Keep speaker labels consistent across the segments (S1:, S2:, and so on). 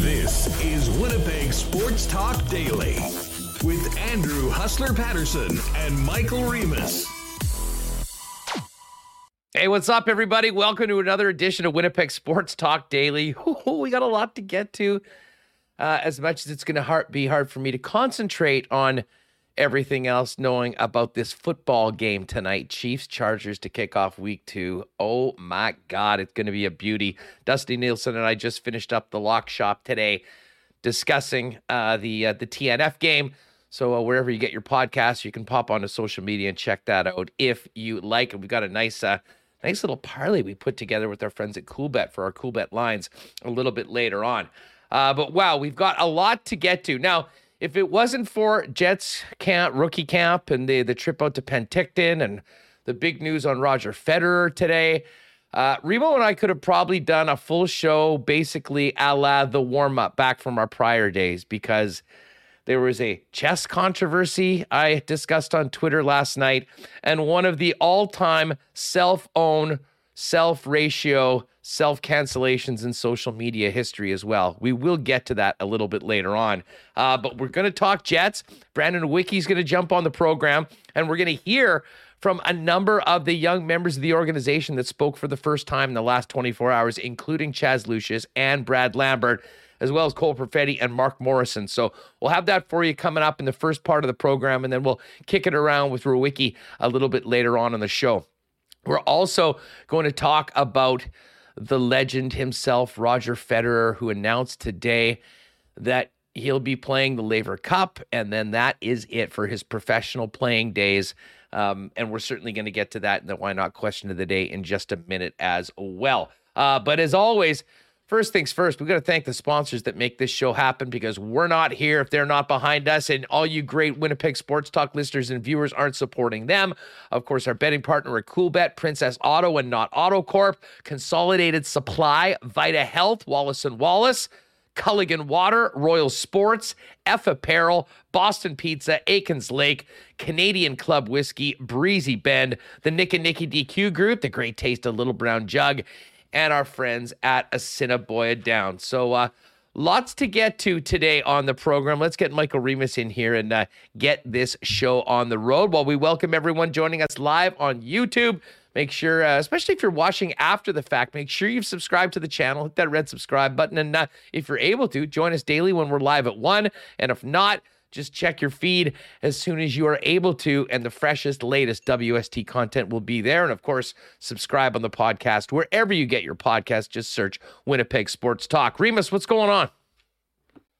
S1: This is Winnipeg Sports Talk Daily with Andrew Hustler Paterson and Michael Remis.
S2: Hey, what's up, everybody? Welcome to another edition of Winnipeg Sports Talk Daily. we got a lot to get to. Uh, as much as it's going to be hard for me to concentrate on everything else, knowing about this football game tonight, Chiefs Chargers to kick off week two. Oh my God, it's going to be a beauty. Dusty Nielsen and I just finished up the lock shop today, discussing uh, the uh, the TNF game. So uh, wherever you get your podcast, you can pop onto social media and check that out if you like. And we've got a nice uh, nice little parlay we put together with our friends at Coolbet for our Coolbet lines a little bit later on. Uh, but wow, we've got a lot to get to. Now, if it wasn't for Jets camp, rookie camp, and the, the trip out to Penticton and the big news on Roger Federer today, uh, Remo and I could have probably done a full show basically a la the warm up back from our prior days because – there was a chess controversy I discussed on Twitter last night, and one of the all time self own, self ratio, self cancellations in social media history as well. We will get to that a little bit later on. Uh, but we're going to talk Jets. Brandon Rewucki's going to jump on the program, and we're going to hear from a number of the young members of the organization that spoke for the first time in the last 24 hours, including Chaz Lucius and Brad Lambert as well as Cole Perfetti and Mark Morrison. So we'll have that for you coming up in the first part of the program, and then we'll kick it around with Rewucki a little bit later on in the show. We're also going to talk about the legend himself, Roger Federer, who announced today that he'll be playing the Laver Cup, and then that is it for his professional playing days. Um, and we're certainly going to get to that in the Why Not question of the day in just a minute as well. Uh, but as always, First things first, we got to thank the sponsors that make this show happen because we're not here if they're not behind us. And all you great Winnipeg Sports Talk listeners and viewers aren't supporting them. Of course, our betting partner at Coolbet, Princess Auto and Nott Autocorp, Consolidated Supply, Vita Health, Wallace and Wallace. Culligan Water, Royal Sports, F Apparel, Boston Pizza, Aikens Lake, Canadian Club Whiskey, Breezy Bend, the Nick and Nicky DQ Group, the Great Taste of Little Brown Jug, and our friends at Assiniboia Down. So, uh, lots to get to today on the program. Let's get Michael Remis in here and uh, get this show on the road. While we welcome everyone joining us live on YouTube, make sure, uh, especially if you're watching after the fact, make sure you've subscribed to the channel, hit that red subscribe button, and uh, if you're able to, join us daily when we're live at one. And if not, just check your feed as soon as you are able to, and the freshest, latest WST content will be there. And of course, subscribe on the podcast wherever you get your podcast. Just search Winnipeg Sports Talk. Remis, what's going on?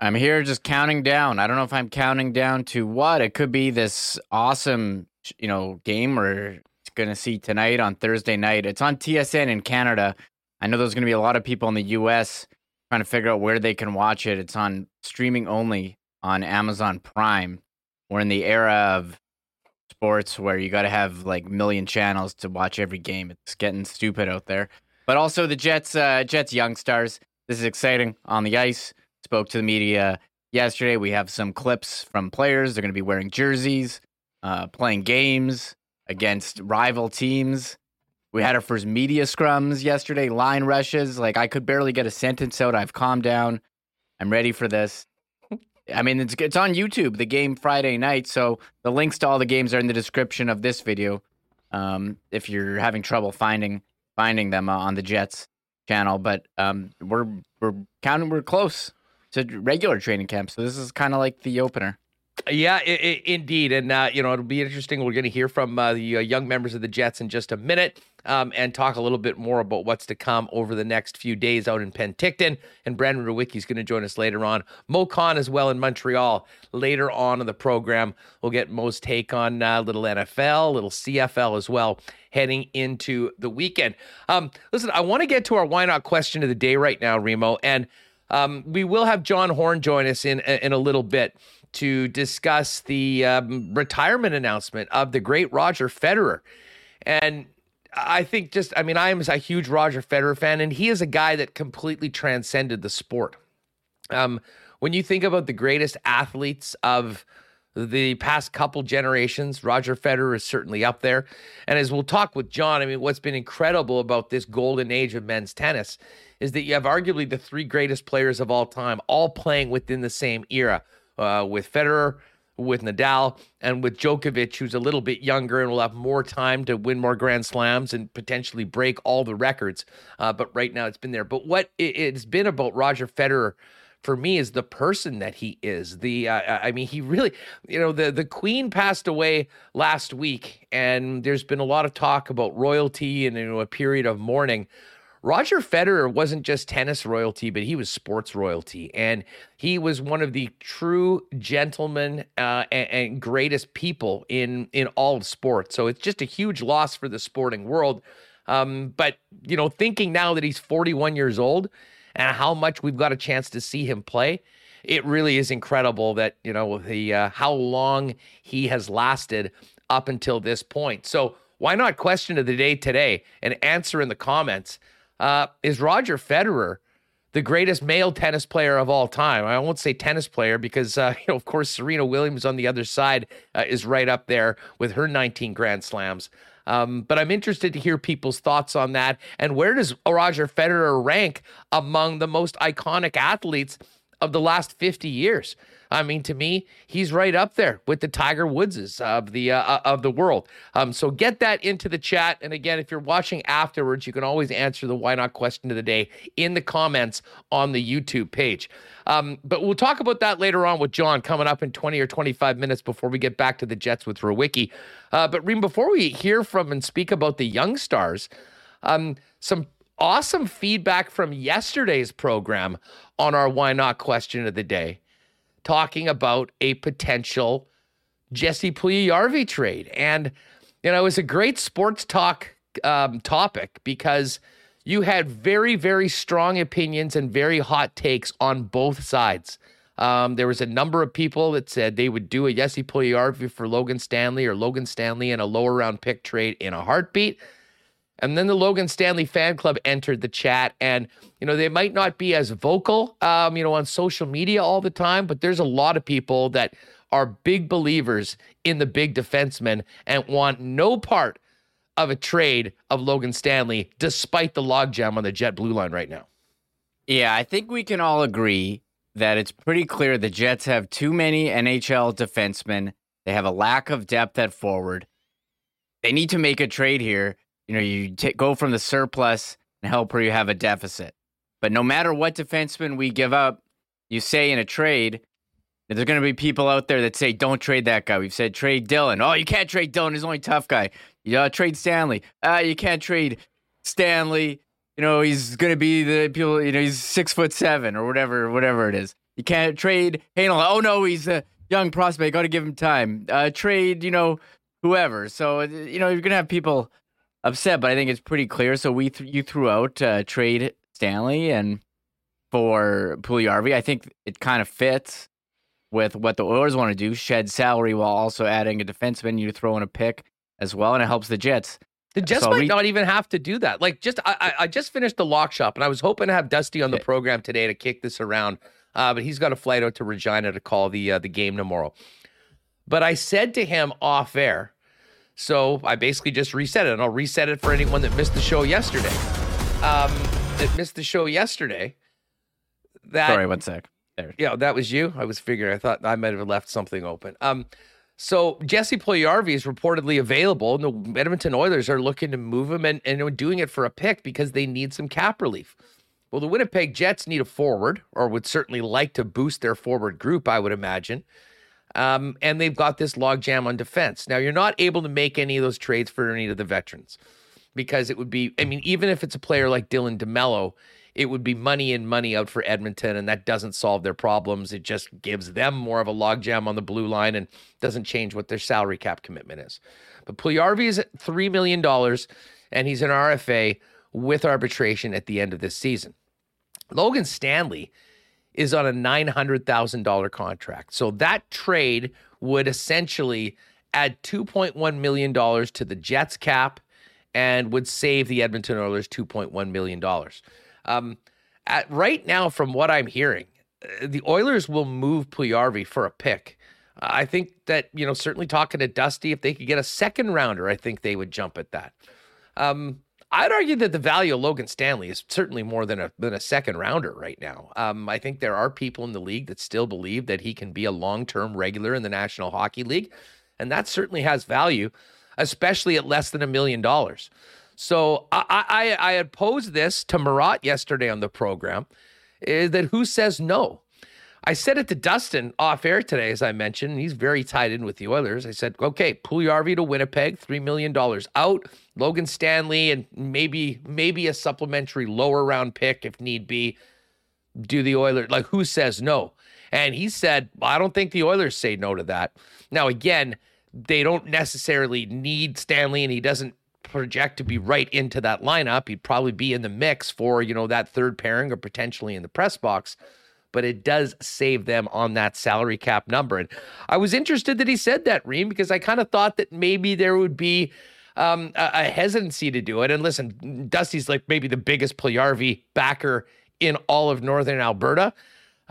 S3: I'm here just counting down. I don't know if I'm counting down to what. It could be this awesome, you know, game we're going to see tonight on Thursday night. It's on TSN in Canada. I know there's going to be a lot of people in the US trying to figure out where they can watch it. It's on streaming only on Amazon Prime. We're in the era of sports where you got to have like million channels to watch every game. It's getting stupid out there. But also the Jets, uh, Jets young stars. This is exciting on the ice. Spoke to the media yesterday. We have some clips from players. They're going to be wearing jerseys, uh, playing games against rival teams. We had our first media scrums yesterday, line rushes. Like I could barely get a sentence out. I've calmed down. I'm ready for this. I mean, it's it's on YouTube. The game Friday night, so the links to all the games are in the description of this video. Um, if you're having trouble finding finding them uh, on the Jets channel, but um, we're we're counting. We're close to regular training camp, so this is kind of like the opener.
S2: Yeah, it, it, indeed, and uh, you know it'll be interesting. We're going to hear from uh, the uh, young members of the Jets in just a minute, um, and talk a little bit more about what's to come over the next few days out in Penticton. And Brandon Rewucki is going to join us later on. Moe Khan as well in Montreal later on in the program. We'll get Moe's take on uh, little NFL, little CFL as well, heading into the weekend. Um, listen, I want to get to our why not question of the day right now, Remo, and um, we will have John Horn join us in in a little bit to discuss the um, retirement announcement of the great Roger Federer. And I think just, I mean, I am a huge Roger Federer fan, and he is a guy that completely transcended the sport. Um, when you think about the greatest athletes of the past couple generations. Roger Federer is certainly up there. And as we'll talk with John, I mean, what's been incredible about this golden age of men's tennis is that you have arguably the three greatest players of all time all playing within the same era uh, with Federer, with Nadal, and with Djokovic, who's a little bit younger and will have more time to win more Grand Slams and potentially break all the records. Uh, but right now it's been there. But what it, it's been about Roger Federer for me is the person that he is. The uh, I mean, he really, you know, the the Queen passed away last week, and there's been a lot of talk about royalty and you know, a period of mourning. Roger Federer wasn't just tennis royalty, but he was sports royalty. And he was one of the true gentlemen uh, and, and, greatest people in, in all of sports. So it's just a huge loss for the sporting world. Um, but, you know, thinking now that he's 41 years old and how much we've got a chance to see him play, it really is incredible that, you know, the uh, how long he has lasted up until this point. So why not question of the day today and answer in the comments? Uh, is Roger Federer the greatest male tennis player of all time? I won't say tennis player because, uh, you know, of course, Serena Williams on the other side uh, is right up there with her 19 Grand Slams. Um, but I'm interested to hear people's thoughts on that. And where does Roger Federer rank among the most iconic athletes of the last 50 years? I mean, to me, he's right up there with the Tiger Woodses of the uh, uh, of the world. Um, so get that into the chat. And again, if you're watching afterwards, you can always answer the why not question of the day in the comments on the YouTube page. Um, but we'll talk about that later on with John coming up in 20 or 25 minutes before we get back to the Jets with Rewucki. Uh, but Reem, before we hear from and speak about the young stars, um, some awesome feedback from yesterday's program on our why not question of the day talking about a potential Jesse Puljujarvi trade. And, you know, it was a great sports talk um, topic because you had very, very strong opinions and very hot takes on both sides. Um, there was a number of people that said they would do a Jesse Puljujarvi for Logan Stanley or Logan Stanley in a lower round pick trade in a heartbeat. And then the Logan Stanley fan club entered the chat, and you know they might not be as vocal, um, you know, on social media all the time, but there's a lot of people that are big believers in the big defenseman and want no part of a trade of Logan Stanley, despite the logjam on the Jet Blue line right now.
S3: Yeah, I think we can all agree that it's pretty clear the Jets have too many NHL defensemen. They have a lack of depth at forward. They need to make a trade here you know, you t- go from the surplus and help where you have a deficit. But no matter what defenseman we give up, you say in a trade, there's going to be people out there that say, don't trade that guy. We've said trade Dillon. Oh, you can't trade Dillon. He's only tough guy. You uh, trade Stanley. Uh, you can't trade Stanley. You know, he's going to be the people, you know, he's six foot seven or whatever, whatever it is. You can't trade Heinola. Oh, no, he's a young prospect. Got to give him time. Uh, trade, you know, whoever. So, you know, you're going to have people upset, but I think it's pretty clear. So we th- you threw out uh, trade Stanley and for Puljujarvi. I think it kind of fits with what the Oilers want to do: shed salary while also adding a defenseman. You throw in a pick as well, and it helps the Jets.
S2: The Jets so might we, not even have to do that. Like, just I, I just finished the lock shop, and I was hoping to have Dusty on the program today to kick this around, uh, but he's got a flight out to Regina to call the uh, the game tomorrow. But I said to him off air, so I basically just reset it, and I'll reset it for anyone that missed the show yesterday. Um, that missed the show yesterday.
S3: That sorry, one sec.
S2: There. Yeah, that was you. I was figuring. I thought I might have left something open. Um, so Jesse Puljujarvi is reportedly available, and the Edmonton Oilers are looking to move him and and doing it for a pick because they need some cap relief. Well, the Winnipeg Jets need a forward, or would certainly like to boost their forward group. I would imagine. Um, and they've got this logjam on defense. Now, you're not able to make any of those trades for any of the veterans because it would be, I mean, even if it's a player like Dylan DeMelo, it would be money in, money out for Edmonton, and that doesn't solve their problems. It just gives them more of a logjam on the blue line and doesn't change what their salary cap commitment is. But Puljujarvi is at $3 million, and he's an RFA with arbitration at the end of this season. Logan Stanley is on a $900,000 contract. So that trade would essentially add $2.1 million to the Jets cap and would save the Edmonton Oilers $2.1 million. Um, at, right now, from what I'm hearing, uh, the Oilers will move Puljujarvi for a pick. I think that, you know, certainly talking to Dusty, if they could get a second rounder, I think they would jump at that. Um, I'd argue that the value of Logan Stanley is certainly more than a than a second rounder right now. Um, I think there are people in the league that still believe that he can be a long term regular in the National Hockey League, and that certainly has value, especially at less than a million dollars. So I, I I had posed this to Marat yesterday on the program, is that who says no? I said it to Dustin off air today, as I mentioned. He's very tied in with the Oilers. I said, okay, Puljujarvi to Winnipeg, $3 million out. Logan Stanley and maybe maybe a supplementary lower round pick if need be. Do the Oilers like who says no? And he said, I don't think the Oilers say no to that. Now, again, they don't necessarily need Stanley, and he doesn't project to be right into that lineup. He'd probably be in the mix for, you know, that third pairing or potentially in the press box but it does save them on that salary cap number. And I was interested that he said that, Reem, because I kind of thought that maybe there would be um, a, a, hesitancy to do it. And listen, Dusty's like maybe the biggest Puljujarvi backer in all of Northern Alberta.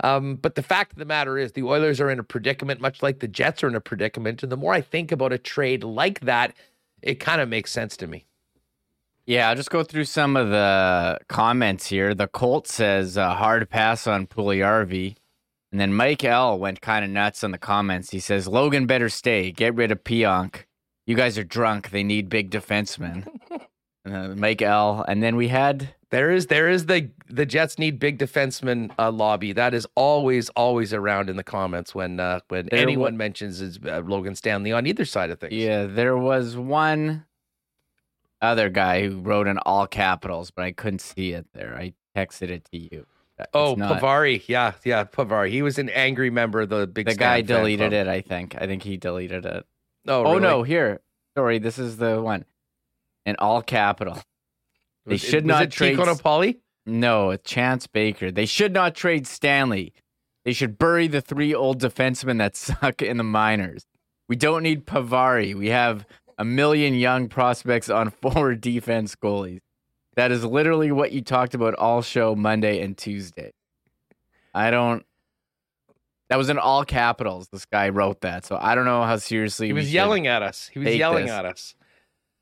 S2: Um, but the fact of the matter is, the Oilers are in a predicament, much like the Jets are in a predicament. And the more I think about a trade like that, it kind of makes sense to me.
S3: Yeah, I'll just go through some of the comments here. The Colt says uh, hard pass on Puljujarvi. And then Mike L went kind of nuts on the comments. He says Logan better stay. Get rid of Pionk. You guys are drunk. They need big defensemen. uh, Mike L. And then we had
S2: there is there is the the Jets need big defensemen uh, lobby. That is always always around in the comments when uh, when there anyone mentions is uh, Logan Stanley on either side of things.
S3: Yeah, there was one other guy who wrote in all capitals, but I couldn't see it there. I texted it to you.
S2: It's oh, not... Pavari. Yeah, yeah, Pavari. He was an angry member of the big.
S3: The guy deleted it. I think. I think he deleted it. Oh, oh no! Here, sorry. This is the one in all capital. They
S2: was
S3: should
S2: it,
S3: not
S2: it
S3: trade.
S2: Pauly?
S3: No, Chance Baker. They should not trade Stanley. They should bury the three old defensemen that suck in the minors. We don't need Pavari. We have a million young prospects on forward defense goalies. That is literally what you talked about all show Monday and Tuesday. I don't. That was in all capitals. This guy wrote that, so I don't know how seriously
S2: he was yelling at us. He was yelling this. at us.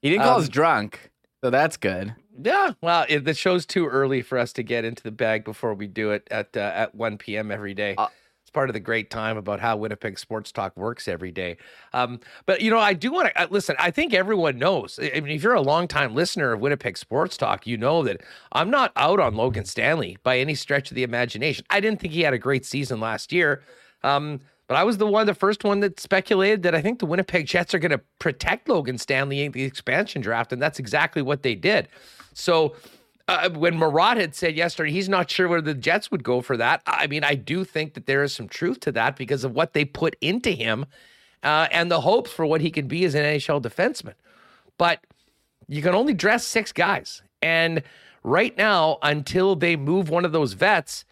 S3: He didn't call um, us drunk, so that's good.
S2: Yeah, well, it, the show's too early for us to get into the bag before we do it at uh, at 1 p.m. every day. Uh, it's part of the great time about how Winnipeg Sports Talk works every day. Um, but you know, I do want to uh, listen. I think everyone knows. I mean, if you're a longtime listener of Winnipeg Sports Talk, you know that I'm not out on Logan Stanley by any stretch of the imagination. I didn't think he had a great season last year. Um, but I was the one, the first one that speculated that I think the Winnipeg Jets are going to protect Logan Stanley in the expansion draft, and that's exactly what they did. So uh, when Murat had said yesterday he's not sure where the Jets would go for that. I mean, I do think that there is some truth to that because of what they put into him uh, and the hopes for what he can be as an NHL defenseman. But you can only dress six guys. And right now, until they move one of those vets,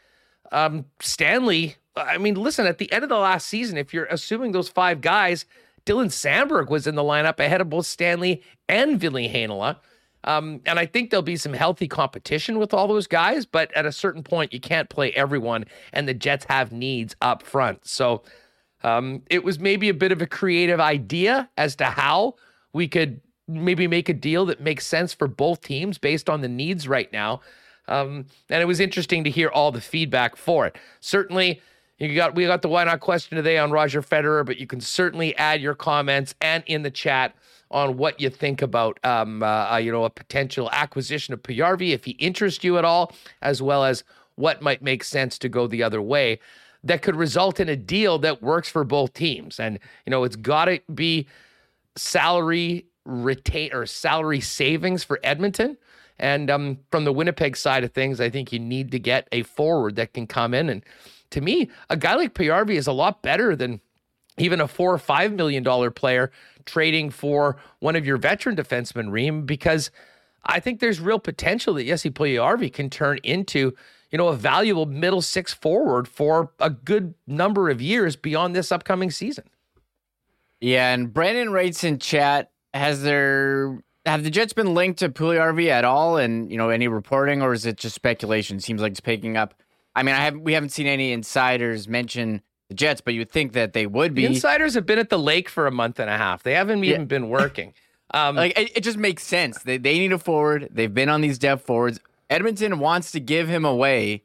S2: um, Stanley, I mean, listen, at the end of the last season, if you're assuming those five guys, Dylan Samberg was in the lineup ahead of both Stanley and Ville Heinola. Um, and I think there'll be some healthy competition with all those guys, but at a certain point, you can't play everyone, and the Jets have needs up front. So um, it was maybe a bit of a creative idea as to how we could maybe make a deal that makes sense for both teams based on the needs right now. Um, and it was interesting to hear all the feedback for it. Certainly, you got we got the why not question today on Roger Federer, but you can certainly add your comments and in the chat on what you think about, um, uh, uh, you know, a potential acquisition of Puljujarvi, if he interests you at all, as well as what might make sense to go the other way that could result in a deal that works for both teams. And, you know, it's got to be salary retain or salary savings for Edmonton. And um, from the Winnipeg side of things, I think you need to get a forward that can come in. And to me, a guy like Puljujarvi is a lot better than even a four or five million dollar player trading for one of your veteran defensemen, Reem, because I think there's real potential that Jesse Puljujarvi can turn into, you know, a valuable middle six forward for a good number of years beyond this upcoming season.
S3: Yeah, and Brandon writes in chat, has there have the Jets been linked to Puljujarvi at all and you know any reporting or is it just speculation? Seems like it's picking up. I mean, I have we haven't seen any insiders mention the Jets, but you'd think that they would be.
S2: The insiders have been at the lake for a month and a half. They haven't
S3: Yeah.
S2: even been working. Um,
S3: like it, it just makes sense. They they need a forward. They've been on these depth forwards. Edmonton wants to give him away.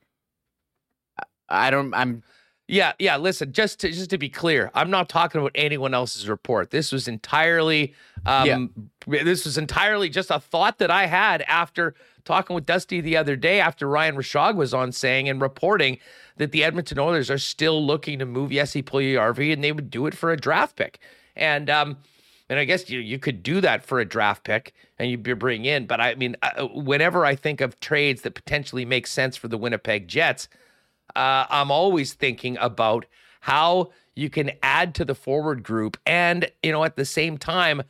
S3: I- I don't. I'm
S2: Yeah, yeah. Listen, just to just to be clear, I'm not talking about anyone else's report. This was entirely, um, this was entirely just a thought that I had after talking with Dusty the other day, after Ryan Rishaug was on saying and reporting that the Edmonton Oilers are still looking to move Yessi Puljujarvi and they would do it for a draft pick. And um, and I guess you you could do that for a draft pick and you bring in. But I mean, uh, whenever I think of trades that potentially make sense for the Winnipeg Jets uh, I'm always thinking about how you can add to the forward group and, you know, at the same time,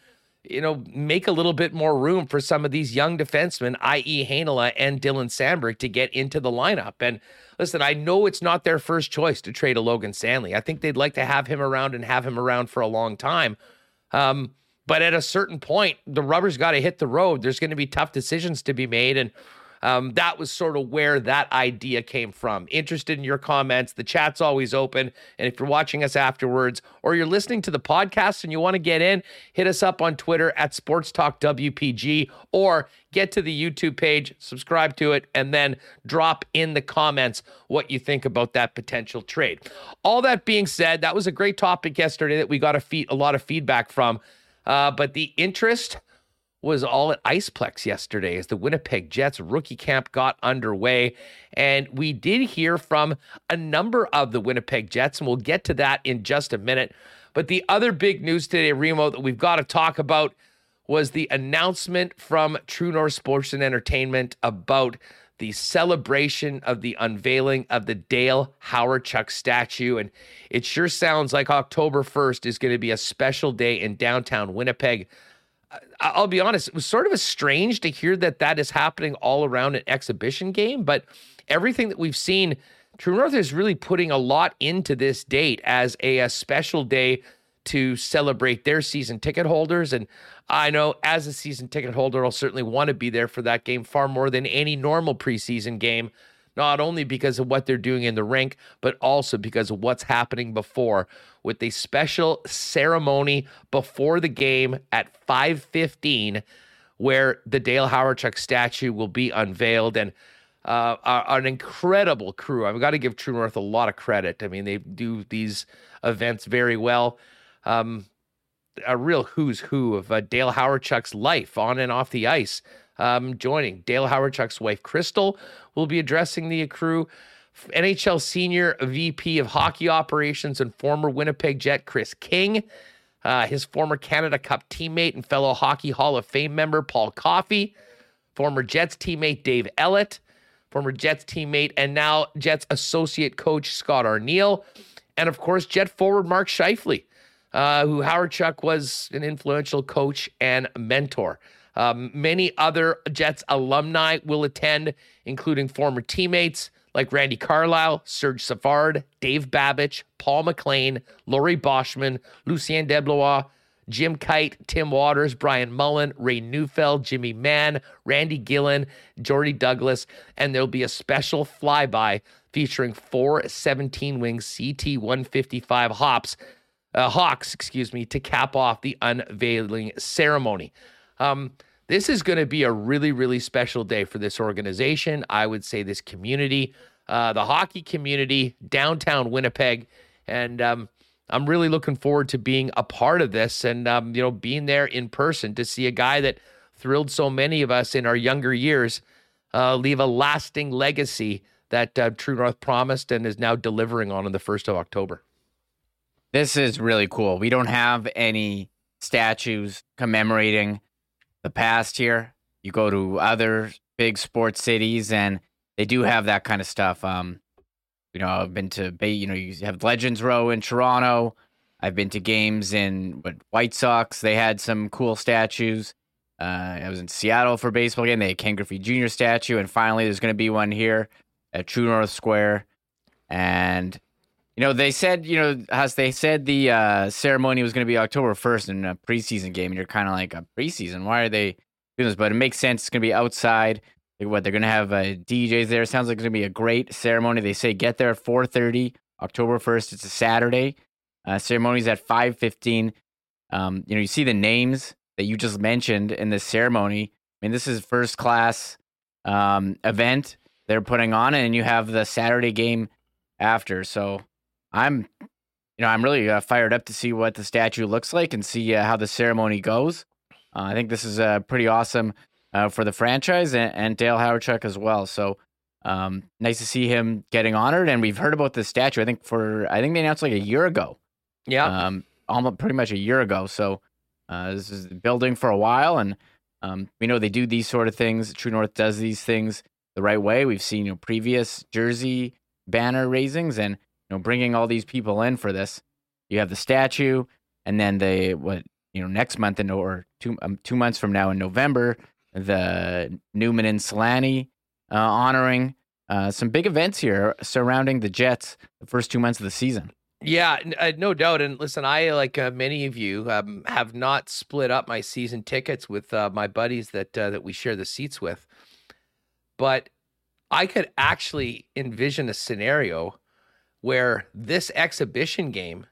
S2: you know, make a little bit more room for some of these young defensemen, i.e., Heinola and Dylan Samberg, to get into the lineup. And listen, I know it's not their first choice to trade a Logan Stanley. I think they'd like to have him around and have him around for a long time. Um, but at a certain point, the rubber's got to hit the road. There's going to be tough decisions to be made. And um, that was sort of where that idea came from. Interested in your comments. The chat's always open. And if you're watching us afterwards or you're listening to the podcast and you want to get in, hit us up on Twitter at Sports Talk WPG or get to the YouTube page, subscribe to it, and then drop in the comments what you think about that potential trade. All that being said, that was a great topic yesterday that we got a, a lot of feedback from. Uh, but the interest was all at Iceplex yesterday as the Winnipeg Jets rookie camp got underway. And we did hear from a number of the Winnipeg Jets, and we'll get to that in just a minute. But the other big news today, Remo, that we've got to talk about was the announcement from True North Sports and Entertainment about the celebration of the unveiling of the Dale Hawerchuk statue. And it sure sounds like October 1st is going to be a special day in downtown Winnipeg. I'll be honest, it was sort of a strange to hear that that is happening all around an exhibition game, but everything that we've seen, True North is really putting a lot into this date as a, a special day to celebrate their season ticket holders. And I know as a season ticket holder, I'll certainly want to be there for that game far more than any normal preseason game not only because of what they're doing in the rink, but also because of what's happening before with a special ceremony before the game at 5:15 where the Dale Hawerchuk statue will be unveiled and uh, an incredible crew. I've got to give True North a lot of credit. I mean, they do these events very well. Um, a real who's who of uh, Dale Hawerchuk's life on and off the ice. Um, joining. Dale Hawerchuk's wife, Crystal, will be addressing the crew. NHL Senior VP of Hockey Operations and former Winnipeg Jet Kris King, uh, his former Canada Cup teammate and fellow Hockey Hall of Fame member Paul Coffey, former Jets teammate Dave Ellett, former Jets teammate and now Jets associate coach Scott Arniel, and of course Jet forward Mark Scheifele, uh, who Hawerchuk was an influential coach and mentor. Um, many other Jets alumni will attend, including former teammates like Randy Carlyle, Serge Savard, Dave Babych, Paul McLean, Laurie Boschman, Lucien Deblois, Jim Kyte, Tim Watters, Brian Mullen, Ray Neufeld, Jimmy Mann, Randy Gilhen, Jordy Douglas, and there'll be a special flyby featuring four 17 wing CT 155 hops, uh, Hawks, excuse me, to cap off the unveiling ceremony. Um, this is going to be a really, really special day for this organization. I would say this community, uh, the hockey community, downtown Winnipeg, and um, I'm really looking forward to being a part of this and um, you know being there in person to see a guy that thrilled so many of us in our younger years uh, leave a lasting legacy that uh, True North promised and is now delivering on in the first of October.
S3: This is really cool. We don't have any statues commemorating the past here. You go to other big sports cities and they do have that kind of stuff. Um, you know, I've been to Bay, you know, you have Legends Row in Toronto. I've been to games in what, White Sox. They had some cool statues. Uh, I was in Seattle for baseball game. They had Ken Griffey Jr. statue, and finally, there's going to be one here at True North Square. And you know, they said, you know, as they said the uh, ceremony was going to be October 1st in a preseason game, and you're kind of like, a preseason? Why are they doing this? But it makes sense. It's going to be outside. Like, what they're going to have uh, DJs there. Sounds like it's going to be a great ceremony. They say get there at 4:30 October 1st. It's a Saturday. Uh, ceremony's at 5:15. Um, you know, you see the names that you just mentioned in this ceremony. I mean, this is first class um, event they're putting on, and you have the Saturday game after. So I'm, you know, I'm really uh, fired up to see what the statue looks like and see uh, how the ceremony goes. Uh, I think this is uh, pretty awesome uh, for the franchise and, and Dale Hawerchuk as well. So um, nice to see him getting honored. And we've heard about this statue. I think for I think they announced like a year ago.
S2: Yeah,
S3: um, almost pretty much a year ago. So uh, this is building for a while, and um, we know they do these sort of things. True North does these things the right way. We've seen you know previous jersey banner raisings, and know bringing all these people in for this. You have the statue, and then they what you know next month in or two um, two months from now in November, the Newman and Selanne uh, honoring uh, some big events here surrounding the Jets the first two months of the season.
S2: Yeah, uh, no doubt. And listen, I like uh, many of you um, have not split up my season tickets with uh, my buddies that uh, that we share the seats with, but I could actually envision a scenario where this exhibition game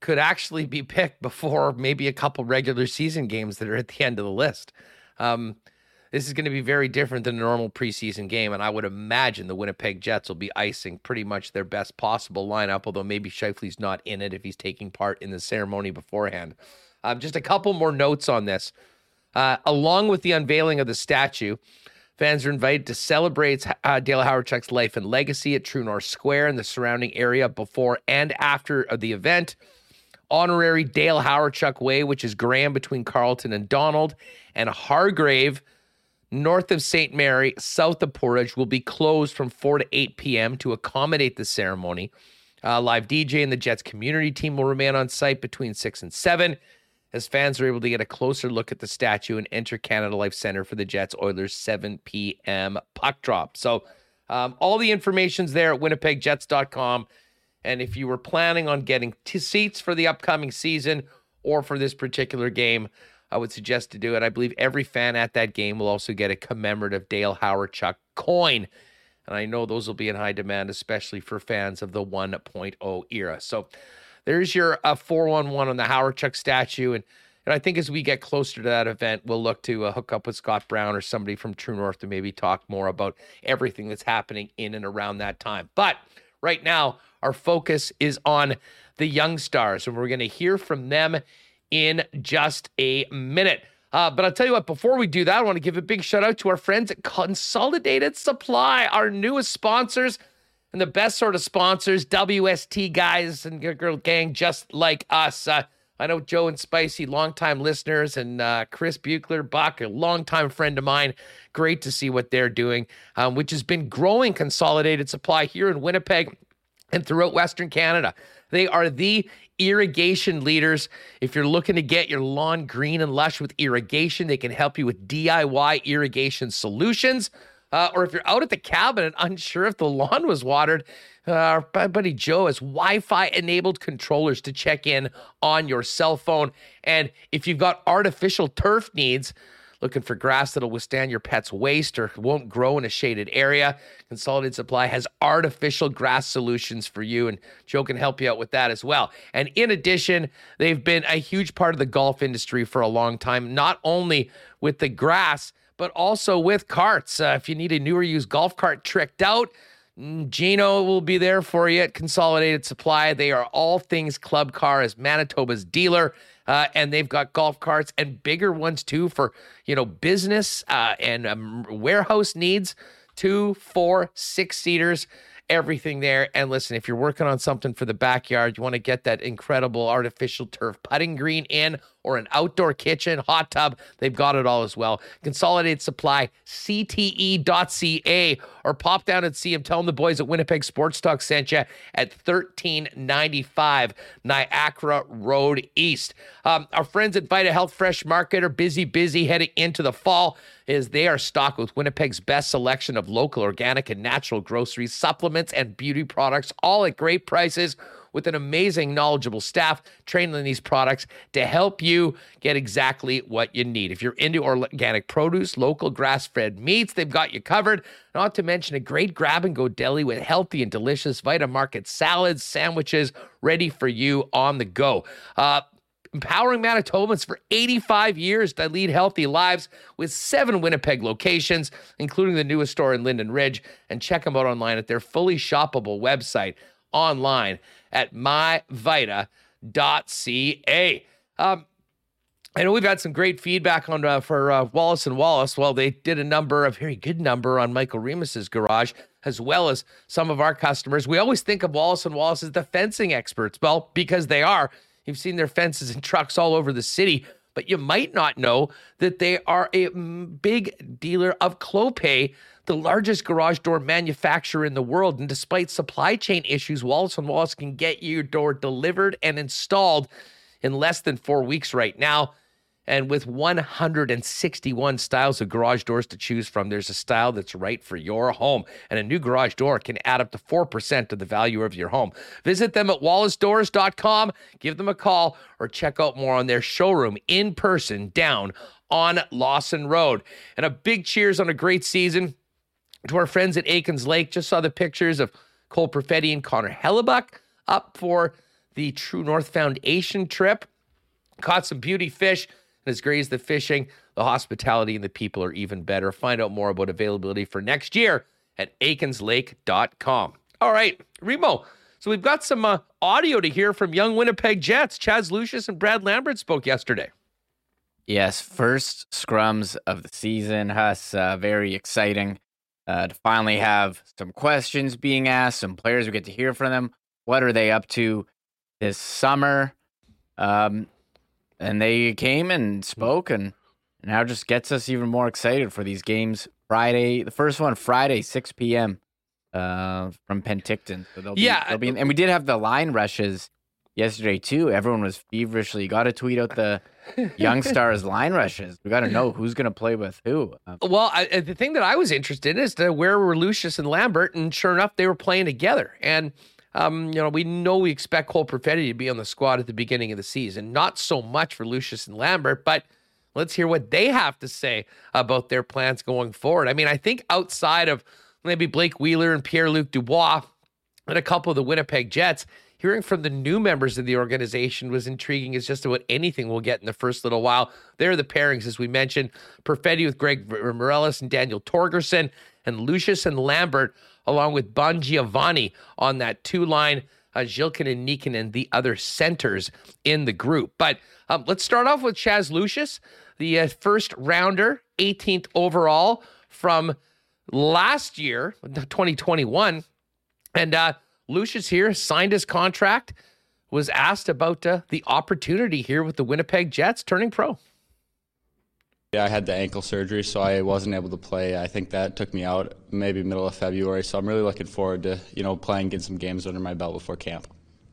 S2: could actually be picked before maybe a couple regular season games that are at the end of the list. Um, this is going to be very different than a normal preseason game, and I would imagine the Winnipeg Jets will be icing pretty much their best possible lineup, although maybe Scheifele's not in it if he's taking part in the ceremony beforehand. Um, just a couple more notes on this. Uh, along with the unveiling of the statue, fans are invited to celebrate uh, Dale Hawerchuk's life and legacy at True North Square and the surrounding area before and after the event honorary Dale Hawerchuk Way, which is Graham between Carlton and Donald, and Hargrave north of St. Mary, south of Portage, will be closed from 4 to 8 p.m. to accommodate the ceremony. Uh, live DJ and the Jets community team will remain on site between 6 and 7 as fans are able to get a closer look at the statue and enter Canada Life Center for the Jets Oilers 7 p.m. puck drop. So, um, all the information's there at winnipegjets.com. And if you were planning on getting t- seats for the upcoming season or for this particular game, I would suggest to do it. I believe every fan at that game will also get a commemorative Dale Hawerchuk coin. And I know those will be in high demand, especially for fans of the 1.0 era. So there's your uh, 411 on the Hawerchuk statue. And, and I think as we get closer to that event, we'll look to uh, hook up with Scott Brown or somebody from True North to maybe talk more about everything that's happening in and around that time. But right now, our focus is on the Young Stars, and we're going to hear from them in just a minute. Uh, but I'll tell you what, before we do that, I want to give a big shout out to our friends at Consolidated Supply, our newest sponsors and the best sort of sponsors, WST guys and girl gang just like us. Uh, I know Joe and Spicy, longtime listeners, and uh, Chris Buchler, Buck, a longtime friend of mine. Great to see what they're doing, um, which has been growing consolidated supply here in Winnipeg and throughout Western Canada. They are the irrigation leaders. If you're looking to get your lawn green and lush with irrigation, they can help you with DIY irrigation solutions. Uh, or if you're out at the cabin and unsure if the lawn was watered, uh, our buddy Joe has Wi Fi enabled controllers to check in on your cell phone. And if you've got artificial turf needs, Looking for grass that'll withstand your pet's waste or won't grow in a shaded area? Consolidated Supply has artificial grass solutions for you, and Joe can help you out with that as well. And in addition, they've been a huge part of the golf industry for a long time, not only with the grass, but also with carts. Uh, if you need a newer used golf cart tricked out, mm, Gino will be there for you at Consolidated Supply. They are all things club car as Manitoba's dealer. Uh, and they've got golf carts and bigger ones too for you know business uh, and um, warehouse needs. Two, four, six seaters everything there. And listen, if you're working on something for the backyard, you want to get that incredible artificial turf putting green in or an outdoor kitchen, hot tub, they've got it all as well. Consolidated Supply, CTE.ca, or pop down and see them. Tell them the boys at Winnipeg Sports Talk sent you at 1395 Niagara Road East. Um, our friends at Vita Health Fresh Market are busy, busy heading into the fall is they are stocked with Winnipeg's best selection of local, organic, and natural groceries, supplements, and beauty products, all at great prices with an amazing, knowledgeable staff trained in these products to help you get exactly what you need. If you're into organic produce, local grass fed meats, they've got you covered. Not to mention a great grab and go deli with healthy and delicious Vita Market salads, sandwiches ready for you on the go. Uh, empowering Manitobans for 85 years to lead healthy lives with seven Winnipeg locations, including the newest store in Linden Ridge. And check them out online at their fully shoppable website online at myvita.ca. Um, I know we've had some great feedback on uh, for uh, Wallace and Wallace. Well, they did a number, a very good number on Michael Remis's garage, as well as some of our customers. We always think of Wallace and Wallace as the fencing experts. Well, because they are. You've seen their fences and trucks all over the city, but you might not know that they are a mm, big dealer of Clopay, the largest garage door manufacturer in the world. And despite supply chain issues, Wallace and Wallace can get your door delivered and installed in less than four weeks right now. And with 161 styles of garage doors to choose from, there's a style that's right for your home. And a new garage door can add up to 4% of the value of your home. Visit them at wallacedoors.com, give them a call, or check out more on their showroom in person down on Lawson Road. And a big cheers on a great season to our friends at Aikens Lake. Just saw the pictures of Cole Perfetti and Connor Hellebuyck up for the True North Foundation trip. Caught some beauty fish and as great as the fishing, the hospitality and the people are even better. Find out more about availability for next year at aikenslake.com. All right, Remo. So we've got some uh, audio to hear from young Winnipeg Jets. Chaz Lucius and Brad Lambert spoke yesterday.
S3: Yes, first scrums of the season. Huss, uh, very exciting uh, to finally have some questions being asked, some players we get to hear from them. What are they up to this summer? Um, and they came and spoke and now just gets us even more excited for these games friday the first one friday 6 p.m uh, from penticton. So they'll
S2: yeah
S3: they'll be and we did have the line rushes yesterday too. Everyone was feverishly got to tweet out the young stars line rushes. We got to know who's going to play with who.
S2: Uh, well I, the thing that i was interested in is to where were lucius and lambert and sure enough they were playing together. And um, you know, we know we expect Cole Perfetti to be on the squad at the beginning of the season. Not so much for Lucius and Lambert, but let's hear what they have to say about their plans going forward. I mean, I think outside of maybe Blake Wheeler and Pierre Luc Dubois and a couple of the Winnipeg Jets, hearing from the new members of the organization was intriguing as just about anything we'll get in the first little while. There are the pairings, as we mentioned Perfetti with Greg Meireles and Daniel Torgersson, and Lucius and Lambert along with Bongiovanni on that two line. Uh, Zhilkin and Nikkanen, the other centers in the group. But um, let's start off with Chaz Lucius, the uh, first rounder, 18th overall from last year, 2021. And uh, Lucius here signed his contract, was asked about uh, the opportunity here with the Winnipeg Jets turning pro.
S4: Yeah, I had the ankle surgery, so I wasn't able to play. I think that took me out maybe middle of February. So I'm really looking forward to you know playing, getting some games under my belt before camp.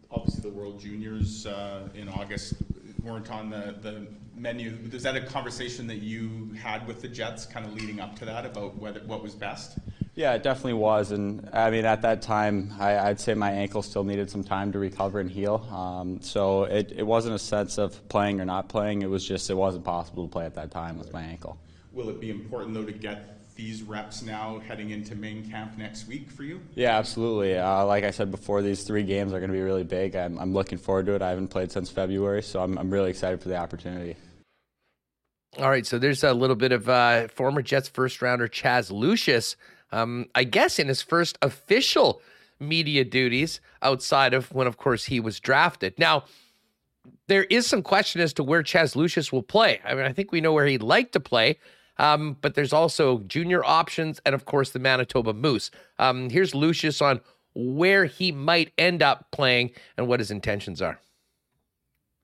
S5: Obviously, the World Juniors uh, in August weren't on the, the menu. Was that a conversation that you had with the Jets, kind of leading up to that, about whether what was best?
S4: Yeah, it definitely was. And I mean, at that time, I, would say my ankle still needed some time to recover and heal. Um, so it, it wasn't a sense of playing or not playing. It was just it wasn't possible to play at that time with my ankle.
S5: Will it be important, though, to get these reps now heading into main camp next week for you?
S4: Yeah, absolutely. Uh, like I said before, these three games are going to be really big. I'm, I'm, looking forward to it. I haven't played since February, so I'm, I'm really excited for the opportunity.
S2: All right, so there's a little bit of uh, former Jets first rounder Chaz Lucius um, I guess in his first official media duties outside of when, of course, he was drafted. Now, there is some question as to where Chaz Lucius will play. I mean, I think we know where he'd like to play, um, but there's also junior options and, of course, the Manitoba Moose. Um, here's Lucius on where he might end up playing and what his intentions are.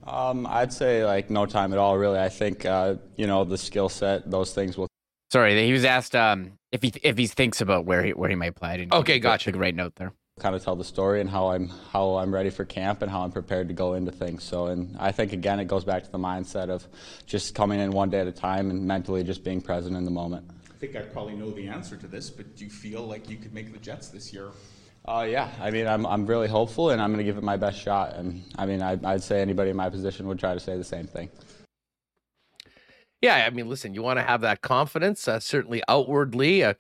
S4: Um, I'd say like no time at all, really. I think uh, you know the skill set; those things will
S3: Sorry, he was asked um, if he if he thinks about where he where he might play.
S2: okay, gotcha.
S3: A great note there.
S4: Kind of tell the story and how I'm how I'm ready for camp and how I'm prepared to go into things. So, and I think again, it goes back to the mindset of just coming in one day at a time and mentally just being present in the moment.
S5: I think I probably know the answer to this, but do you feel like you could make the Jets this year?
S4: Uh, yeah, I mean, I'm, I'm really hopeful, and I'm going to give it my best shot. And I mean, I, I'd say anybody in my position would try to say the same thing.
S2: Yeah, I mean, listen, you want to have that confidence, uh, certainly outwardly. Uh,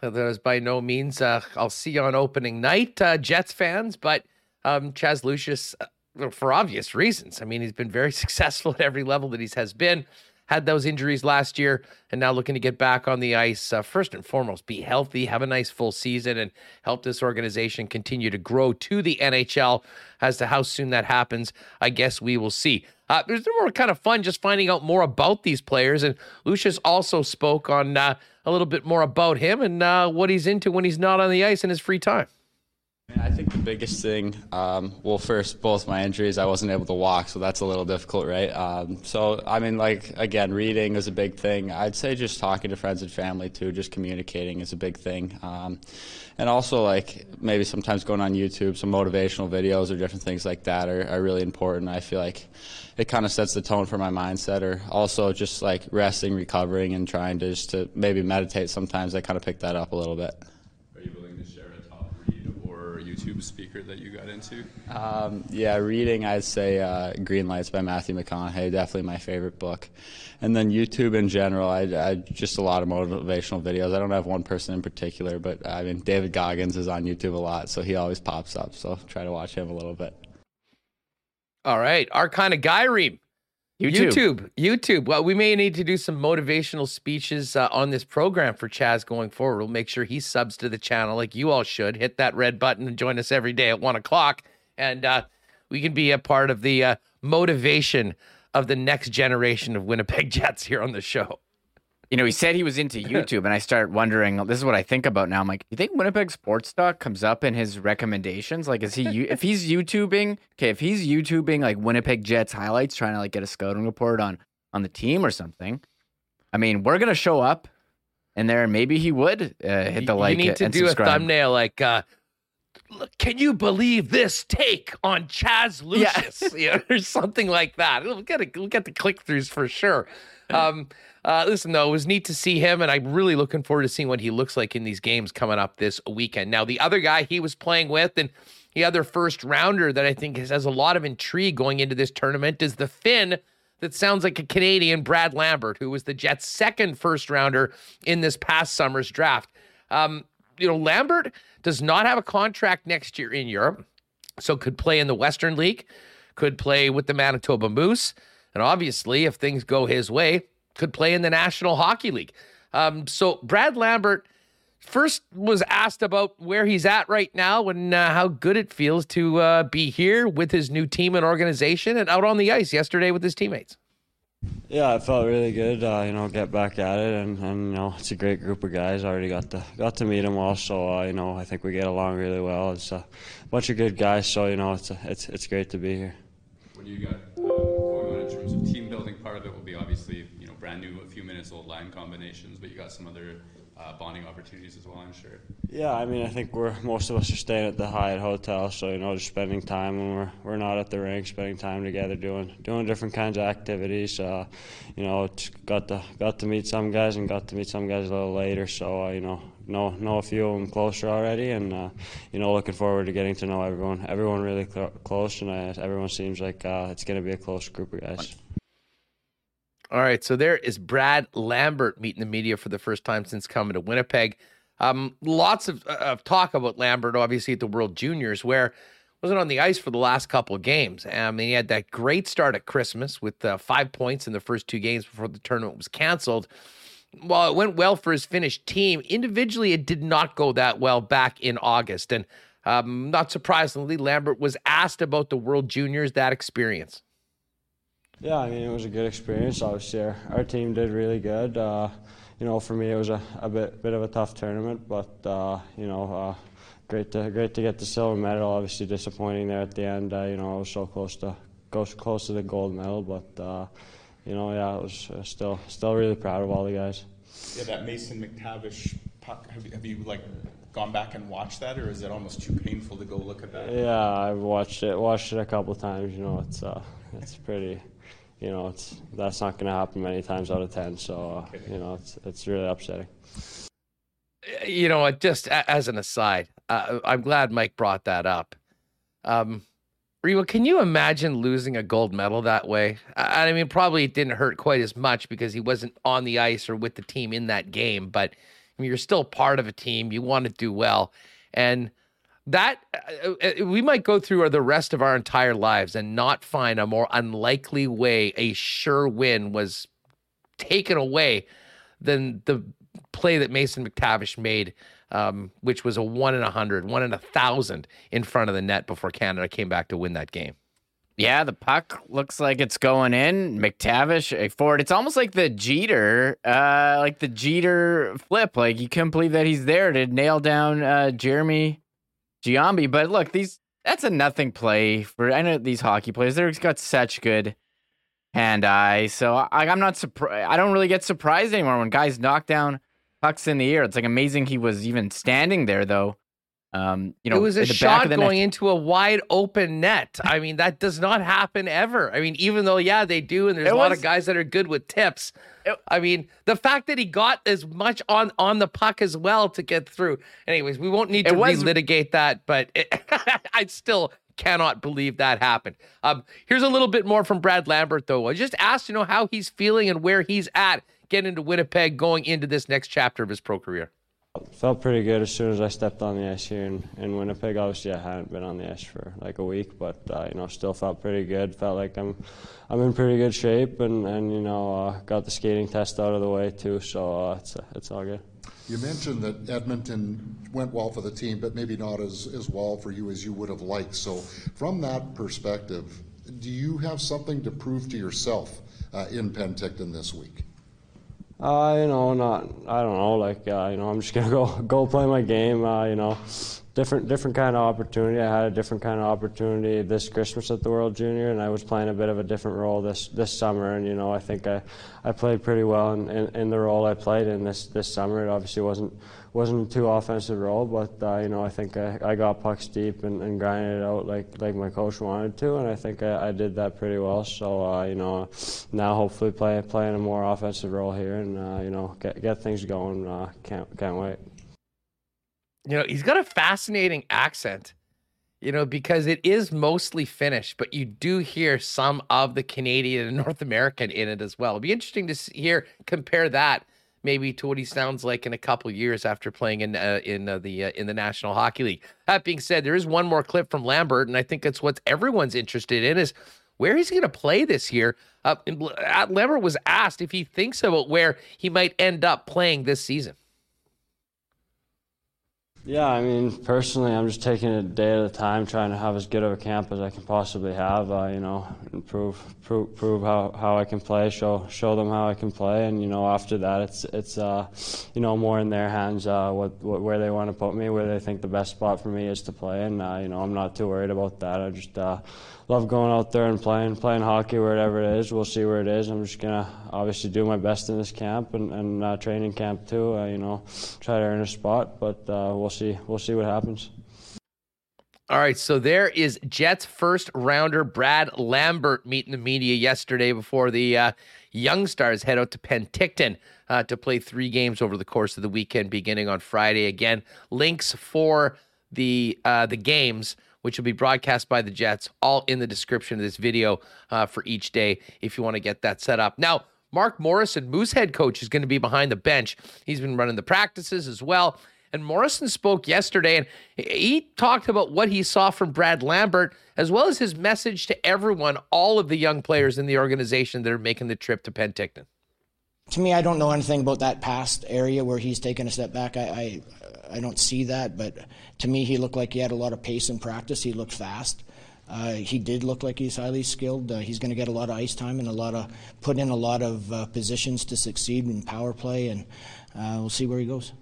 S2: that is by no means uh, I'll see you on opening night, uh, Jets fans, but um, Chaz Lucius, uh, for obvious reasons. I mean, he's been very successful at every level that he has been. Had those injuries last year, and now looking to get back on the ice. Uh, first and foremost, be healthy, have a nice full season, and help this organization continue to grow to the NHL. As to how soon that happens, I guess we will see. Uh, there's more kind of fun just finding out more about these players. And Lucius also spoke on uh, a little bit more about him and uh, what he's into when he's not on the ice in his free time.
S4: I think the biggest thing, um, well, first, both my injuries, I wasn't able to walk, so that's a little difficult, right? Um, so, I mean, like, again, reading is a big thing. I'd say just talking to friends and family, too, just communicating is a big thing. Um, and also, like, maybe sometimes going on YouTube, some motivational videos or different things like that are, are really important. I feel like it kind of sets the tone for my mindset, or also just like resting, recovering, and trying to just to maybe meditate sometimes. I kind of pick that up a little bit.
S5: YouTube speaker that you got into?
S4: Um, yeah, reading, I'd say uh, Green Lights by Matthew McConaughey, definitely my favorite book. And then YouTube in general, I, I just a lot of motivational videos. I don't have one person in particular, but I mean, David Goggins is on YouTube a lot, so he always pops up. So try to watch him a little bit.
S2: All right, our kind of guy, Reem. YouTube. YouTube. YouTube. Well, we may need to do some motivational speeches uh, on this program for Chaz going forward. We'll make sure he subs to the channel like you all should. Hit that red button and join us every day at one o'clock. And uh, we can be a part of the uh, motivation of the next generation of Winnipeg Jets here on the show
S3: you know, he said he was into YouTube, and I start wondering. This is what I think about now. I'm like, you think Winnipeg Sports Talk comes up in his recommendations? Like, is he if he's YouTubing? Okay, if he's YouTubing like Winnipeg Jets highlights, trying to like get a scouting report on on the team or something. I mean, we're gonna show up in there, and maybe he would uh, hit the like.
S2: You need to do subscribe. a thumbnail like. uh can you believe this take on Chaz Lucius? Yeah. you know, or something like that. We'll get, a, we'll get the click throughs for sure. Um, uh, listen, though, it was neat to see him, and I'm really looking forward to seeing what he looks like in these games coming up this weekend. Now, the other guy he was playing with, and the other first rounder that I think has, has a lot of intrigue going into this tournament is the Finn that sounds like a Canadian, Brad Lambert, who was the Jets' second first rounder in this past summer's draft. Um, you know, Lambert does not have a contract next year in Europe, so could play in the Western League, could play with the Manitoba Moose, and obviously, if things go his way, could play in the National Hockey League. Um, so Brad Lambert first was asked about where he's at right now and uh, how good it feels to uh, be here with his new team and organization and out on the ice yesterday with his teammates.
S6: Yeah, it felt really good. Uh, you know, get back at it, and, and you know, it's a great group of guys. I already got to got to meet them all, so uh, you know, I think we get along really well. It's a bunch of good guys, so you know, it's a, it's it's great to be here.
S5: What do you got uh, going on in terms of team building? Part of it will be obviously you know brand new, a few minutes old line combinations, but you got some other uh, bonding opportunities as well, I'm sure.
S6: Yeah, I mean, I think we're most of us are staying at the Hyatt Hotel, so you know, just spending time when we're we're not at the rink, spending time together, doing doing different kinds of activities. Uh, you know, got to got to meet some guys and got to meet some guys a little later. So uh, you know, know know a few of them closer already, and uh, you know, looking forward to getting to know everyone. Everyone really cl- close, and uh, everyone seems like uh, it's going to be a close group of guys.
S2: All right, so there is Brad Lambert meeting the media for the first time since coming to Winnipeg. Um, lots of, uh, of talk about Lambert, obviously at the World Juniors, where wasn't on the ice for the last couple of games. I mean, he had that great start at Christmas with uh, five points in the first two games before the tournament was canceled. While it went well for his Finnish team, individually it did not go that well back in August. And um, not surprisingly, Lambert was asked about the World Juniors, that experience.
S6: Yeah, I mean, it was a good experience. Obviously, our, our team did really good. Uh, you know, for me, it was a, a bit bit of a tough tournament, but uh, you know, uh, great to great to get the silver medal. Obviously, disappointing there at the end. Uh, you know, I was so close to close close to the gold medal, but uh, you know, yeah, it was uh, still still really proud of all the guys.
S5: Yeah, that Mason McTavish puck. Have you, have you like gone back and watched that, or is it almost too painful to go look at that?
S6: Yeah, I've watched it. Watched it a couple times. You know, it's uh, it's pretty you know, it's that's not going to happen many times out of ten. So uh, you know, it's it's really upsetting.
S2: You know, just as an aside, uh, I'm glad Mike brought that up. Um, can you imagine losing a gold medal that way? I, I mean, probably it didn't hurt quite as much because he wasn't on the ice or with the team in that game, but I mean, you're still part of a team. You want to do well. And that uh, uh, we might go through the rest of our entire lives and not find a more unlikely way a sure win was taken away than the play that Mason McTavish made, um, which was a one in a hundred, one in a thousand in front of the net before Canada came back to win that game.
S3: Yeah, the puck looks like it's going in. McTavish forward. It's almost like the Jeter, uh, like the Jeter flip. Like you couldn't believe that he's there to nail down uh, Jeremy Giambi. But look, these that's a nothing play for. I know these hockey players. They've got such good hand eye. So I, I'm not surprised. I don't really get surprised anymore when guys knock down pucks in the air. It's like amazing he was even standing there though. Um, you know,
S2: it was a shot going net. into a wide open net. I mean, that does not happen ever. I mean, even though yeah, they do, and there's it a was, lot of guys that are good with tips. I mean, the fact that he got as much on on the puck as well to get through. Anyways, we won't need to was, relitigate that, but it, I still cannot believe that happened. Um, here's a little bit more from Brad Lambert, though. I just asked, you know, how he's feeling and where he's at getting into Winnipeg, going into this next chapter of his pro career.
S6: Felt pretty good as soon as I stepped on the ice here in, in Winnipeg. Obviously, I hadn't been on the ice for like a week, but uh, you know, still felt pretty good. Felt like I'm, I'm in pretty good shape, and, and you know, uh, got the skating test out of the way too. So uh, it's it's all good.
S7: You mentioned that Edmonton went well for the team, but maybe not as, as well for you as you would have liked. So, from that perspective, do you have something to prove to yourself uh, in Penticton this week?
S6: Uh, you know, not I don't know. Like uh, you know, I'm just gonna go go play my game. Uh, you know, different different kind of opportunity. I had a different kind of opportunity this Christmas at the World Junior, and I was playing a bit of a different role this this summer. And you know, I think I, I played pretty well in, in, in the role I played in this this summer. It obviously wasn't wasn't too offensive role, but uh, you know I think I, I got pucks deep and, and grinded it out like like my coach wanted to, and I think I, I did that pretty well. So uh, you know now hopefully play playing a more offensive role here and uh, you know get get things going. Uh, can't can't wait.
S2: You know he's got a fascinating accent. You know, because it is mostly Finnish, but you do hear some of the Canadian and North American in it as well. It'd be interesting to hear compare that maybe to what he sounds like in a couple years after playing in uh, in uh, the uh, in the National Hockey League. That being said, there is one more clip from Lambert, and I think that's what everyone's interested in is where he's going to play this year. Uh, Lambert was asked if he thinks about where he might end up playing this season.
S6: Yeah, I mean, personally, I'm just taking it a day at a time, trying to have as good of a camp as I can possibly have. Uh, you know, improve, prove, prove how, how I can play, show show them how I can play, and you know, after that, it's it's uh, you know more in their hands. Uh, what, what where they want to put me, where they think the best spot for me is to play, and uh, you know, I'm not too worried about that. I just uh, love going out there and playing playing hockey wherever it is. We'll see where it is. I'm just gonna obviously do my best in this camp and, and uh, training camp too. Uh, you know, try to earn a spot, but uh, we'll see. We'll see what happens.
S2: All right, so there is Jets first rounder Brad Lambert meeting the media yesterday before the uh, Young Stars head out to Penticton uh, to play three games over the course of the weekend, beginning on Friday. Again, links for the uh, the games which will be broadcast by the Jets, all in the description of this video uh, for each day if you want to get that set up. Now, Mark Morrison, Moose head coach, is going to be behind the bench. He's been running the practices as well. And Morrison spoke yesterday and he talked about what he saw from Brad Lambert, as well as his message to everyone, all of the young players in the organization that are making the trip to Penticton.
S8: To me, I don't know anything about that past area where he's taken a step back. I, I I don't see that, but to me, he looked like he had a lot of pace in practice. He looked fast. Uh, he did look like he's highly skilled. Uh, he's going to get a lot of ice time and a lot of put in a lot of uh, positions to succeed in power play, and uh, we'll see where he goes.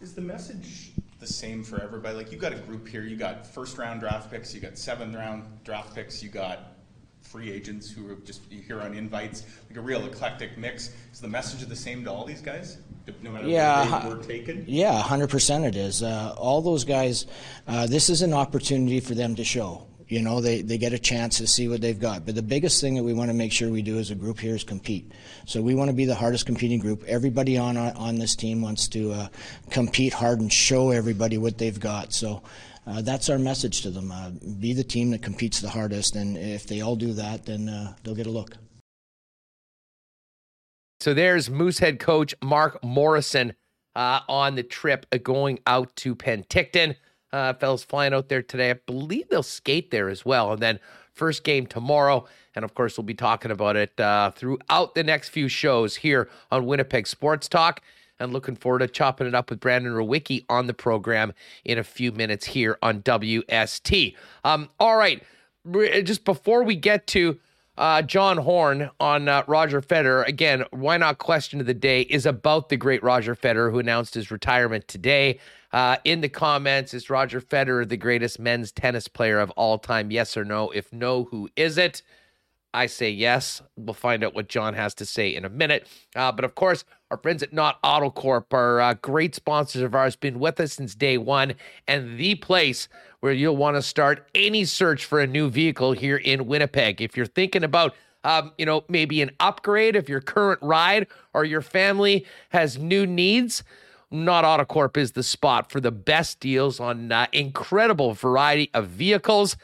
S5: Is the message the same for everybody? Like you've got a group here. You got first round draft picks. You got seventh round draft picks. You got free agents who are just here on invites, like a real eclectic mix. Is the message the same to all these guys, no matter yeah, where they were taken?
S8: Yeah, hundred percent it is. Uh, all those guys, uh, this is an opportunity for them to show. You know, they, they get a chance to see what they've got. But the biggest thing that we want to make sure we do as a group here is compete. So we want to be the hardest competing group. Everybody on on this team wants to uh, compete hard and show everybody what they've got. So uh, that's our message to them. Uh, be the team that competes the hardest, and if they all do that, then uh, they'll get a look.
S2: So there's Moosehead coach Mark Morrison uh, on the trip going out to Penticton. Uh, fellas flying out there today. I believe they'll skate there as well. And then first game tomorrow. And of course, we'll be talking about it uh, throughout the next few shows here on Winnipeg Sports Talk. And looking forward to chopping it up with Brandon Rewucki on the program in a few minutes here on WST. Um, all right. Just before we get to uh, John Horn on uh, Roger Federer. Again, why not question of the day is about the great Roger Federer who announced his retirement today. Uh, in the comments, is Roger Federer the greatest men's tennis player of all time? Yes or no? If no, who is it? I say yes. We'll find out what John has to say in a minute. Uh, but of course, our friends at Nott Autocorp are uh, great sponsors of ours, been with us since day one, and the place where you'll want to start any search for a new vehicle here in Winnipeg. If you're thinking about um, you know, maybe an upgrade of your current ride or your family has new needs, Nott Autocorp is the spot for the best deals on uh, incredible variety of vehicles.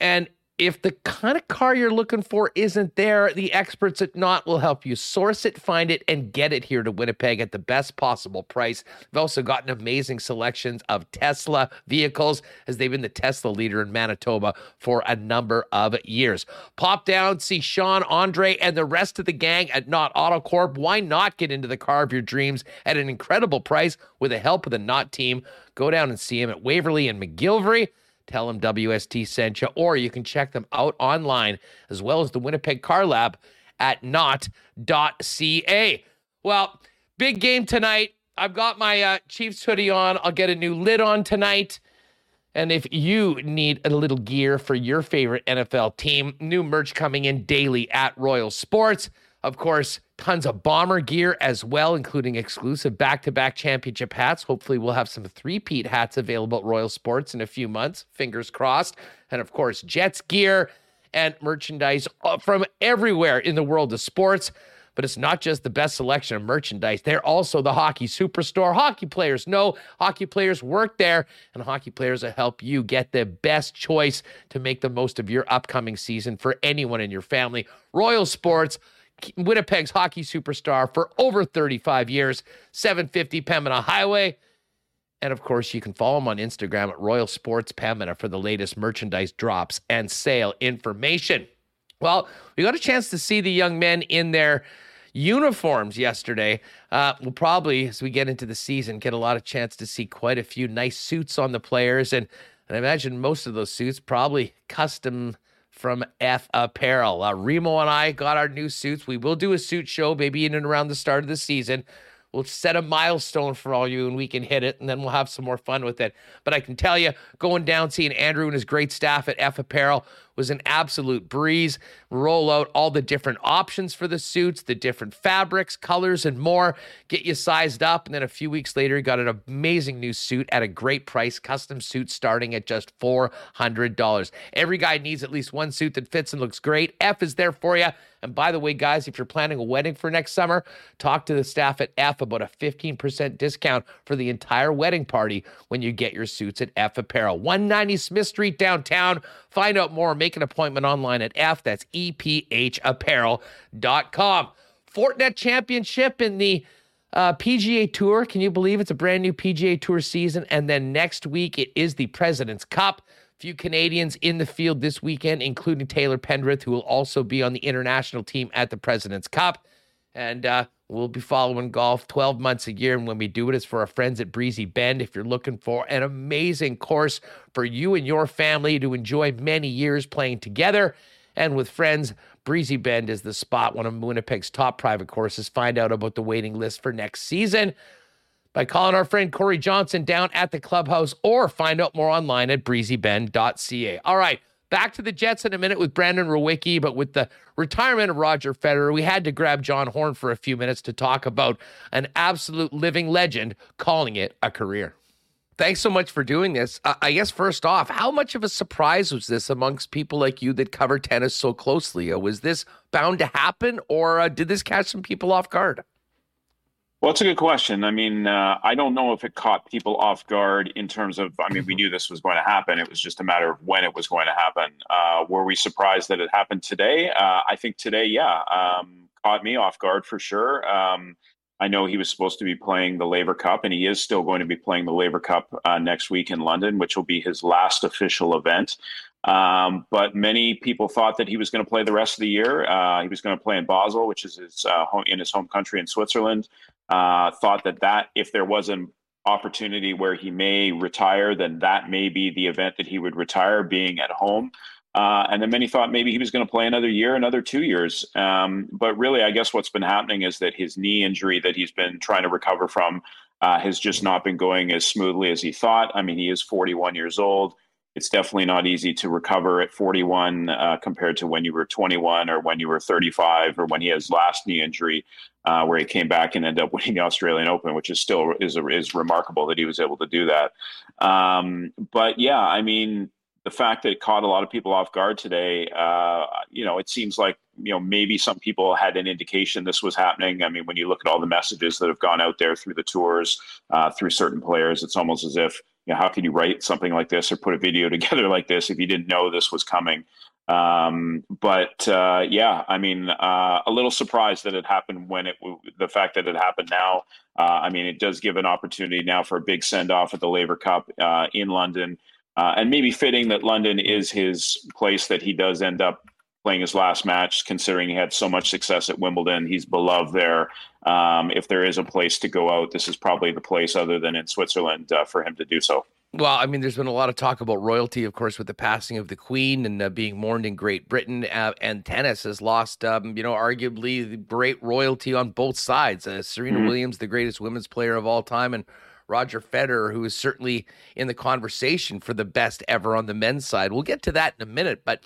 S2: And if the kind of car you're looking for isn't there, the experts at Nott will help you source it, find it, and get it here to Winnipeg at the best possible price. They've also got an amazing selections of Tesla vehicles, as they've been the Tesla leader in Manitoba for a number of years. Pop down, see Sean, Andre, and the rest of the gang at Nott Autocorp. Why not get into the car of your dreams at an incredible price with the help of the Nott team? Go down and see him at Waverley and McGillivray. Tell them WST sent you, or you can check them out online as well as the Winnipeg Car Lab at knott.ca. Well, big game tonight. I've got my uh, Chiefs hoodie on. I'll get a new lid on tonight. And if you need a little gear for your favorite NFL team, new merch coming in daily at Royal Sports. Of course, tons of bomber gear as well, including exclusive back to back championship hats. Hopefully, we'll have some three peat hats available at Royal Sports in a few months. Fingers crossed. And of course, Jets gear and merchandise uh, from everywhere in the world of sports. But it's not just the best selection of merchandise. They're also the hockey superstore. Hockey players know hockey players work there, and hockey players will help you get the best choice to make the most of your upcoming season for anyone in your family. Royal Sports Winnipeg's hockey superstar for over 35 years, 750 Pembina Highway. And of course, you can follow him on Instagram at Royal Sports Pembina for the latest merchandise drops and sale information. Well, we got a chance to see the young men in their uniforms yesterday. Uh, we'll probably, as we get into the season, get a lot of chance to see quite a few nice suits on the players. And, and I imagine most of those suits probably custom from Eph Apparel. Uh, Remo and I got our new suits. We will do a suit show maybe in and around the start of the season. We'll set a milestone for all you and we can hit it and then we'll have some more fun with it. But I can tell you, going down, seeing Andrew and his great staff at Eph Apparel was an absolute breeze. Roll out all the different options for the suits, the different fabrics, colors, and more. Get you sized up. And then a few weeks later, you got an amazing new suit at a great price. Custom suit starting at just $400. Every guy needs at least one suit that fits and looks great. Eph is there for you. And by the way, guys, if you're planning a wedding for next summer, talk to the staff at Eph about a 15% discount for the entire wedding party when you get your suits at Eph Apparel. 190 Smith Street downtown. Find out more. Make an appointment online at Eph. That's EPHapparel.com. Fortinet Championship in the uh, PGA Tour. Can you believe it's a brand new PGA Tour season? And then next week, it is the President's Cup. Few Canadians in the field this weekend, including Taylor Pendrith, who will also be on the international team at the President's Cup. And uh, we'll be following golf 12 months a year. And when we do it, it's for our friends at Breezy Bend. If you're looking for an amazing course for you and your family to enjoy many years playing together and with friends, Breezy Bend is the spot, one of Winnipeg's top private courses. Find out about the waiting list for next season by calling our friend Corey Johnson down at the clubhouse or find out more online at breezybend.ca. All right, back to the Jets in a minute with Brandon Rewucki, but with the retirement of Roger Federer, we had to grab John Horn for a few minutes to talk about an absolute living legend calling it a career. Thanks so much for doing this. I guess first off, how much of a surprise was this amongst people like you that cover tennis so closely? Was this bound to happen, or uh, did this catch some people off guard?
S9: Well, it's a good question. I mean, uh, I don't know if it caught people off guard in terms of. I mean, we knew this was going to happen. It was just a matter of when it was going to happen. Uh, were we surprised that it happened today? Uh, I think today, yeah, um, caught me off guard for sure. Um, I know he was supposed to be playing the Laver Cup, and he is still going to be playing the Laver Cup uh, next week in London, which will be his last official event. Um, but many people thought that he was going to play the rest of the year. Uh, he was going to play in Basel, which is his uh, home, in his home country in Switzerland. Uh, thought that that if there was an opportunity where he may retire, then that may be the event that he would retire, being at home. Uh, and then many thought maybe he was going to play another year, another two years. Um, but really, I guess what's been happening is that his knee injury that he's been trying to recover from uh, has just not been going as smoothly as he thought. I mean, he is 41 years old. It's definitely not easy to recover at 41 uh, compared to when you were 21 or when you were 35 or when he has last knee injury, uh, where he came back and ended up winning the Australian Open, which is still is is remarkable that he was able to do that. Um, but yeah, I mean, the fact that it caught a lot of people off guard today, uh, you know, it seems like you know maybe some people had an indication this was happening. I mean, when you look at all the messages that have gone out there through the tours, uh, through certain players, it's almost as if you know how could you write something like this or put a video together like this if you didn't know this was coming. Um, but uh, yeah, I mean, uh, a little surprised that it happened when it the fact that it happened now. Uh, I mean, it does give an opportunity now for a big send off at the Laver Cup uh, in London. Uh, and maybe fitting that London is his place that he does end up playing his last match, considering he had so much success at Wimbledon. He's beloved there. Um, if there is a place to go out, this is probably the place other than in Switzerland uh, for him to do so.
S2: Well, I mean, there's been a lot of talk about royalty, of course, with the passing of the Queen and uh, being mourned in Great Britain. Uh, and tennis has lost, um, you know, arguably the great royalty on both sides. Uh, Serena mm-hmm. Williams, the greatest women's player of all time, and Roger Federer, who is certainly in the conversation for the best ever on the men's side. We'll get to that in a minute, but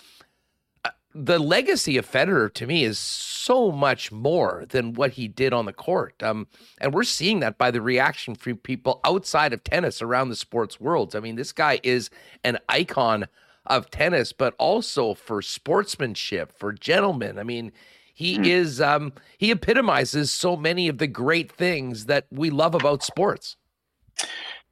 S2: the legacy of Federer to me is so much more than what he did on the court. Um, and we're seeing that by the reaction from people outside of tennis around the sports world. I mean, this guy is an icon of tennis, but also for sportsmanship, for gentlemen. I mean, he mm. is um, he epitomizes so many of the great things that we love about sports.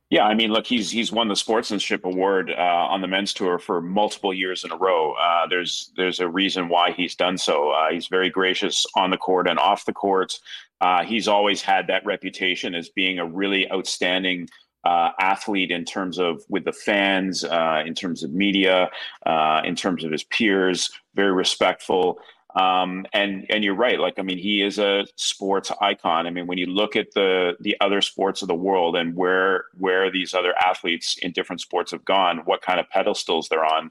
S9: Yeah, I mean, look, he's he's won the Sportsmanship Award uh, on the men's tour for multiple years in a row. Uh, there's there's a reason why he's done so. Uh, he's very gracious on the court and off the court. Uh, he's always had that reputation as being a really outstanding uh, athlete in terms of with the fans, uh, in terms of media, in terms of his peers. Very respectful. Um, and and you're right. Like I mean, he is a sports icon. I mean, when you look at the the other sports of the world and where where these other athletes in different sports have gone, what kind of pedestals they're on.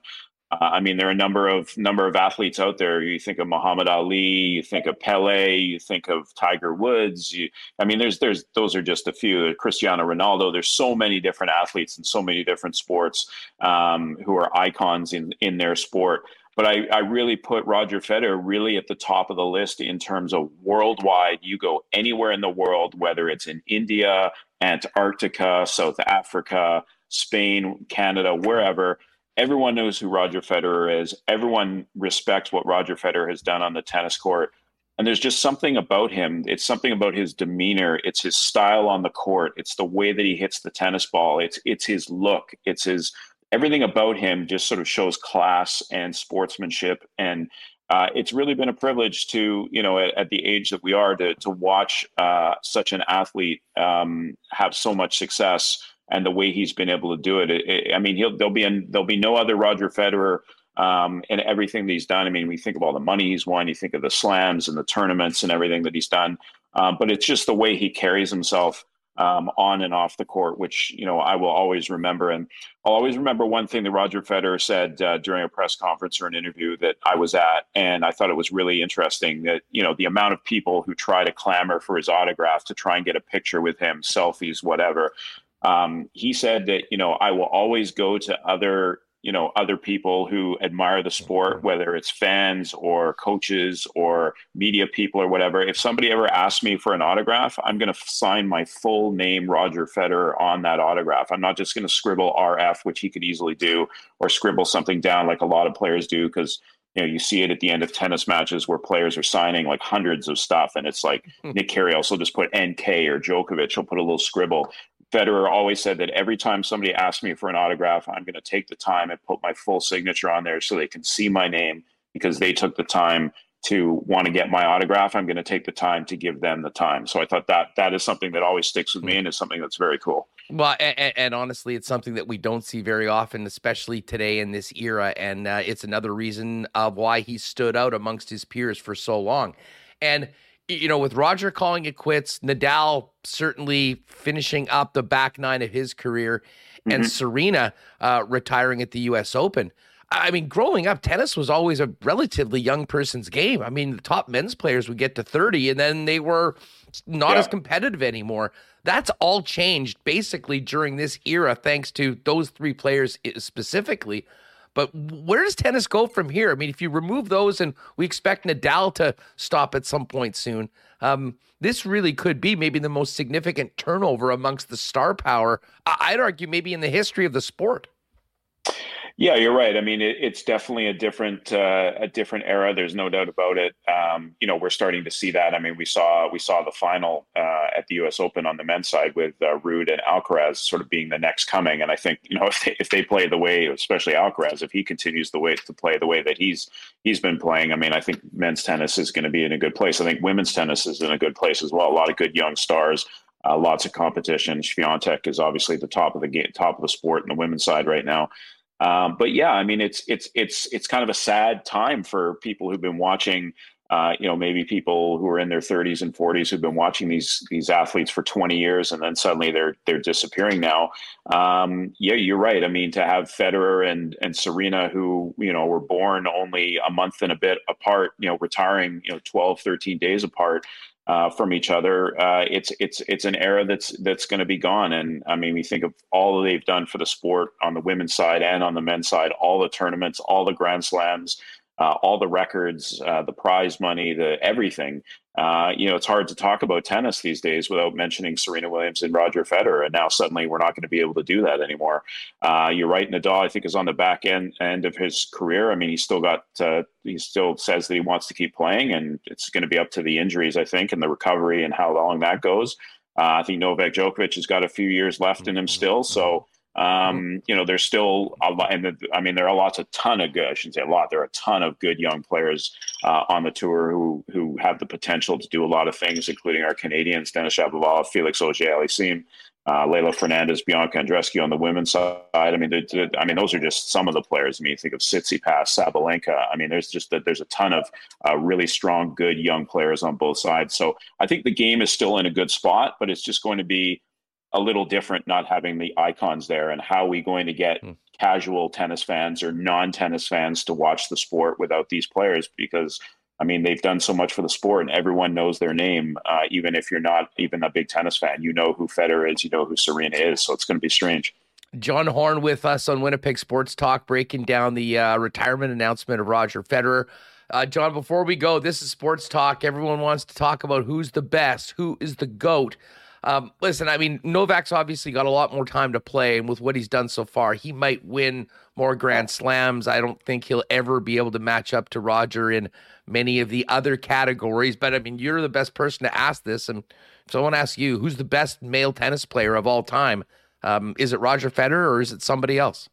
S9: Uh, I mean, there are a number of number of athletes out there. You think of Muhammad Ali, you think of Pele, you think of Tiger Woods. You, I mean, there's there's those are just a few. Cristiano Ronaldo. There's so many different athletes in so many different sports um, who are icons in in their sport. But I, I really put Roger Federer really at the top of the list in terms of worldwide. You go anywhere in the world, whether it's in India, Antarctica, South Africa, Spain, Canada, wherever. Everyone knows who Roger Federer is. Everyone respects what Roger Federer has done on the tennis court. And there's just something about him. It's something about his demeanor. It's his style on the court. It's the way that he hits the tennis ball. It's it's his look. It's his everything about him just sort of shows class and sportsmanship and uh, it's really been a privilege to you know at, at, the age that we are to to watch uh, such an athlete um, have so much success and the way he's been able to do it. it, it I mean, he'll there'll be an, there'll be no other Roger Federer um, and everything that he's done. I mean, we think of all the money he's won, you think of the slams and the tournaments and everything that he's done, um, but it's just the way he carries himself um, on and off the court, which you know I will always remember. And I'll always remember one thing that Roger Federer said uh, during a press conference or an interview that I was at, and I thought it was really interesting that you know the amount of people who try to clamor for his autograph to try and get a picture with him, selfies, whatever. Um, he said that you know I will always go to other you know other people who admire the sport, whether it's fans or coaches or media people or whatever. If somebody ever asks me for an autograph, I'm going to sign my full name, Roger Federer, on that autograph. I'm not just going to scribble RF, which he could easily do, or scribble something down like a lot of players do because you know, you see it at the end of tennis matches where players are signing like hundreds of stuff, and it's like hmm. Nick Kyrgios will just put NK or Djokovic, he'll put a little scribble. Federer always said that every time somebody asks me for an autograph, I'm going to take the time and put my full signature on there so they can see my name because they took the time to want to get my autograph. I'm going to take the time to give them the time. So I thought that that is something that always sticks with me hmm. and is something that's very cool.
S2: Well, and, and, honestly, it's something that we don't see very often, especially today in this era. And uh, it's another reason of why he stood out amongst his peers for so long. And, you know, with Roger calling it quits, Nadal certainly finishing up the back nine of his career, mm-hmm. and Serena uh, retiring at the U.S. Open. I mean, growing up, tennis was always a relatively young person's game. I mean, the top men's players would get to 30 and then they were not yeah. as competitive anymore. That's all changed basically during this era, thanks to those three players specifically. But where does tennis go from here? I mean, if you remove those and we expect Nadal to stop at some point soon, um, this really could be maybe the most significant turnover amongst the star power, I'd argue, maybe in the history of the sport.
S9: Yeah, you're right. I mean, it, it's definitely a different uh, a different era. There's no doubt about it. Um, you know, we're starting to see that. I mean, we saw we saw the final uh, at the U.S. Open on the men's side with uh, Ruud and Alcaraz sort of being the next coming. And I think you know if they, if they play the way, especially Alcaraz, if he continues the way to play the way that he's he's been playing, I mean, I think men's tennis is going to be in a good place. I think women's tennis is in a good place as well. A lot of good young stars. Uh, lots of competition. Swiatek is obviously the top of the game, top of the sport in the women's side right now. Um, but yeah, I mean, it's it's it's it's kind of a sad time for people who've been watching. Uh, you know, maybe people who are in their 30s and 40s who've been watching these these athletes for 20 years, and then suddenly they're they're disappearing now. Um, yeah, you're right. I mean, to have Federer and and Serena, who you know were born only a month and a bit apart, you know, retiring you know 12, 13 days apart uh, from each other. Uh, it's it's it's an era that's that's going to be gone. And I mean, we think of all they've done for the sport on the women's side and on the men's side, all the tournaments, all the Grand Slams, uh, all the records, uh, the prize money, the everything. Uh, you know, it's hard to talk about tennis these days without mentioning Serena Williams and Roger Federer. And now suddenly we're not going to be able to do that anymore. Uh, you're right. Nadal, I think, is on the back end end of his career. I mean, he's still got, uh, he still says that he wants to keep playing, and it's going to be up to the injuries, I think, and the recovery and how long that goes. Uh, I think Novak Djokovic has got a few years left in him still. So, um, you know, there's still a lot, and I mean, there are lots, a ton of good. I shouldn't say a lot. There are a ton of good young players uh, on the tour who who have the potential to do a lot of things, including our Canadians, Denis Shapovalov, Felix Auger-Aliassime, uh, Leylah Fernandez, Bianca Andreescu on the women's side. I mean, I mean, those are just some of the players. I mean, think of Tsitsipas, Sabalenka. I mean, there's just that there's a ton of uh, really strong, good young players on both sides. So I think the game is still in a good spot, but it's just going to be a little different not having the icons there and how are we going to get mm. casual tennis fans or non-tennis fans to watch the sport without these players because I mean, they've done so much for the sport, and everyone knows their name. Uh, even if you're not even a big tennis fan, you know who Federer is, you know who Serena is. So it's going to be strange.
S2: John Horn with us on Winnipeg Sports Talk, breaking down the uh, retirement announcement of Roger Federer. Uh, John, before we go, this is Sports Talk. Everyone wants to talk about who's the best, who is the GOAT. Um, listen, I mean, Novak's obviously got a lot more time to play, and with what he's done so far, he might win more Grand Slams. I don't think he'll ever be able to match up to Roger in many of the other categories. But I mean, you're the best person to ask this, and so I want to ask you, who's the best male tennis player of all time? Um, is it Roger Federer or is it somebody else?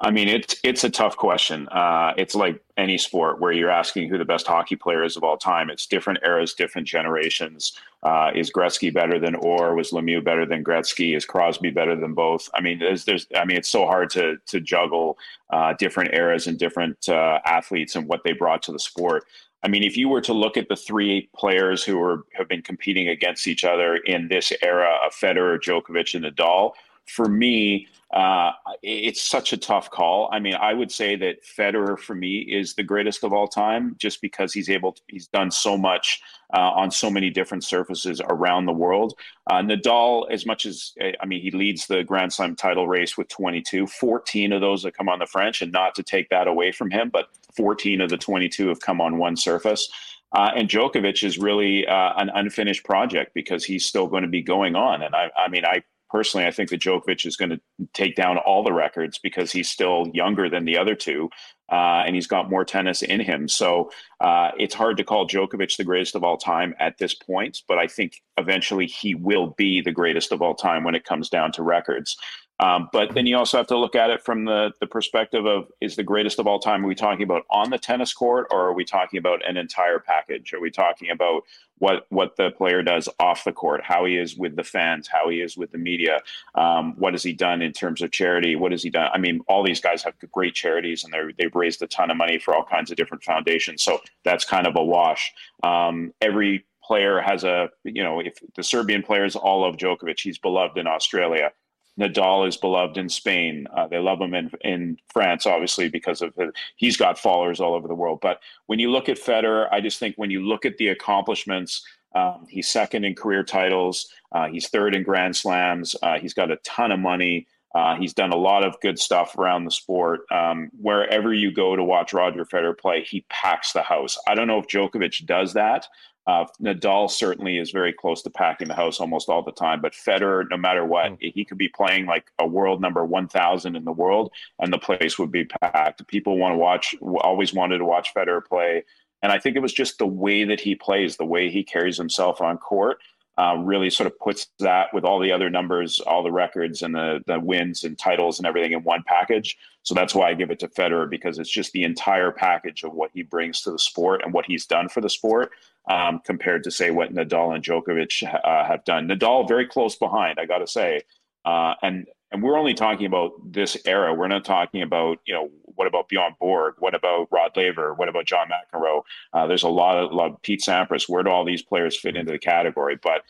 S9: I mean, it's it's a tough question. Uh, it's like any sport where you're asking who the best hockey player is of all time. It's different eras, different generations. Uh, is Gretzky better than Orr? Was Lemieux better than Gretzky? Is Crosby better than both? I mean, there's, there's I mean, it's so hard to to juggle uh, different eras and different uh, athletes and what they brought to the sport. I mean, if you were to look at the three players who are, have been competing against each other in this era of Federer, Djokovic, and Nadal, for me, uh, uh, it's such a tough call. I mean, I would say that Federer for me is the greatest of all time, just because he's able to, he's done so much uh, on so many different surfaces around the world. Uh, Nadal, as much as I mean, he leads the Grand Slam title race with 22. 14 of those have come on the French, and not to take that away from him, but 14 of the 22 have come on one surface. Uh, and Djokovic is really uh, an unfinished project because he's still going to be going on. And I, I mean, I personally, I think that Djokovic is going to take down all the records because he's still younger than the other two, uh, and he's got more tennis in him. So uh, it's hard to call Djokovic the greatest of all time at this point, but I think eventually he will be the greatest of all time when it comes down to records. Um, but then you also have to look at it from the, the perspective of is the greatest of all time, are we talking about on the tennis court or are we talking about an entire package? Are we talking about what, what the player does off the court, how he is with the fans, how he is with the media? Um, what has he done in terms of charity? What has he done? I mean, all these guys have great charities and they've raised a ton of money for all kinds of different foundations. So that's kind of a wash. Um, every player has a, you know, if the Serbian players all love Djokovic, he's beloved in Australia. Nadal is beloved in Spain. Uh, they love him in, in France, obviously, because of the, he's got followers all over the world. But when you look at Federer, I just think when you look at the accomplishments, um, he's second in career titles. Uh, he's third in Grand Slams. Uh, he's got a ton of money. Uh, he's done a lot of good stuff around the sport. Um, wherever you go to watch Roger Federer play, he packs the house. I don't know if Djokovic does that, uh, Nadal certainly is very close to packing the house almost all the time, but Federer, no matter what, mm. he could be playing like a world number 1,000 in the world, and the place would be packed. People want to watch, always wanted to watch Federer play, and I think it was just the way that he plays, the way he carries himself on court, uh, really sort of puts that with all the other numbers, all the records, and the the wins and titles and everything in one package. So that's why I give it to Federer because it's just the entire package of what he brings to the sport and what he's done for the sport um, compared to say what Nadal and Djokovic uh, have done. Nadal very close behind, I got to say, uh, and and we're only talking about this era. We're not talking about you know what about Bjorn Borg? What about Rod Laver? What about John McEnroe? Uh, there's a lot of, Pete Sampras. Where do all these players fit into the category? But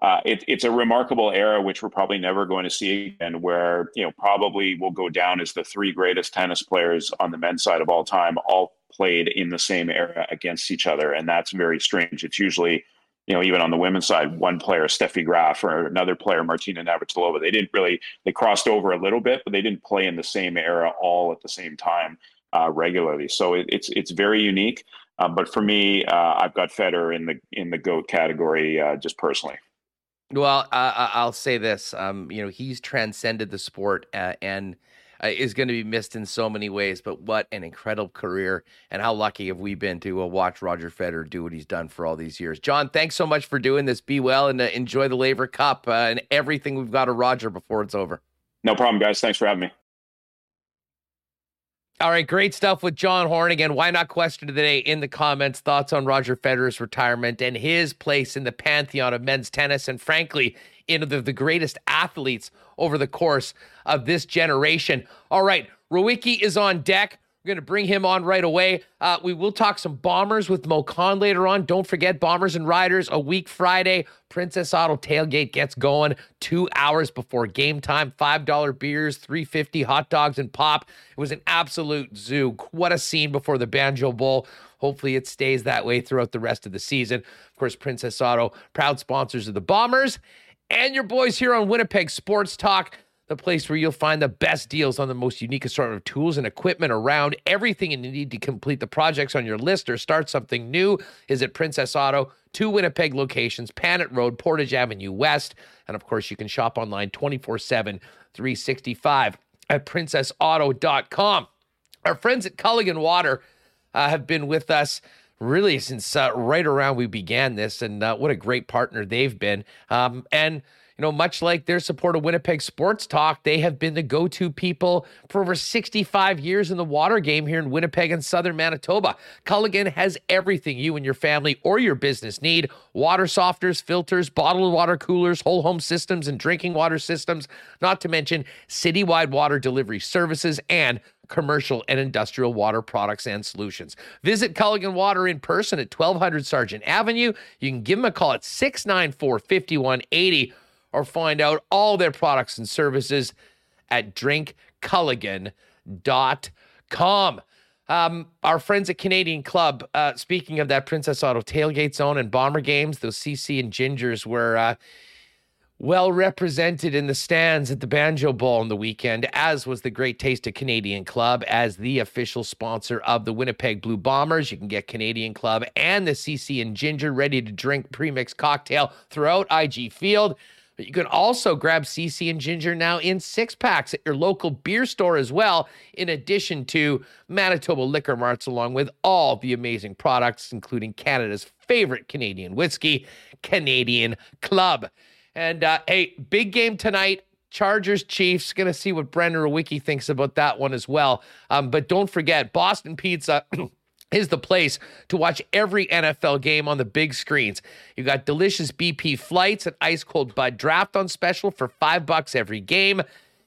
S9: uh, it, it's a remarkable era, which we're probably never going to see again, where you know probably will go down as the three greatest tennis players on the men's side of all time, all played in the same era against each other, and that's very strange. It's usually, you know, even on the women's side, one player, Steffi Graf, or another player, Martina Navratilova. They didn't really they crossed over a little bit, but they didn't play in the same era all at the same time uh, regularly. So it, it's it's very unique. Uh, but for me, uh, I've got Federer in the in the goat category, uh, just personally.
S2: Well, I'll say this: um, you know, he's transcended the sport uh, and uh, is going to be missed in so many ways. But what an incredible career, and how lucky have we been to uh, watch Roger Federer do what he's done for all these years. John, thanks so much for doing this. Be well and uh, enjoy the Laver Cup uh, and everything we've got of Roger before it's over.
S9: No problem, guys. Thanks for having me.
S2: All right, great stuff with John Horn. Again, why not question of the day in the comments? Thoughts on Roger Federer's retirement and his place in the pantheon of men's tennis, and frankly, into the, the greatest athletes over the course of this generation. All right, Rewucki is on deck. We're going to bring him on right away. Uh, we will talk some bombers with Moe Khan later on. Don't forget Bombers and Riders a week Friday. Princess Auto tailgate gets going two hours before game time. Five dollar beers, three fifty hot dogs and pop. It was an absolute zoo. What a scene before the Banjo Bowl. Hopefully, it stays that way throughout the rest of the season. Of course, Princess Auto, proud sponsors of the Bombers and your boys here on Winnipeg Sports Talk the place where you'll find the best deals on the most unique assortment of tools and equipment around. Everything you need to complete the projects on your list or start something new is at Princess Auto, two Winnipeg locations, Panet Road, Portage Avenue West. And of course, you can shop online 24 7, 365 at princessauto.com. Our friends at Culligan Water uh, have been with us really since uh, right around we began this, and uh, what a great partner they've been. Um, and you know, much like their support of Winnipeg Sports Talk, they have been the go to people for over 65 years in the water game here in Winnipeg and southern Manitoba. Culligan has everything you and your family or your business need water softeners, filters, bottled water coolers, whole home systems, and drinking water systems, not to mention citywide water delivery services and commercial and industrial water products and solutions. Visit Culligan Water in person at 1200 Sargent Avenue. You can give them a call at 694 5180 or find out all their products and services at drinkculligan.com. Um, our friends at Canadian Club, uh, speaking of that Princess Auto tailgate zone and bomber games, those CC and Gingers were uh, well represented in the stands at the Banjo Bowl on the weekend, as was the Great Taste of Canadian Club as the official sponsor of the Winnipeg Blue Bombers. You can get Canadian Club and the CC and Ginger ready to drink premixed cocktail throughout IG Field. But you can also grab CC and Ginger now in six packs at your local beer store as well, in addition to Manitoba Liquor Marts, along with all the amazing products, including Canada's favorite Canadian whiskey, Canadian Club. And uh, hey, big game tonight. Chargers Chiefs. Going to see what Brendan Rewucki thinks about that one as well. Um, but don't forget, Boston Pizza. is the place to watch every NFL game on the big screens. You got delicious BP flights and ice cold Bud Draft on special for five bucks every game.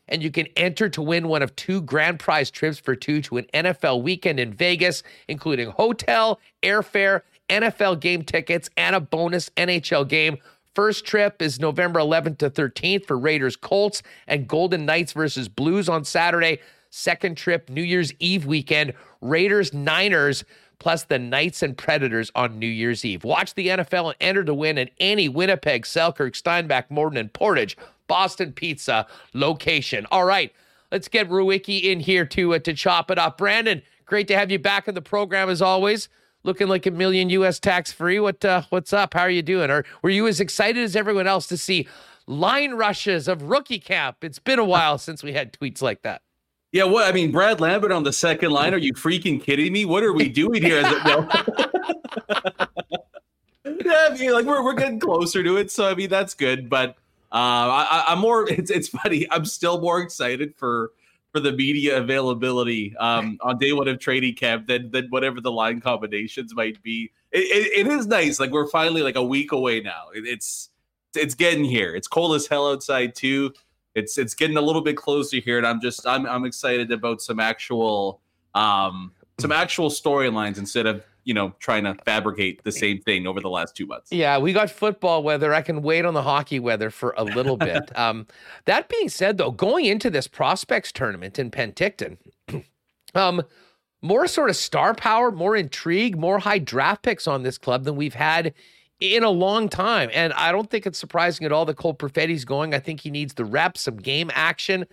S2: And you can enter to win one of two grand prize trips for two to an NFL weekend in Vegas, including hotel, airfare, NFL game tickets, and a bonus NHL game. First trip is November 11th to 13th for Raiders Colts and Golden Knights versus Blues on Saturday. Second trip, New Year's Eve weekend, Raiders, Niners, plus the Knights and Predators on New Year's Eve. Watch the NFL and enter to win at any Winnipeg, Selkirk, Steinbach, Morden, and Portage Boston Pizza location. All right, let's get Rewucki in here to uh, to chop it up. Brandon, great to have you back in the program as always. Looking like a million U.S. tax free. What uh, what's up? How are you doing? Or were you as excited as everyone else to see line rushes of rookie camp? It's been a while since we had tweets like that.
S10: Yeah, what I mean, Brad Lambert on the second line. Are you freaking kidding me? What are we doing here? Yeah, I mean, like we're we're getting closer to it, so I mean that's good. But uh, I, I'm more. It's it's funny. I'm still more excited for for the media availability um, on day one of training camp than than whatever the line combinations might be. It, it, it is nice. Like we're finally like a week away now. It, it's it's getting here. It's cold as hell outside too it's it's getting a little bit closer here, and I'm just I'm I'm excited about some actual um some actual storylines instead of you know trying to fabricate the same thing over the last two months.
S2: Yeah, we got football weather. I can wait on the hockey weather for a little bit. um, that being said, though, going into this prospects tournament in Penticton, um, more sort of star power, more intrigue, more high draft picks on this club than we've had in a long time. And I don't think it's surprising at all that Cole Perfetti's going. I think he needs the reps, some game action.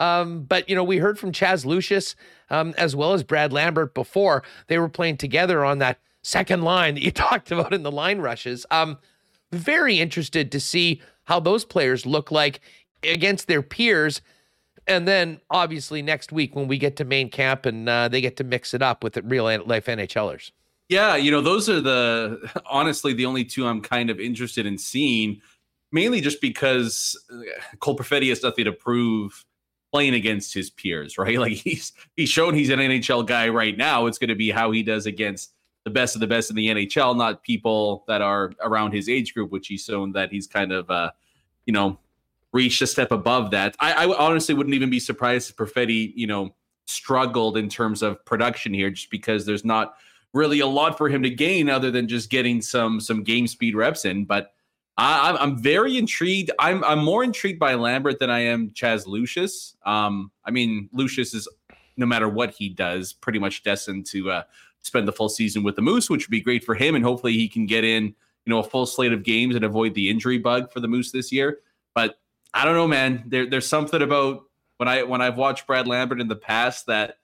S2: Um, but, you know, we heard from Chaz Lucius um, as well as Brad Lambert before. They were playing together on that second line that you talked about in the line rushes. Um, very interested to see how those players look like against their peers. And then obviously next week when we get to main camp and uh, they get to mix it up with the real life NHLers.
S10: Yeah, you know, those are the honestly the only two I'm kind of interested in seeing, mainly just because uh, Cole Perfetti has nothing to prove playing against his peers, right? Like he's he's shown he's an NHL guy right now. It's going to be how he does against the best of the best in the NHL, not people that are around his age group, which he's shown that he's kind of uh, you know, reached a step above that. I, I honestly wouldn't even be surprised if Perfetti, you know, struggled in terms of production here, just because there's not really a lot for him to gain other than just getting some some game speed reps in. But I, I'm very intrigued. I'm I'm more intrigued by Lambert than I am Chaz Lucius. Um, I mean, Lucius is no matter what he does, pretty much destined to uh, spend the full season with the Moose, which would be great for him, and hopefully he can get in, you know, a full slate of games and avoid the injury bug for the Moose this year. But I don't know, man. There, there's something about when I when I've watched Brad Lambert in the past that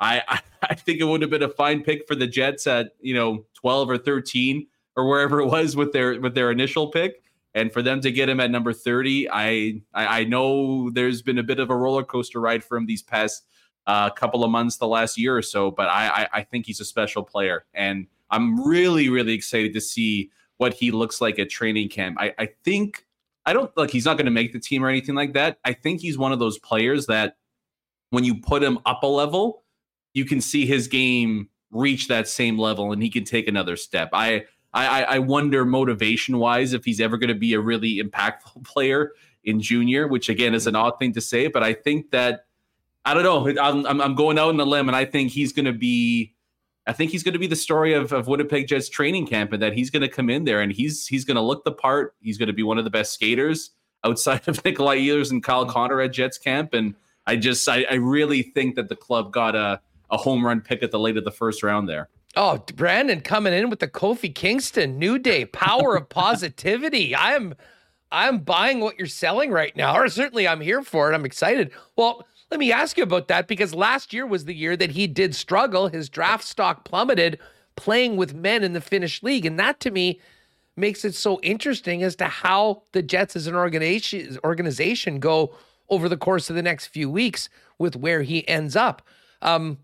S10: I, I think it would have been a fine pick for the Jets at you know 12 or 13 or wherever it was with their with their initial pick, and for them to get him at number 30, I I, I know there's been a bit of a roller coaster ride for him these past uh, couple of months, the last year or so, but I, I I think he's a special player, and I'm really really excited to see what he looks like at training camp. I I think I don't like he's not going to make the team or anything like that. I think he's one of those players that when you put him up a level you can see his game reach that same level and he can take another step. I I, I wonder motivation wise if he's ever going to be a really impactful player in junior, which again is an odd thing to say, but I think that I don't know. I'm I'm going out on a limb, and I think he's going to be. I think he's going to be the story of, of Winnipeg Jets training camp, and that he's going to come in there and he's he's going to look the part. He's going to be one of the best skaters. outside of Nikolai Ehlers and Kyle Connor at Jets camp. And I just, I, I really think that the club got a, a home run pick at the late of the first round there.
S2: Oh, Brandon coming in with the Kofi Kingston New Day power of positivity. I am I'm buying what you're selling right now, or certainly I'm here for it. I'm excited. Well, let me ask you about that because last year was the year that he did struggle. His draft stock plummeted playing with men in the Finnish league. And that to me makes it so interesting as to how the Jets as an organization organization go over the course of the next few weeks with where he ends up. Um,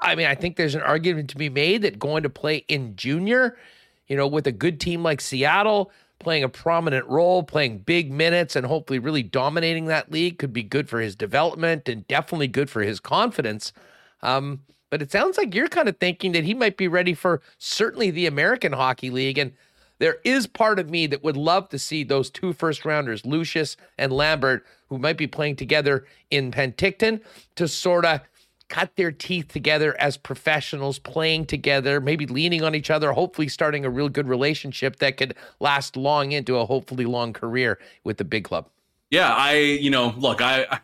S2: I mean, I think there's an argument to be made that going to play in junior, you know, with a good team like Seattle, playing a prominent role, playing big minutes, and hopefully really dominating that league could be good for his development and definitely good for his confidence. Um, but it sounds like you're kind of thinking that he might be ready for certainly the American Hockey League. And there is part of me that would love to see those two first rounders, Lucius and Lambert, who might be playing together in Penticton, to sort of cut their teeth together as professionals, playing together, maybe leaning on each other, hopefully starting a real good relationship that could last long into a hopefully long career with the big club.
S10: Yeah, I, you know, look, I,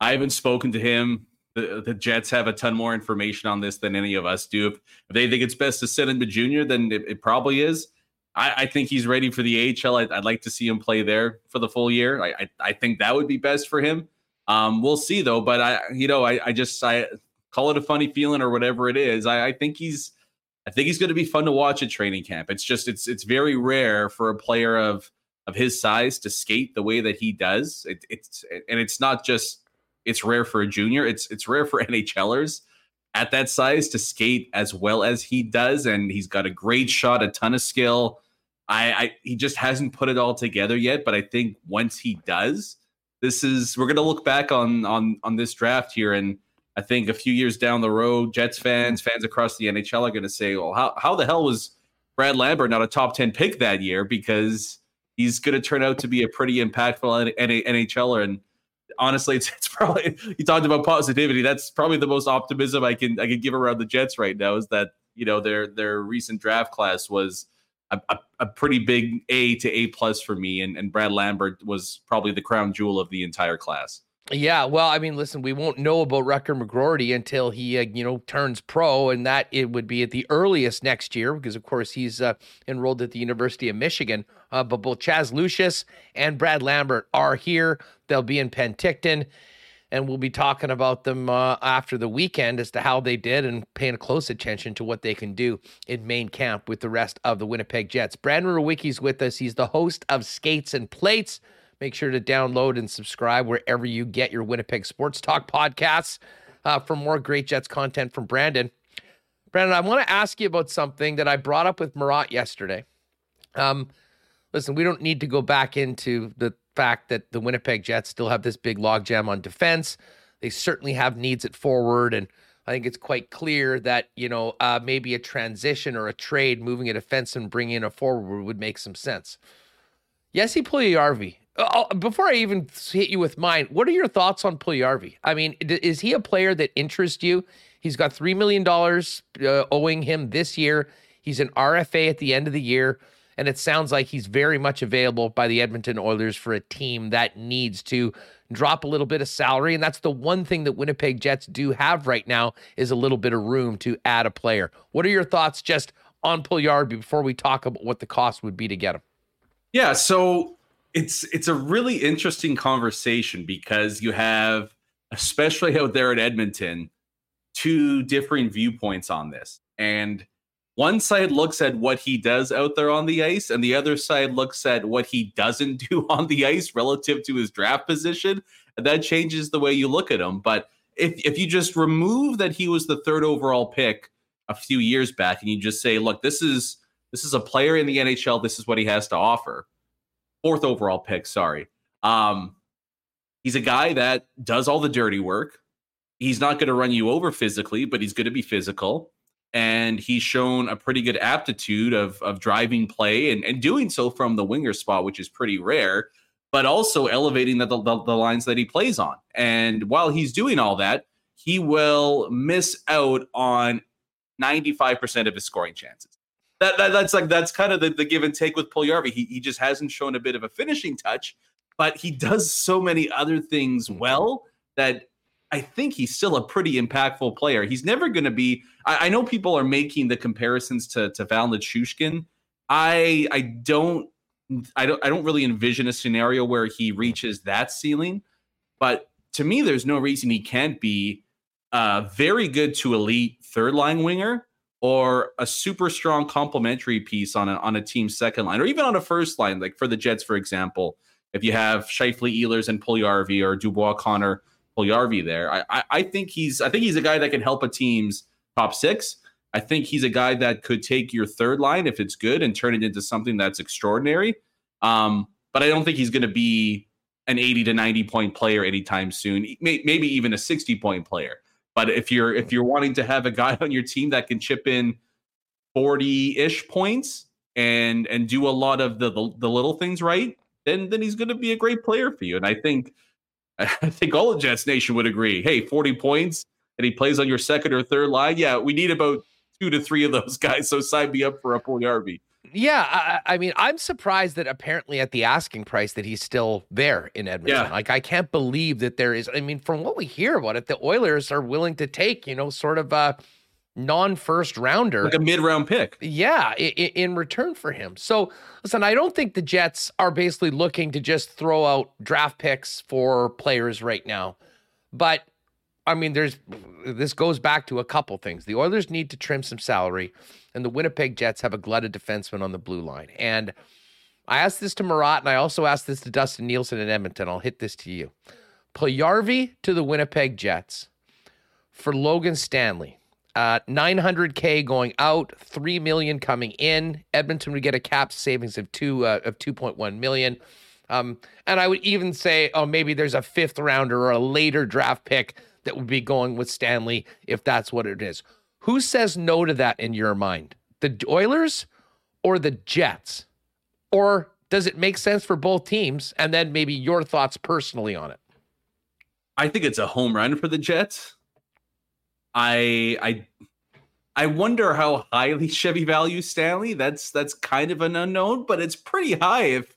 S10: I haven't spoken to him. The, the Jets have a ton more information on this than any of us do. If, if they think it's best to send him to junior, then it, it probably is. I, I, think he's ready for the AHL. I'd, I'd, like to see him play there for the full year. I, I, I think that would be best for him. Um, we'll see though. But I, you know, I, I just I call it a funny feeling or whatever it is. I, I think he's I think he's going to be fun to watch at training camp. It's just it's it's very rare for a player of of his size to skate the way that he does. It, it's and it's not just it's rare for a junior. It's it's rare for NHLers at that size to skate as well as he does, and he's got a great shot, a ton of skill. I, I he just hasn't put it all together yet, but I think once he does, this is we're gonna look back on on on this draft here and I think a few years down the road, Jets fans, fans across the NHL are going to say, well, how, how the hell was Brad Lambert not a top 10 pick that year? Because he's going to turn out to be a pretty impactful NHLer. And honestly, it's, it's probably, you talked about positivity. That's probably the most optimism I can, I can give around the Jets right now is that, you know, their, their recent draft class was a, a, a pretty big A to A plus for me. And, and Brad Lambert was probably the crown jewel of the entire class.
S2: Yeah, well, I mean, listen, we won't know about Rutger McGroarty until he, uh, you know, turns pro, and that it would be at the earliest next year because, of course, he's uh, enrolled at the University of Michigan. Uh, but both Chaz Lucius and Brad Lambert are here. They'll be in Penticton, and we'll be talking about them uh, after the weekend as to how they did and paying close attention to what they can do in main camp with the rest of the Winnipeg Jets. Brandon Rewucki's with us. He's the host of Skates and Plates. Make sure to download and subscribe wherever you get your Winnipeg Sports Talk podcasts uh, for more great Jets content from Brandon. Brandon, I want to ask you about something that I brought up with Marat yesterday. Um, listen, we don't need to go back into the fact that the Winnipeg Jets still have this big logjam on defense. They certainly have needs at forward, and I think it's quite clear that you know uh, maybe a transition or a trade, moving a defense and bringing in a forward would make some sense. Jesse Puljujarvi uh, before I even hit you with mine, what are your thoughts on Puljujarvi? I mean, is he a player that interests you? He's got $3 million uh, owing him this year. He's an RFA at the end of the year. And it sounds like he's very much available by the Edmonton Oilers for a team that needs to drop a little bit of salary. And that's the one thing that Winnipeg Jets do have right now is a little bit of room to add a player. What are your thoughts just on Puljujarvi before we talk about what the cost would be to get him?
S10: Yeah. So it's it's a really interesting conversation because you have especially out there at Edmonton two differing viewpoints on this and one side looks at what he does out there on the ice and the other side looks at what he doesn't do on the ice relative to his draft position and that changes the way you look at him but if if you just remove that he was the third overall pick a few years back and you just say look this is this is a player in the NHL this is what he has to offer fourth overall pick. Sorry. Um, he's a guy that does all the dirty work. He's not going to run you over physically, but he's going to be physical. And he's shown a pretty good aptitude of, of driving play and, and doing so from the winger spot, which is pretty rare, but also elevating the, the, the lines that he plays on. And while he's doing all that, he will miss out on 95% of his scoring chances that, that that's like that's kind of the, the give and take with Puljujarvi. He he just hasn't shown a bit of a finishing touch, but he does so many other things
S2: Mm-hmm.
S10: well that I think he's still a pretty impactful player. He's never going to be. I, I, know people are making the comparisons to to Val Nichushkin. I I don't I don't I don't really envision a scenario where he reaches that ceiling. But to me, there's no reason he can't be a very good to elite third line winger or a super strong complementary piece on a on a team's second line or even on a first line, like for the Jets, for example. If you have Scheifele, Ehlers, and Puljujarvi or Dubois, Connor, Puljujarvi there, I, I I think he's I think he's a guy that can help a team's top six. I think he's a guy that could take your third line if it's good and turn it into something that's extraordinary. Um, but I don't think he's going to be an 80 to 90 point player anytime soon. Maybe even a 60 point player. But if you're if you're wanting to have a guy on your team that can chip in 40 ish points and and do a lot of the, the the little things right, then then he's going to be a great player for you. And I think I think all of Jets Nation would agree. Hey, 40 points and he plays on your second or third line. Yeah, we need about two to three of those guys. So sign me up for a Puljujarvi.
S2: Yeah, I, I, mean, I'm surprised that apparently at the asking price that he's still there in Edmonton.
S10: Yeah.
S2: Like, I can't believe that there is. I mean, from what we hear about it, the Oilers are willing to take, you know, sort of a non-first rounder,
S10: like a mid-round pick.
S2: Yeah, in, in return for him. So, listen, I don't think the Jets are basically looking to just throw out draft picks for players right now, but I mean, there's this goes back to a couple things. The Oilers need to trim some salary, and the Winnipeg Jets have a glutted defenseman on the blue line. And I asked this to Marat, and I also asked this to Dustin Nielsen in Edmonton. I'll hit this to you. Puljujarvi to the Winnipeg Jets for Logan Stanley. Uh, 900k going out, three million coming in. Edmonton would get a cap savings of two uh, of 2.1 million. Um, and I would even say, oh, maybe there's a fifth rounder or a later draft pick that would be going with Stanley if that's what it is. Who says no to that in your mind? The Oilers or the Jets? Or does it make sense for both teams? And then maybe your thoughts personally on it.
S10: I think it's a home run for the Jets. I I I wonder how highly Chevy values Stanley. That's that's kind of an unknown, but it's pretty high if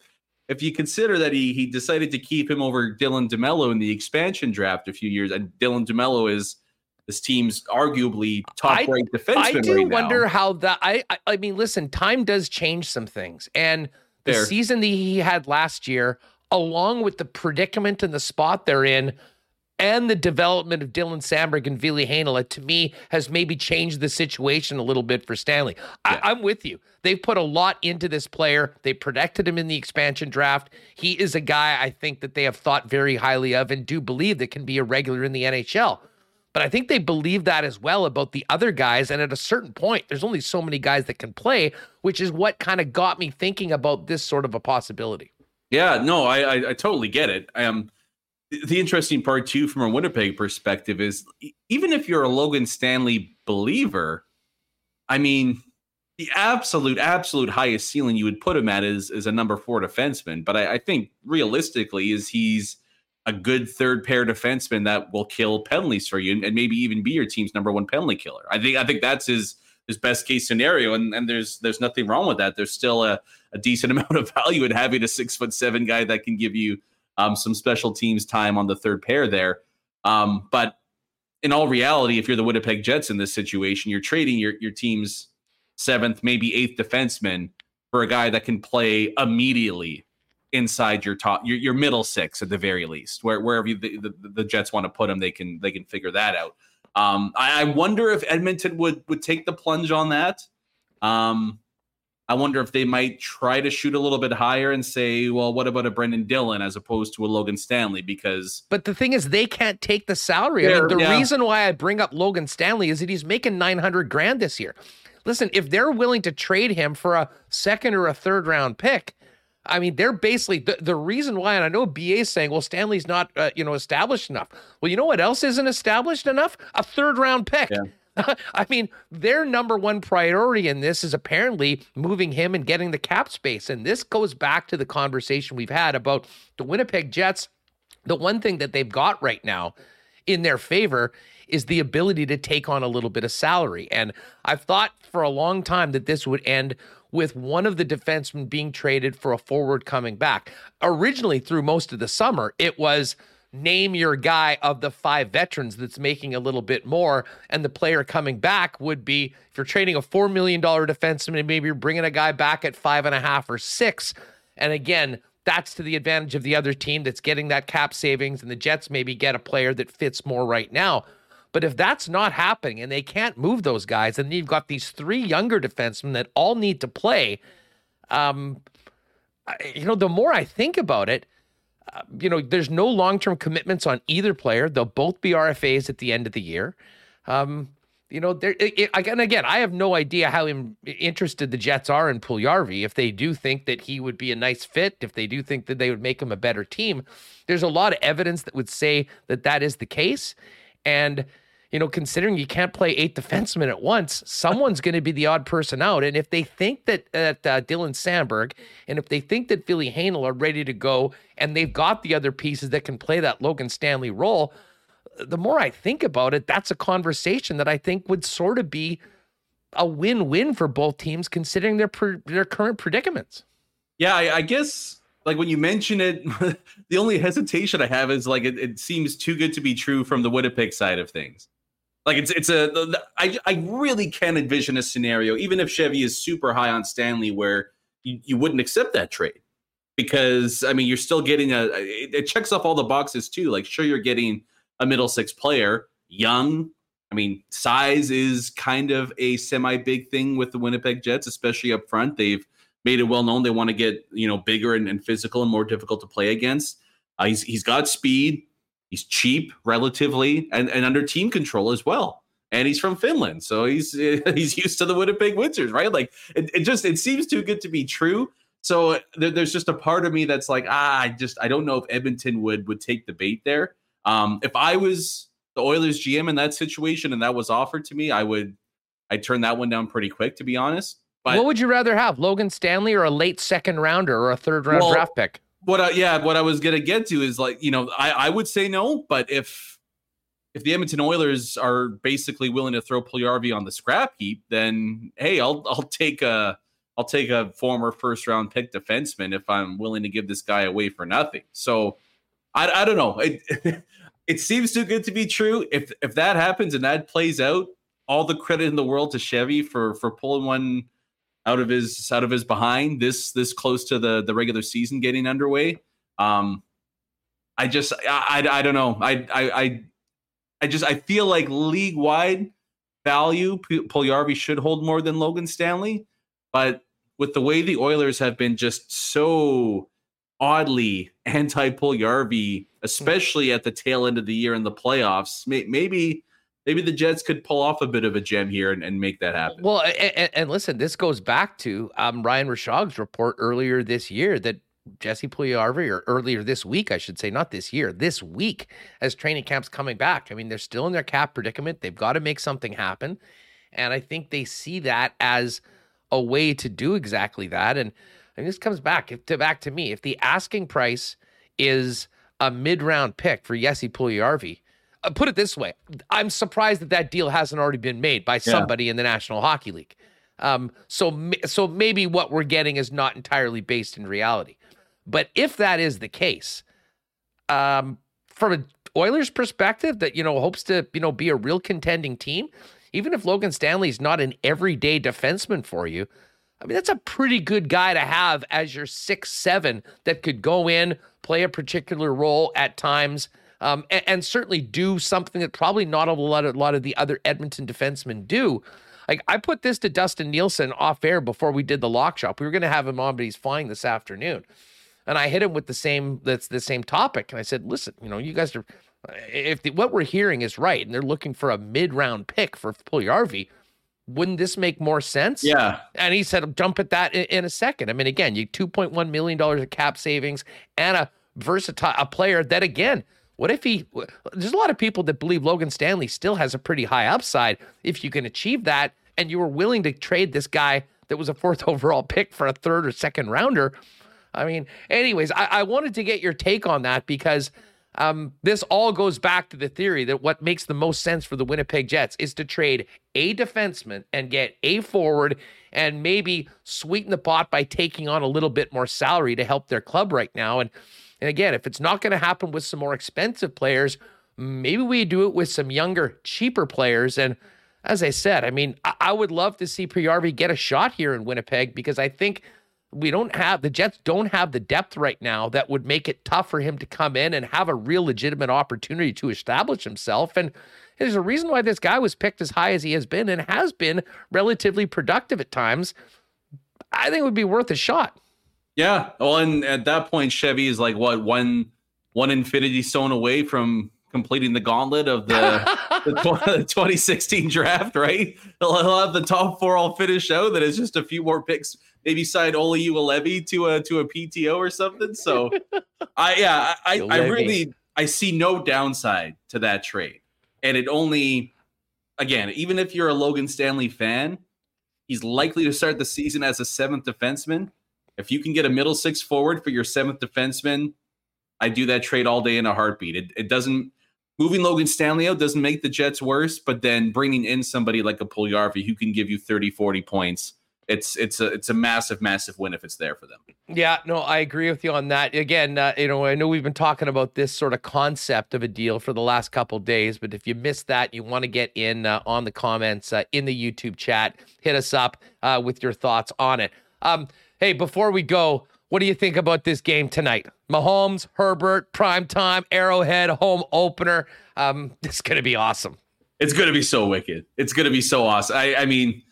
S10: if you consider that he he decided to keep him over Dylan DeMelo in the expansion draft a few years, and Dylan DeMelo is this team's arguably top ranked defenseman.
S2: I do
S10: right
S2: wonder
S10: now.
S2: how that. I, I I mean, listen, time does change some things, and the
S10: Fair.
S2: season that he had last year, along with the predicament and the spot they're in. And the development of Dylan Samberg and Ville Heinola, to me, has maybe changed the situation a little bit for Stanley. I, I'm with you. They've put a lot into this player. They protected him in the expansion draft. He is a guy I think that they have thought very highly of and do believe that can be a regular in the NHL. But I think they believe that as well about the other guys. And at a certain point, there's only so many guys that can play, which is what kind of got me thinking about this sort of a possibility.
S10: Yeah, no, I, I I totally get it. I Um, the interesting part too, from a Winnipeg perspective, is even if you're a Logan Stanley believer, I mean, the absolute, absolute highest ceiling you would put him at is is a number four defenseman. But I, I think realistically, is he's a good third pair defenseman that will kill penalties for you and, and maybe even be your team's number one penalty killer. I think I think that's his his best case scenario, and and there's there's nothing wrong with that. There's still a, a decent amount of value in having a six foot seven guy that can give you um, some special teams time on the third pair there. Um, but in all reality, if you're the Winnipeg Jets in this situation, you're trading your your team's seventh, maybe eighth defenseman for a guy that can play immediately inside your top your, your middle six at the very least where wherever you, the, the, the jets want to put him they can they can figure that out um I, I wonder if edmonton would would take the plunge on that um i wonder if they might try to shoot a little bit higher and say well what about a brendan dillon as opposed to a logan stanley because
S2: But the thing is, they can't take the salary. I mean, the
S10: yeah.
S2: reason why I bring up Logan Stanley is that he's making 900 grand this year. Listen, if they're willing to trade him for a second or a third round pick, I mean, they're basically the, the reason why. And I know BA is saying, well, Stanley's not, uh, you know, established enough. Well, you know what else isn't established enough? A third round pick. I mean, their number one priority in this is apparently moving him and getting the cap space. And this goes back to the conversation we've had about the Winnipeg Jets. The one thing that they've got right now in their favor is the ability to take on a little bit of salary. And I've thought for a long time that this would end with one of the defensemen being traded for a forward coming back. Originally, through most of the summer, it was name your guy of the five veterans that's making a little bit more. And the player coming back would be if you're trading a $4 million defenseman, maybe you're bringing a guy back at five and a half or six. And again, that's to the advantage of the other team that's getting that cap savings, and the Jets maybe get a player that fits more right now. But if that's not happening and they can't move those guys, and you've got these three younger defensemen that all need to play, um, you know, the more I think about it, you know, there's no long term commitments on either player. They'll both be RFAs at the end of the year. Um, you know, there again, again, I have no idea how Im- interested the Jets are in Puljujarvi. If they do think that he would be a nice fit, if they do think that they would make him a better team, there's a lot of evidence that would say that that is the case. And you know, considering you can't play eight defensemen at once, someone's going to be the odd person out. And if they think that that uh, Dylan Samberg and if they think that Ville Heinola are ready to go and they've got the other pieces that can play that Logan Stanley role, the more I think about it, that's a conversation that I think would sort of be a win-win for both teams, considering their their current predicaments.
S10: Yeah, I, I, guess like when you mention it, the only hesitation I have is like it, it, seems too good to be true from the Winnipeg side of things. Like it's it's a I I really can envision a scenario, even if Chevy is super high on Stanley, where you, you wouldn't accept that trade because I mean you're still getting a it, checks off all the boxes too. Like sure you're getting a middle six player, young. I mean, size is kind of a semi big thing with the Winnipeg Jets, especially up front. They've made it well known they want to get you know bigger and, and physical and more difficult to play against. Uh, he's he's got speed. He's cheap relatively and, and under team control as well. And he's from Finland, so he's he's used to the Winnipeg Winters, right? Like it, it just it seems too good to be true. So there, there's just a part of me that's like, ah, I just I don't know if Edmonton would would take the bait there. Um, if I was the Oilers GM in that situation and that was offered to me, I would I'd turn that one down pretty quick, to be honest.
S2: But what would you rather have, Logan Stanley or a late second rounder or a third round well, draft pick?
S10: What I, yeah, what I was gonna get to is like, you know, I, I would say no, but if if the Edmonton Oilers are basically willing to throw Puljujarvi on the scrap heap, then hey, I'll I'll take a I'll take a former first round pick defenseman if I'm willing to give this guy away for nothing. So I, I don't know. It, it seems too good to be true. If if that happens and that plays out, all the credit in the world to Chevy for for pulling one out of his out of his behind this this close to the the regular season getting underway. Um, I just I, I, I don't know. I, I I I just I feel like league wide value Puljujarvi should hold more than Logan Stanley, but with the way the Oilers have been just so oddly anti Puljujarvi, especially at the tail end of the year in the playoffs. Maybe maybe the Jets could pull off a bit of a gem here and, and make that happen.
S2: Well, and, and, listen, this goes back to um, Ryan Rishaug's report earlier this year that Jesse Puljujarvi, or earlier this week, I should say, not this year, this week, as training camp's coming back. I mean, they're still in their cap predicament. They've got to make something happen. And I think they see that as a way to do exactly that. And and this comes back to back to me. If the asking price is a mid-round pick for Jesse Puljujarvi, uh, put it this way: I'm surprised that that deal hasn't already been made by somebody yeah. in the National Hockey League. Um, so so maybe what we're getting is not entirely based in reality. But if that is the case, um, from an Oilers perspective, that you know hopes to you know be a real contending team, even if Logan Stanley's not an everyday defenseman for you, I mean, that's a pretty good guy to have as your six seven that could go in, play a particular role at times, um, and, and, certainly do something that probably not a lot of, a lot of the other Edmonton defensemen do. Like I put this to Dustin Nielsen off air before we did the lock shop. We were going to have him on, but he's flying this afternoon, and I hit him with the same that's the same topic, and I said, listen, you know, you guys are if the, what we're hearing is right, and they're looking for a mid round pick for Puljujarvi wouldn't this make more sense?
S10: Yeah.
S2: And he said, jump at that in, in a second. I mean, again, you $2.1 million of cap savings and a versatile a player that, again, what if he, there's a lot of people that believe Logan Stanley still has a pretty high upside. If you can achieve that and you were willing to trade this guy that was a fourth overall pick for a third or second rounder. I mean, anyways, I, I wanted to get your take on that because um, this all goes back to the theory that what makes the most sense for the Winnipeg Jets is to trade a defenseman and get a forward and maybe sweeten the pot by taking on a little bit more salary to help their club right now. And and again, if it's not going to happen with some more expensive players, maybe we do it with some younger, cheaper players. And as I said, I mean, I, I would love to see Puljujarvi get a shot here in Winnipeg because I think we don't have the Jets don't have the depth right now that would make it tough for him to come in and have a real legitimate opportunity to establish himself. And there's a reason why this guy was picked as high as he has been and has been relatively productive at times. I think it would be worth a shot.
S10: Yeah. Well, and at that point, Chevy is like what one one infinity stone away from completing the gauntlet of the, the, 2016 draft, right? He'll, have the top four all finished out. That is just a few more picks. Maybe sign Olli Juolevi to a to a PTO or something. So, I yeah, I, I really I see no downside to that trade, and it only again, even if you're a Logan Stanley fan, he's likely to start the season as a seventh defenseman if you can get a middle six forward for your seventh defenseman, I do that trade all day in a heartbeat. It, it doesn't moving Logan Stanley out doesn't make the Jets worse, but then bringing in somebody like a Puljujarvi who can give you 30, 40 points, it's it's a it's a massive, massive win if it's there for them.
S2: Yeah, no, I agree with you on that. Again, uh, you know, I know we've been talking about this sort of concept of a deal for the last couple days, but if you missed that, you want to get in uh, on the comments uh, in the YouTube chat, hit us up uh, with your thoughts on it. Um, Hey, before we go, what do you think about this game tonight? Mahomes, Herbert, prime time, Arrowhead, home opener. Um, it's going to be awesome.
S10: It's going to be so wicked. It's going to be so awesome. I, I mean,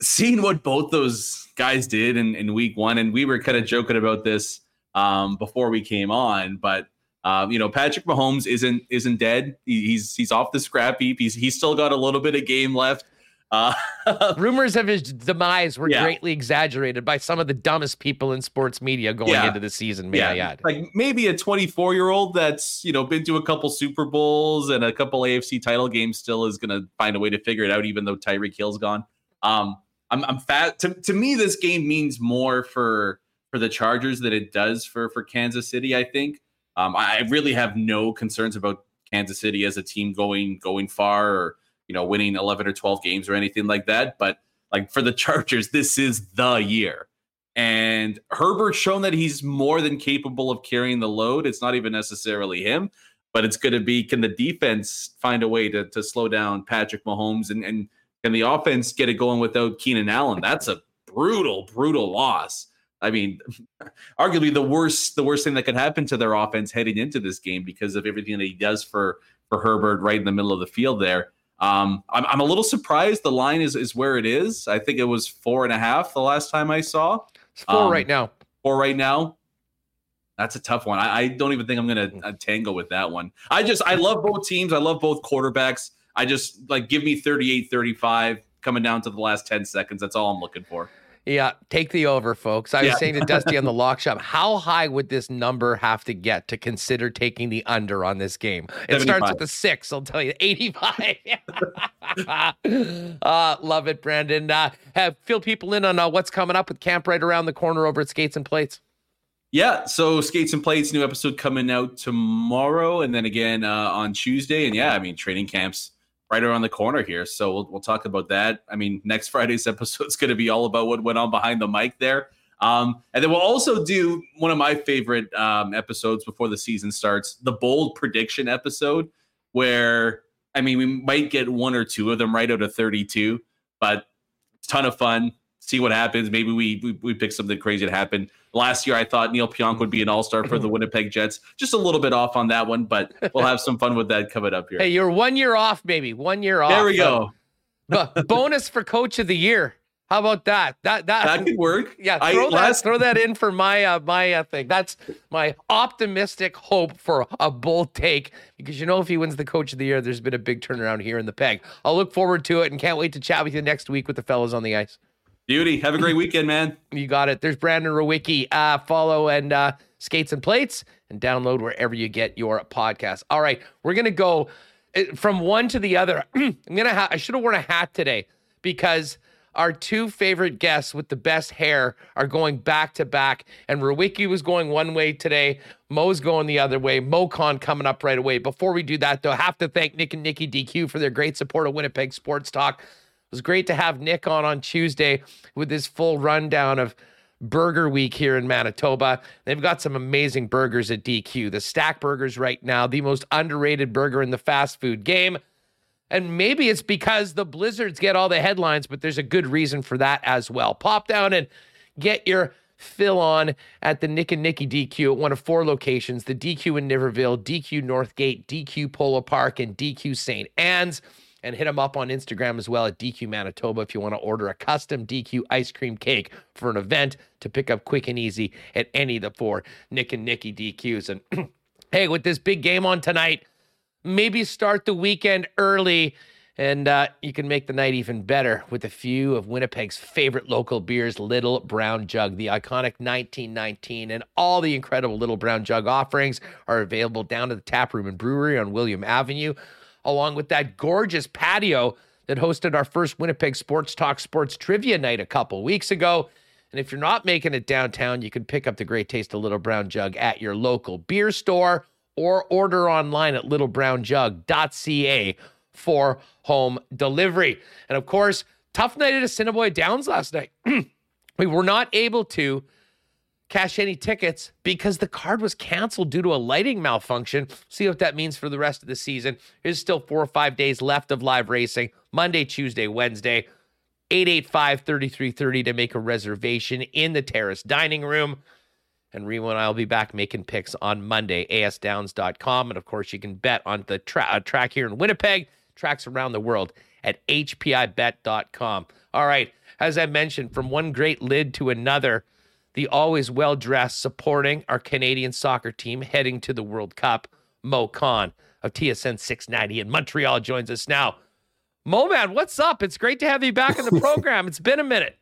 S10: seeing what both those guys did in, in week one, and we were kind of joking about this um, before we came on, but um, you know, Patrick Mahomes isn't isn't dead. He, he's he's off the scrap heap. He's he's still got a little bit of game left. Uh,
S2: Rumors of his demise were yeah. greatly exaggerated by some of the dumbest people in sports media going yeah. into the season. May yeah. I add?
S10: Like maybe a 24 year old that's you know been to a couple Super Bowls and a couple AFC title games still is going to find a way to figure it out, even though Tyreek Hill's gone. Um, I'm, I'm fat. To, to me, this game means more for for the Chargers than it does for for Kansas City. I think. Um, I really have no concerns about Kansas City as a team going going far or you know, winning 11 or 12 games or anything like that. But like for the Chargers, this is the year. And Herbert's shown that he's more than capable of carrying the load. It's not even necessarily him, but it's going to be can the defense find a way to, to slow down Patrick Mahomes and, and can the offense get it going without Keenan Allen? That's a brutal, brutal loss. I mean, arguably the worst the worst thing that could happen to their offense heading into this game because of everything that he does for for Herbert right in the middle of the field there. Um, I'm, I'm a little surprised the line is is where it is. I think it was four and a half the last time I saw.
S2: It's four um, right now.
S10: Four right now. That's a tough one. I, I don't even think I'm going to uh, tangle with that one. I just, I love both teams. I love both quarterbacks. I just like give me 38 35 coming down to the last 10 seconds. That's all I'm looking for.
S2: Yeah, take the over, folks. I was saying to Dusty on the lock shop, how high would this number have to get to consider taking the under on this game? It 75. starts with the six, I'll tell you, 85. uh, love it, Brandon. Uh, have fill people in on uh, what's coming up with camp right around the corner over at Skates and Plates.
S10: Yeah, so Skates and Plates, new episode coming out tomorrow, and then again uh, on Tuesday. And yeah, I mean, training camps right around the corner here. So we'll, we'll talk about that. I mean, next Friday's episode is going to be all about what went on behind the mic there. Um, and then we'll also do one of my favorite um, episodes before the season starts, the bold prediction episode, where I mean, we might get one or two of them right out of 32, but it's a ton of fun see what happens. Maybe we, we, we pick something crazy to happen. Last year, I thought Neil Pionk would be an all star for the Winnipeg Jets. Just a little bit off on that one, but we'll have some fun with that coming up here.
S2: Hey, you're one year off, baby. One year off.
S10: There we go.
S2: Bonus for Coach of the Year. How about that? That that
S10: that could work.
S2: Yeah, throw I, that last... throw that in for my uh, my uh, thing. That's my optimistic hope for a bold take because you know if he wins the Coach of the Year, there's been a big turnaround here in the peg. I'll look forward to it and can't wait to chat with you next week with the fellows on the ice.
S10: Beauty. Have a great weekend, man.
S2: You got it. There's Brandon Rewucki. Uh, follow and uh, skates and plates and download wherever you get your podcast. All right, we're gonna go uh, from one to the other. I'm gonna. Ha- I should have worn a hat today because our two favorite guests with the best hair are going back to back. And Rewucki was going one way today. Moe's going the other way. Moe Khan coming up right away. Before we do that, though, I have to thank Nick and Nikki DQ for their great support of Winnipeg Sports Talk. It was great to have Nick on on Tuesday with his full rundown of Burger Week here in Manitoba. They've got some amazing burgers at DQ. The Stack Burgers right now, the most underrated burger in the fast food game. And maybe it's because the Blizzards get all the headlines, but there's a good reason for that as well. Pop down and get your fill on at the Nick and Nikki DQ at one of four locations the DQ in Niverville, DQ Northgate, DQ Polo Park, and DQ St. Anne's. And hit them up on Instagram as well at DQ Manitoba if you want to order a custom DQ ice cream cake for an event to pick up quick and easy at any of the four Nick and Nikki DQs. And hey, with this big game on tonight, maybe start the weekend early and uh, you can make the night even better with a few of Winnipeg's favorite local beers, Little Brown Jug. The iconic 1919 and all the incredible Little Brown Jug offerings are available down at the tap room and brewery on William Avenue, along with that gorgeous patio that hosted our first Winnipeg Sports Talk Sports Trivia night a couple weeks ago. And if you're not making it downtown, you can pick up the great taste of Little Brown Jug at your local beer store or order online at littlebrownjug.ca for home delivery. And of course, tough night at Assiniboia Downs last night. we were not able to cash any tickets because the card was canceled due to a lighting malfunction. See what that means for the rest of the season. There's still four or five days left of live racing Monday, Tuesday, Wednesday. 885 3330 to make a reservation in the terrace dining room. And Remo and I will be back making picks on Monday, asdowns.com. And of course, you can bet on the tra- uh, track here in Winnipeg, tracks around the world at hpibet.com. All right. As I mentioned, from one great lid to another, the always well dressed supporting our Canadian soccer team heading to the World Cup, Moe Khan of TSN 690 in Montreal joins us now. Moe, man, what's up? It's great to have you back in the program. it's been a minute.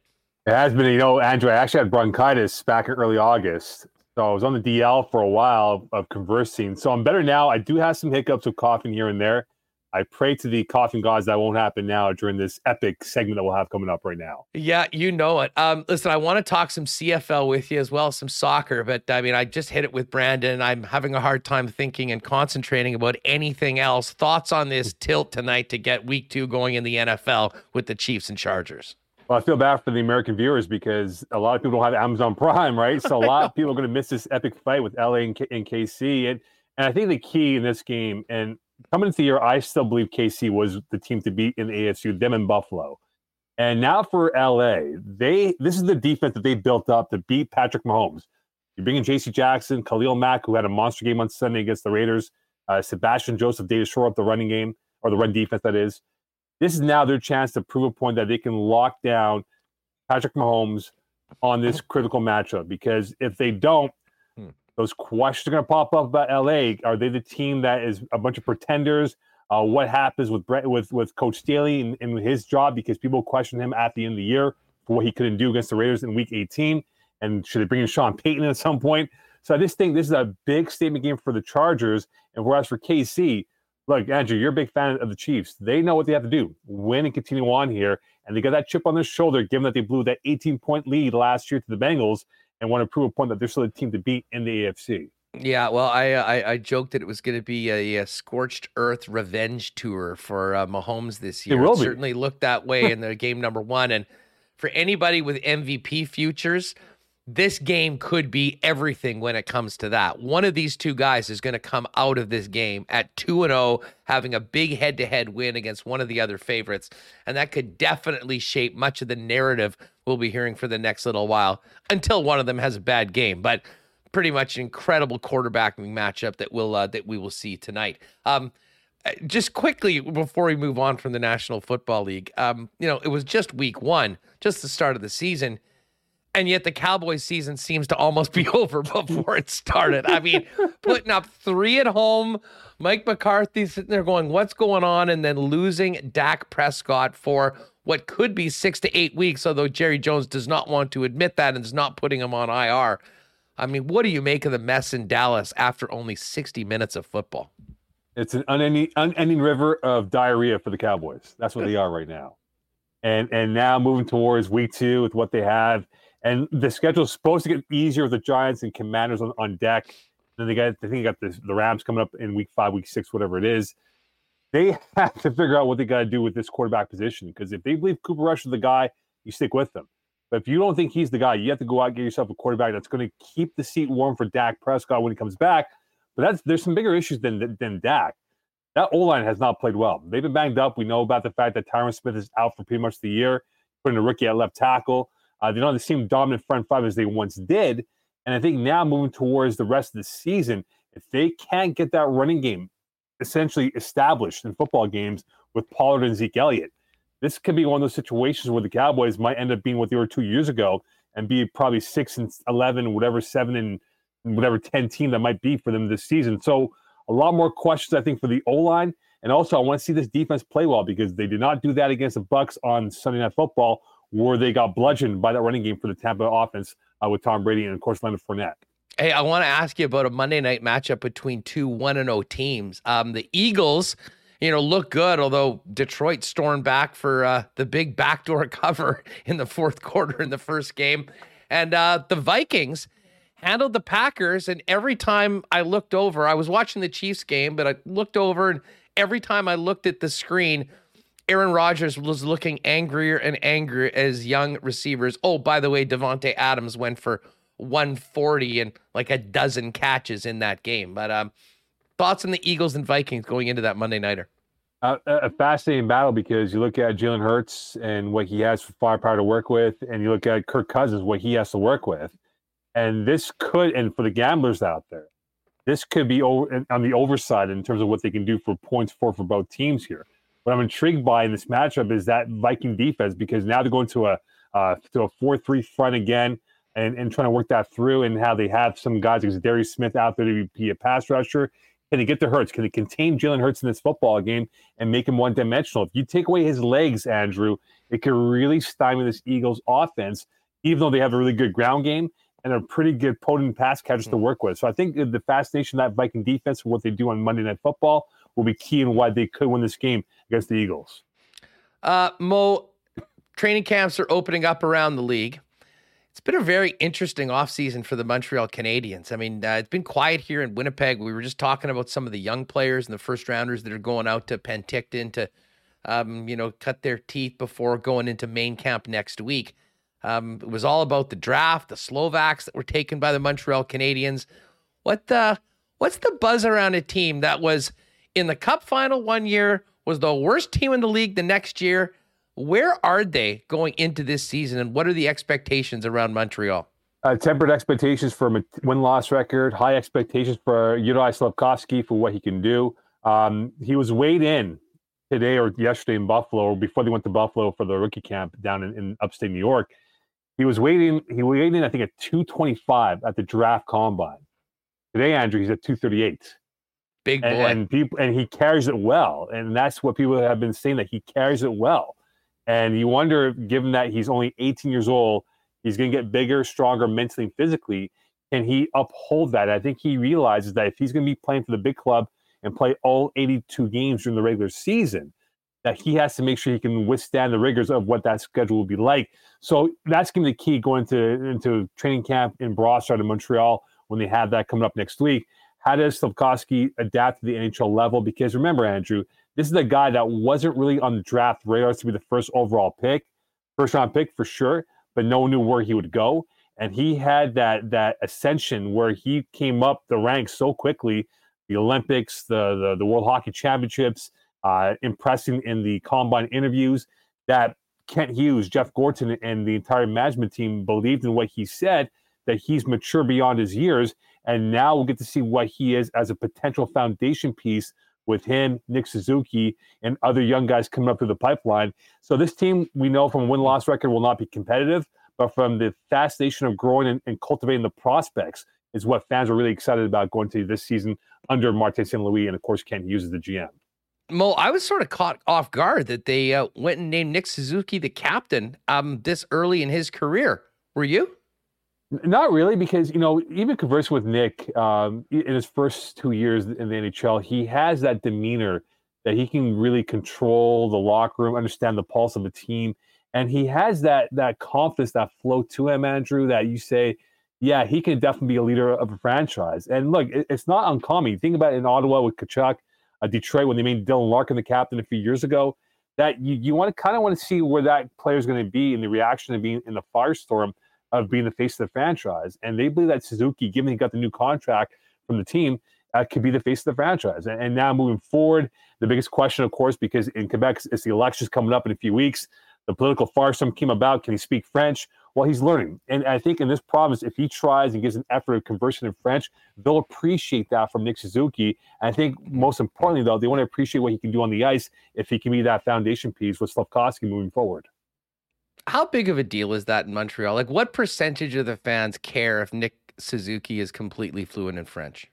S11: It has been, you know, Andrew. I actually had bronchitis back in early August, so I was on the DL for a while of conversing. So I'm better now. I do have some hiccups of coughing here and there. I pray to the coughing gods that won't happen now during this epic segment that we'll have coming up right now.
S2: Yeah, you know it. Um, listen, I want to talk some CFL with you as well, some soccer, but I mean, I just hit it with Brandon. I'm having a hard time thinking and concentrating about anything else. Thoughts on this tilt tonight to get week two going in the NFL with the Chiefs and Chargers?
S11: Well, I feel bad for the American viewers because a lot of people don't have Amazon Prime, right? So a lot of people are going to miss this epic fight with LA and, K- and KC. And, and I think the key in this game, and coming into the year, I still believe KC was the team to beat in the AFC, them and Buffalo. And now for LA, they this is the defense that they built up to beat Patrick Mahomes. You're bringing J.C. Jackson, Khalil Mack, who had a monster game on Sunday against the Raiders, uh, Sebastian Joseph-Day to Shore up the running game or the run defense that is. This is now their chance to prove a point that they can lock down Patrick Mahomes on this critical matchup. Because if they don't. Those questions are going to pop up about LA. Are they the team that is a bunch of pretenders? Uh, what happens with Brett, with with Coach Staley and, and his job? Because people question him at the end of the year for what he couldn't do against the Raiders in Week 18, and should they bring in Sean Payton at some point? So I just think this is a big statement game for the Chargers. And whereas for KC, look, Andrew, you're a big fan of the Chiefs. They know what they have to do, win and continue on here. And they got that chip on their shoulder, given that they blew that 18 point lead last year to the Bengals and want to prove a point that they're still a team to beat in the AFC.
S2: Yeah, well, I I, I joked that it was going to be a, a scorched earth revenge tour for uh, Mahomes this year.
S11: will be.
S2: certainly looked that way in the game number one. And for anybody with MVP futures, this game could be everything when it comes to that. One of these two guys is going to come out of this game at 2 and 0 having a big head-to-head win against one of the other favorites, and that could definitely shape much of the narrative we'll be hearing for the next little while until one of them has a bad game. But pretty much an incredible quarterbacking matchup that we'll uh, that we will see tonight. Um, uh, just quickly before we move on from the National Football League, um, you know, it was just week one, just the start of the season. And yet the Cowboys season seems to almost be over before it started. I mean, putting up three at home, Mike McCarthy sitting there going, What's going on? And then losing Dak Prescott for what could be six to eight weeks, although Jerry Jones does not want to admit that and is not putting him on IR. I mean, what do you make of the mess in Dallas after only 60 minutes of football?
S11: It's an unending, unending river of diarrhea for the Cowboys. That's what they are right now. and and now moving towards week two with what they have, and the schedule is supposed to get easier with the Giants and Commanders on, on deck. Then they got, I think they got the, the Rams coming up in week five, week six, whatever it is. They have to figure out what they got to do with this quarterback position because if they believe Cooper Rush is the guy, you stick with them. But if you don't think he's the guy, you have to go out and get yourself a quarterback that's going to keep the seat warm for Dak Prescott when he comes back. But that's there's some bigger issues than than Dak. That O line has not played well. They've been banged up. We know about the fact that Tyron Smith is out for pretty much the year, putting a rookie at left tackle. Uh, they don't have the same dominant front five as they once did. And I think now moving towards the rest of the season, if they can't get that running game essentially established in football games with Pollard and Zeke Elliott, this could be one of those situations where the Cowboys might end up being what they were two years ago and be probably six and eleven, whatever seven and whatever ten team that might be for them this season. So a lot more questions, I think, for the O line. And also, I want to see this defense play well because they did not do that against the Bucks on Sunday Night Football, where they got bludgeoned by that running game for the Tampa offense uh, with Tom Brady and, of course, Leonard Fournette.
S2: Hey, I want to ask you about a Monday night matchup between two 1 0 teams. Um, the Eagles, you know, look good, although Detroit stormed back for uh, the big backdoor cover in the fourth quarter in the first game. And uh, the Vikings handled the Packers. And every time I looked over, I was watching the Chiefs game, but I looked over, and every time I looked at the screen, Aaron Rodgers was looking angrier and angrier as young receivers. Oh, by the way, Davante Adams went for 140 and like a dozen catches in that game. But um, thoughts on the Eagles and Vikings going into that Monday nighter?
S11: Uh, a fascinating battle because you look at Jalen Hurts and what he has for firepower to work with, and you look at Kirk Cousins, what he has to work with. And this could, and for the gamblers out there, this could be over, on the overside in terms of what they can do for points for for both teams here. What I'm intrigued by in this matchup is that Viking defense because now they're going to a uh, to a four three front again and, and trying to work that through and how they have some guys like Darius Smith out there to be a pass rusher. Can they get the Hurts? Can they contain Jalen Hurts in this football game and make him one dimensional? If you take away his legs, Andrew, it could really stymie this Eagles offense, even though they have a really good ground game and a pretty good potent pass catchers to work with. So I think the fascination of that Viking defense and what they do on Monday Night Football will be key in why they could win this game against the Eagles.
S2: Uh, Moe, training camps are opening up around the league. It's been a very interesting offseason for the Montreal Canadiens. I mean, uh, it's been quiet here in Winnipeg. We were just talking about some of the young players and the first rounders that are going out to Penticton to, um, you know, cut their teeth before going into main camp next week. Um, it was all about the draft, the Slovaks that were taken by the Montreal Canadiens. What the what's the buzz around a team that was in the Cup final one year, was the worst team in the league the next year, where are they going into this season, and what are the expectations around Montreal?
S11: Uh, tempered expectations for a win-loss record, high expectations for Juraj Slafkovsky for what he can do. Um, he was weighed in today or yesterday in Buffalo, or before they went to Buffalo for the rookie camp down in, in upstate New York. He was waiting. He weighed in, I think, at 225 at the draft combine. Today, Andrew, he's at 238.
S2: Big boy.
S11: And, and people, and he carries it well, and that's what people have been saying that he carries it well. And you wonder, given that he's only 18 years old, he's going to get bigger, stronger mentally and physically. Can he uphold that? I think he realizes that if he's going to be playing for the big club and play all 82 games during the regular season, that he has to make sure he can withstand the rigors of what that schedule will be like. So that's going to be the key going to into training camp in Brossard in Montreal when they have that coming up next week. How does Slafkovsky adapt to the NHL level? Because remember, Andrew, this is a guy that wasn't really on the draft radar to be the first overall pick, first round pick for sure, but no one knew where he would go. And he had that that ascension where he came up the ranks so quickly, the Olympics, the the, the World Hockey Championships, uh, impressing in the combine interviews that Kent Hughes, Jeff Gorton, and the entire management team believed in what he said, that he's mature beyond his years. And now we'll get to see what he is as a potential foundation piece with him, Nick Suzuki, and other young guys coming up through the pipeline. So this team, we know from a win-loss record, will not be competitive, but from the fascination of growing and, and cultivating the prospects is what fans are really excited about going to this season under Martin St. Louis and, of course, Kent Hughes as the GM.
S2: Moe, I was sort of caught off guard that they uh, went and named Nick Suzuki the captain um, this early in his career. Were you?
S11: Not really, because you know, even conversing with Nick um, in his first two years in the NHL, he has that demeanor that he can really control the locker room, understand the pulse of the team, And he has that that confidence, that flow to him, Andrew, that you say, yeah, he can definitely be a leader of a franchise. And look, it, it's not uncommon. You think about it in Ottawa with Tkachuk, uh, Detroit when they made Dylan Larkin the captain a few years ago. That you, you want to kind of want to see where that player is going to be in the reaction of being in the firestorm of being the face of the franchise. And they believe that Suzuki, given he got the new contract from the team, uh, could be the face of the franchise. And, and, now moving forward, the biggest question, of course, because in Quebec, it's the elections coming up in a few weeks. The political farsome came about. Can he speak French? Well, he's learning. And I think in this province, if he tries and gives an effort of conversing in French, they'll appreciate that from Nick Suzuki. And I think most importantly, though, they want to appreciate what he can do on the ice if he can be that foundation piece with Slafkovsky moving forward.
S2: How big of a deal is that in Montreal? Like, what percentage of the fans care if Nick Suzuki is completely fluent in French?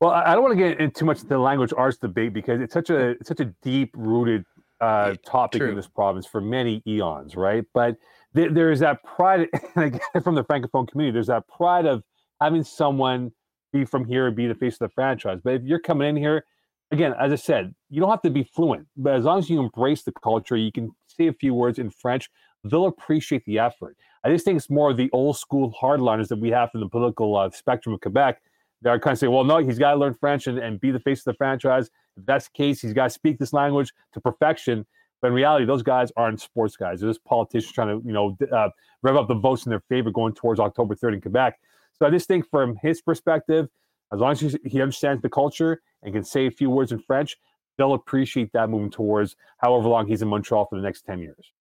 S11: Well, I don't want to get into too much of the language arts debate because it's such a it's such a deep rooted uh, topic True. in this province for many eons, right? But th- there is that pride, again, from the francophone community. There's that pride of having someone be from here, and be the face of the franchise. But if you're coming in here, again, as I said, you don't have to be fluent, but as long as you embrace the culture, you can say a few words in French. They'll appreciate the effort. I just think it's more of the old school hardliners that we have from the political uh, spectrum of Quebec that are kind of saying, well, no, he's got to learn French and, and be the face of the franchise. If that's the case, he's got to speak this language to perfection. But in reality, those guys aren't sports guys. They're just politicians trying to, you know, uh, rev up the votes in their favor going towards October 3rd in Quebec. So I just think from his perspective, as long as he understands the culture and can say a few words in French, they'll appreciate that moving towards however long he's in Montreal for the next 10 years.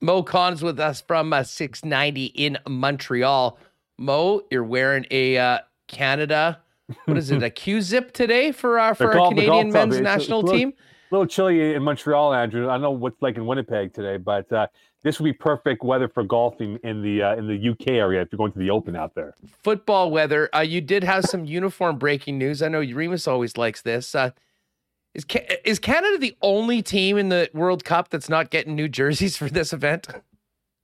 S2: Moe Khan's with us from uh, 690 in Montreal. Moe, you're wearing a uh, Canada what is it? A Q zip today for our for our Canadian men's national it's, it's team.
S11: A little, chilly in Montreal, Andrew. I don't know what's like in Winnipeg today, but uh, this would be perfect weather for golfing in the uh, in the UK area if you're going to the Open out there.
S2: Football weather. Uh, you did have some uniform breaking news. I know Remis always likes this. Is is Canada the only team in the World Cup that's not getting new jerseys for this event?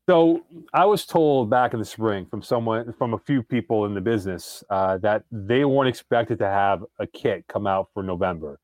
S11: So I was told back in the spring from someone, from a few people in the business, uh, that they weren't expected to have a kit come out for November,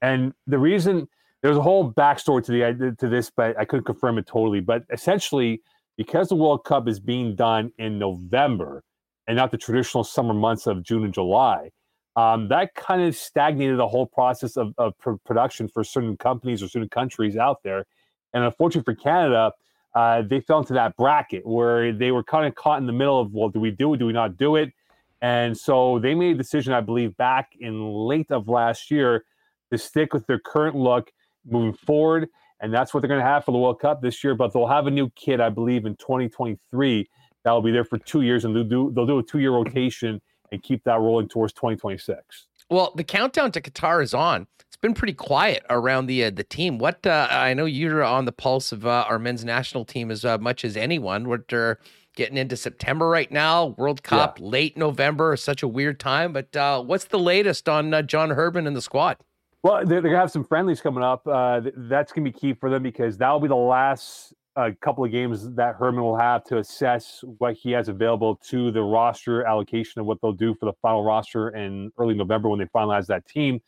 S11: and the reason there's a whole backstory to the to this, but I couldn't confirm it totally. But essentially, because the World Cup is being done in November and not the traditional summer months of June and July, um, that kind of stagnated the whole process of, of production for certain companies or certain countries out there. And unfortunately for Canada, uh, they fell into that bracket where they were kind of caught in the middle of, well, do we do it? Do we not do it? And so they made a decision, I believe, back in late of last year to stick with their current look moving forward. And that's what they're going to have for the World Cup this year. But they'll have a new kit, I believe, in 2023 that will be there for two years. And they'll do, they'll do a two year rotation and keep that rolling towards 2026.
S2: Well, the countdown to Qatar is on It's been pretty quiet around the uh, the team. What uh, I know you're on the pulse of uh, our men's national team as uh, much as anyone. We're getting into September right now. World Cup yeah. late November, is such a weird time. But uh, what's the latest on uh, John Herdman and the squad?
S11: Well, they're, gonna have some friendlies coming up. that's gonna be key for them because that will be the last a couple of games that Herdman will have to assess what he has available to the roster allocation of what they'll do for the final roster in early November when they finalize that team.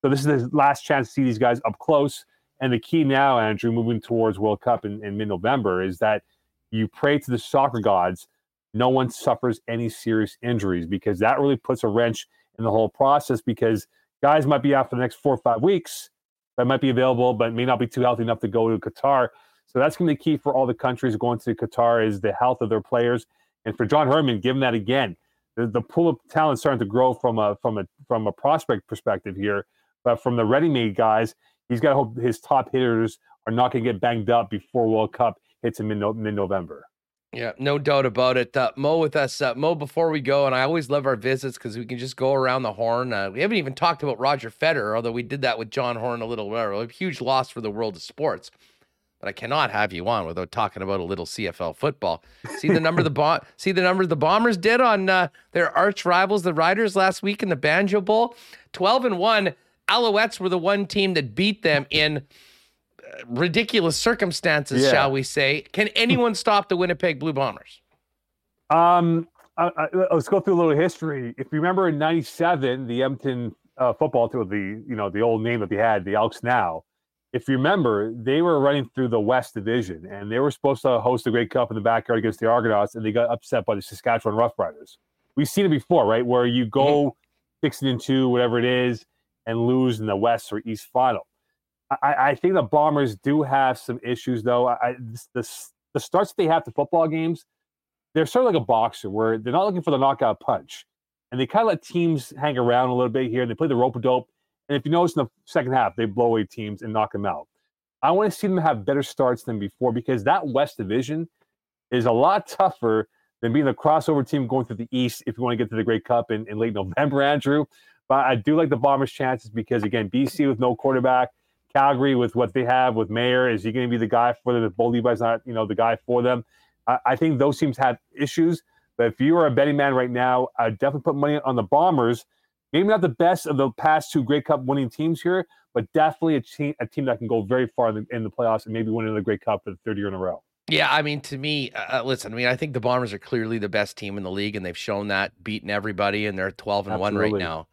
S11: So this is the last chance to see these guys up close. And the key now, Andrew, moving towards World Cup in, in mid-November, is that you pray to the soccer gods no one suffers any serious injuries because that really puts a wrench in the whole process because guys might be out for the next four or five weeks that might be available but may not be too healthy enough to go to Qatar. So that's going to be key for all the countries going to Qatar is the health of their players. And for John Herdman, given that again, the, the pool of talent starting to grow from a from a from a prospect perspective here. But from the ready-made guys, he's got to hope his top hitters are not going to get banged up before World Cup hits in mid-November.
S2: Yeah, no doubt about it. Uh, Moe with us. Uh, Moe, before we go, and I always love our visits because we can just go around the horn. Uh, we haven't even talked about Roger Federer, although we did that with John Horn a little while. A huge loss for the world of sports. But I cannot have you on without talking about a little CFL football. See the number the bomb. See the number the Bombers did on uh, their arch rivals, the Riders, last week in the Banjo Bowl. Twelve and one. Alouettes were the one team that beat them in uh, ridiculous circumstances, yeah. shall we say. Can anyone stop the Winnipeg Blue Bombers?
S11: Um, I, I, let's go through a little history. If you remember in '97, the Edmonton uh, football team, the you know the old name that they had, the Elks now, if you remember, they were running through the West Division and they were supposed to host the Grey Cup in the backyard against the Argonauts, and they got upset by the Saskatchewan Roughriders. We've seen it before, right? Where you go mm-hmm. six and two, whatever it is, and lose in the West or East final. I, I think the Bombers do have some issues, though. I, the, the starts they have to football games, they're sort of like a boxer where they're not looking for the knockout punch. And they kind of let teams hang around a little bit here and they play the rope a dope. And if you notice in the second half, they blow away teams and knock them out. I want to see them have better starts than before because that West Division is a lot tougher than being a crossover team going through the East if you want to get to the Grey Cup in, in late November, Andrew. But I do like the Bombers' chances because, again, BC with no quarterback, Calgary with what they have with Maier, is he going to be the guy for them if Bo Levi's not, you know, the guy for them? I, I think those teams have issues. But if you are a betting man right now, I definitely put money on the Bombers. Maybe not the best of the past two Grey Cup winning teams here, but definitely a team, a team that can go very far in the, in the playoffs and maybe win another Grey Cup for the third year in a row.
S2: Yeah, I mean, to me, uh, uh, listen, I mean, I think the Bombers are clearly the best team in the league, and they've shown that, beating everybody, and they're 12 and Absolutely. 1 right now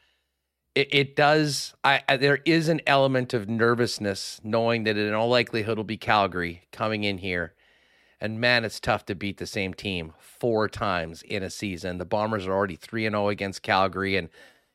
S2: it, it does. I, I, there is an element of nervousness knowing that in all likelihood it'll be Calgary coming in here, and man, it's tough to beat the same team four times in a season. The Bombers are already three and zero oh against Calgary, and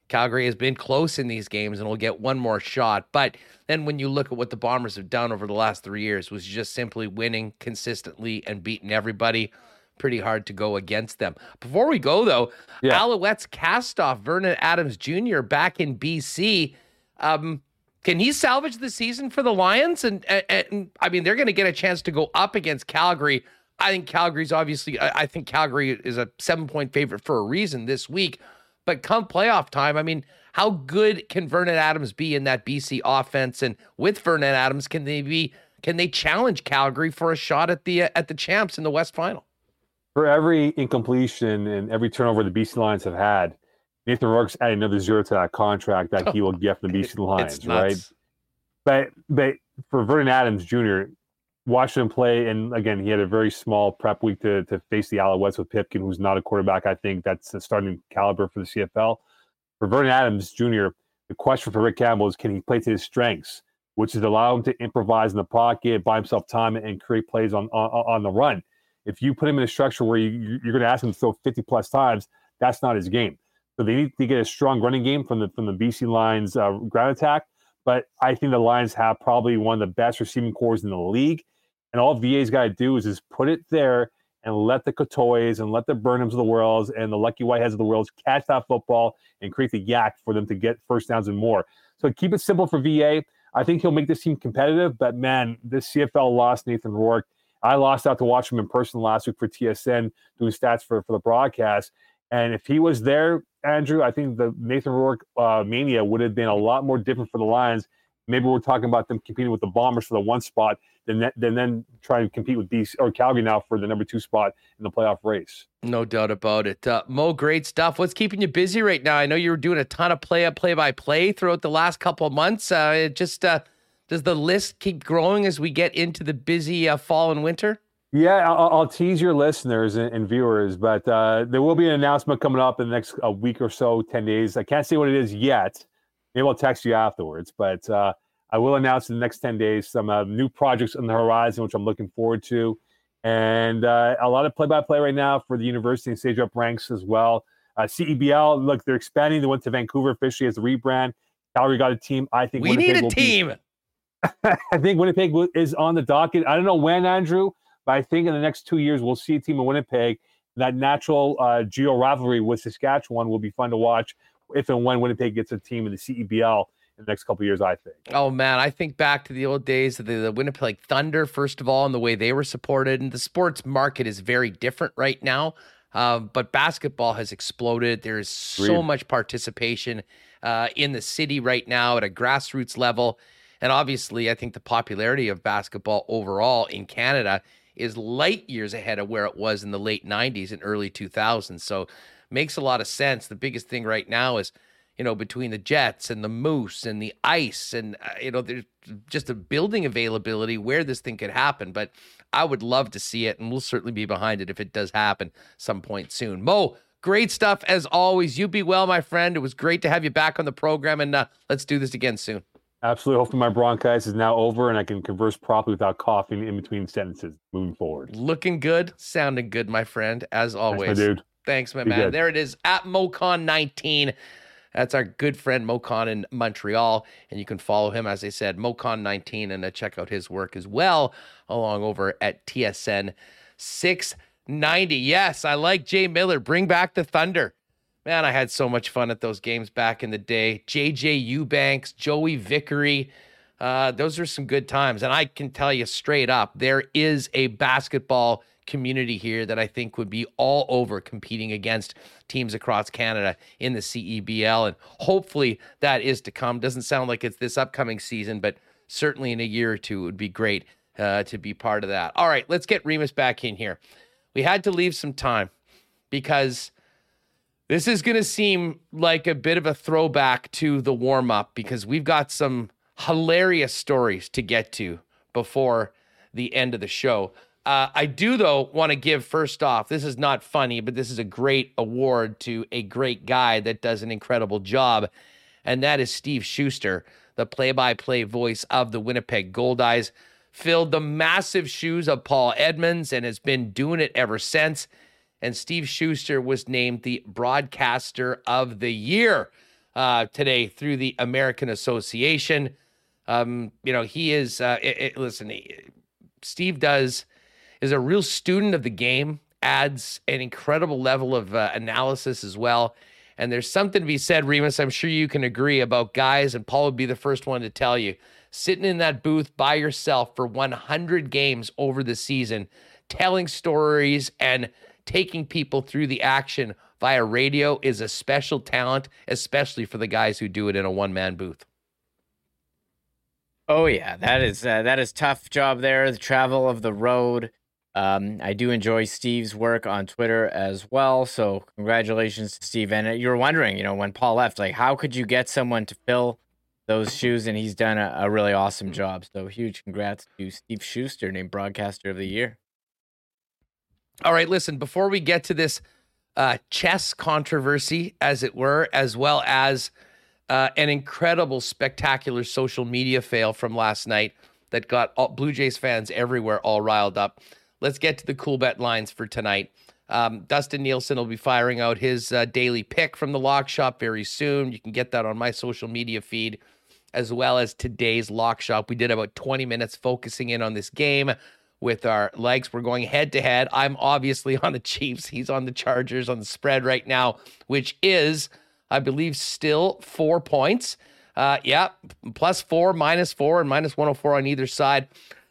S2: Calgary has been close in these games and will get one more shot. But then when you look at what the Bombers have done over the last three years, was just simply winning consistently and beating everybody pretty hard to go against them. Before we go, though, yeah. Alouettes cast off Vernon Adams Jr. back in BC. Um, can he salvage the season for the Lions? And, and, and I mean, they're going to get a chance to go up against Calgary. I think Calgary's obviously, I, I think Calgary is a seven point favorite for a reason this week. But come playoff time, I mean, how good can Vernon Adams be in that BC offense? And with Vernon Adams, can they be? Can they challenge Calgary for a shot at the at the champs in the West Final?
S11: for every incompletion and every turnover the BC Lions have had, Nathan Rourke's adding another zero to that contract that he will get from the BC Lions, right? But but for Vernon Adams Jr., watching him play, and again, he had a very small prep week to to face the Alouettes with Pipkin, who's not a quarterback. I think that's a starting caliber for the CFL. For Vernon Adams Jr., the question for Rick Campbell is can he play to his strengths, which is allow him to improvise in the pocket, buy himself time, and create plays on on, on the run if you put him in a structure where you, you're going to ask him to throw 50 plus times, that's not his game. So they need to get a strong running game from the from the BC Lions uh, ground attack. But I think the Lions have probably one of the best receiving cores in the league, and all VA's got to do is just put it there and let the Cottoys and let the Burnhams of the world and the Lucky Whiteheads of the world catch that football and create the yak for them to get first downs and more. So keep it simple for VA. I think he'll make this team competitive, but man, this CFL lost Nathan Rourke I lost out to watch him in person last week for TSN doing stats for, for the broadcast. And if he was there, Andrew, I think the Nathan Rourke uh, mania would have been a lot more different for the Lions. Maybe we're talking about them competing with the Bombers for the one spot, then then then try and compete with BC or Calgary now for the number two spot in the playoff race.
S2: No doubt about it. Uh, Moe, great stuff. What's keeping you busy right now? I know you were doing a ton of play play by play throughout the last couple of months. Uh, just uh, does the list keep growing as we get into the busy uh, fall and winter?
S11: Yeah, I'll, I'll tease your listeners and, and viewers, but uh, there will be an announcement coming up in the next a week or so, 10 days. I can't say what it is yet. Maybe I'll text you afterwards, but uh, I will announce in the next 10 days some uh, new projects on the horizon, which I'm looking forward to. And uh, a lot of play by play right now for the university and stage up ranks as well. Uh, CEBL, look, they're expanding. They went to Vancouver officially as a rebrand. Calgary got a team. I think
S2: we Winnipeg need a team. Be-
S11: I think Winnipeg is on the docket. I don't know when, Andrew, but I think in the next two years we'll see a team in Winnipeg. That natural uh, geo rivalry with Saskatchewan will be fun to watch if and when Winnipeg gets a team in the CEBL in the next couple years, I think.
S2: Oh man, I think back to the old days of the, the, Winnipeg Thunder, first of all, and the way they were supported. And the sports market is very different right now. Uh, but basketball has exploded. There is so much participation uh, in the city right now at a grassroots level. And obviously, I think the popularity of basketball overall in Canada is light years ahead of where it was in the late 90s and early 2000s. So makes a lot of sense. The biggest thing right now is, you know, between the Jets and the Moose and the Ice and, uh, you know, there's just a building availability where this thing could happen. But I would love to see it, and we'll certainly be behind it if it does happen some point soon. Moe, great stuff as always. You be well, my friend. It was great to have you back on the program, and uh, let's do this again soon.
S11: Absolutely. Hopefully, my bronchitis is now over and I can converse properly without coughing in between sentences moving forward.
S2: Looking good, sounding good, my friend, as always.
S11: Thanks, my dude.
S2: Thanks, my man. There it is at MoCon19. That's our good friend Moe Khan in Montreal. And you can follow him, as I said, Mocon19, and uh, check out his work as well along over at TSN 690. Yes, I like Jay Miller. Bring back the Thunder. Man, I had so much fun at those games back in the day. JJ Eubanks, Joey Vickery. Uh, those are some good times. And I can tell you straight up, there is a basketball community here that I think would be all over competing against teams across Canada in the CEBL. And hopefully that is to come. Doesn't sound like it's this upcoming season, but certainly in a year or two, it would be great uh, to be part of that. All right, let's get Remis back in here. We had to leave some time because this is going to seem like a bit of a throwback to the warm up because we've got some hilarious stories to get to before the end of the show. Uh, I do, though, want to give first off, this is not funny, but this is a great award to a great guy that does an incredible job. And that is Steve Schuster, the play by play voice of the Winnipeg Goldeyes. Filled the massive shoes of Paul Edmonds and has been doing it ever since. And Steve Schuster was named the Broadcaster of the Year uh, today through the American Association. Um, you know, he is, uh, it, it- listen, he- Steve does is a real student of the game, adds an incredible level of uh, analysis as well. And there's something to be said, Remis. I'm sure you can agree about guys, and Paul would be the first one to tell you sitting in that booth by yourself for 100 games over the season, telling stories and taking people through the action via radio is a special talent, especially for the guys who do it in a one man booth.
S3: Oh yeah, that is uh, that is tough job there. The travel of the road. Um, I do enjoy Steve's work on Twitter as well. So congratulations to Steve. And uh, you were wondering, you know, when Paul left, like how could you get someone to fill those shoes? And he's done a, a really awesome job. So huge congrats to Steve Schuster, named Broadcaster of the Year.
S2: All right, listen, before we get to this uh, chess controversy, as it were, as well as uh, an incredible, spectacular social media fail from last night that got all, Blue Jays fans everywhere all riled up. Let's get to the cool bet lines for tonight. Um, Dustin Nielsen will be firing out his uh, daily pick from the lock shop very soon. You can get that on my social media feed as well as today's lock shop. We did about 20 minutes focusing in on this game with our legs. We're going head to head. I'm obviously on the Chiefs. He's on the Chargers on the spread right now, which is, I believe, still four points. Uh, yeah, plus four, minus four, and minus 104 on either side.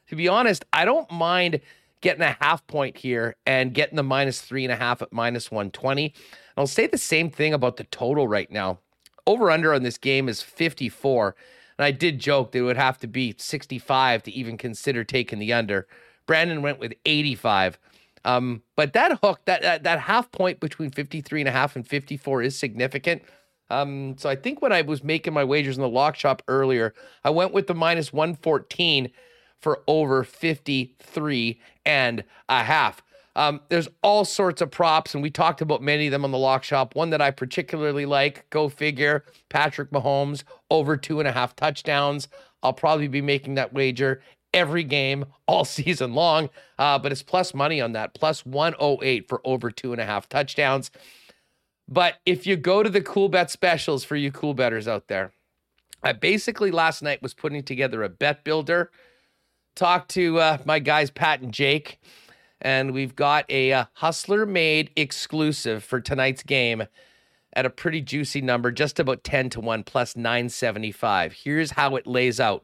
S2: To be honest, I don't mind getting a half point here and getting the minus three and a half at minus 120. And I'll say the same thing about the total right now. Over under on this game is 54. And I did joke that it would have to be 65 to even consider taking the under. Brandon went with 85. Um, but that hook, that, that that half point between 53 and a half and 54 is significant. Um, so I think when I was making my wagers in the lock shop earlier, I went with the minus 114 for over 53 and a half. Um, there's all sorts of props, and we talked about many of them on the lock shop. One that I particularly like, go figure, Patrick Mahomes over two and a half touchdowns. I'll probably be making that wager every game all season long, uh, but it's plus money on that, plus 108 for over two and a half touchdowns. But if you go to the cool bet specials for you cool betters out there, I basically last night was putting together a bet builder. Talked to uh, my guys Pat and Jake, and we've got a uh, hustler made exclusive for tonight's game at a pretty juicy number, just about 10 to 1 plus 975. Here's how it lays out.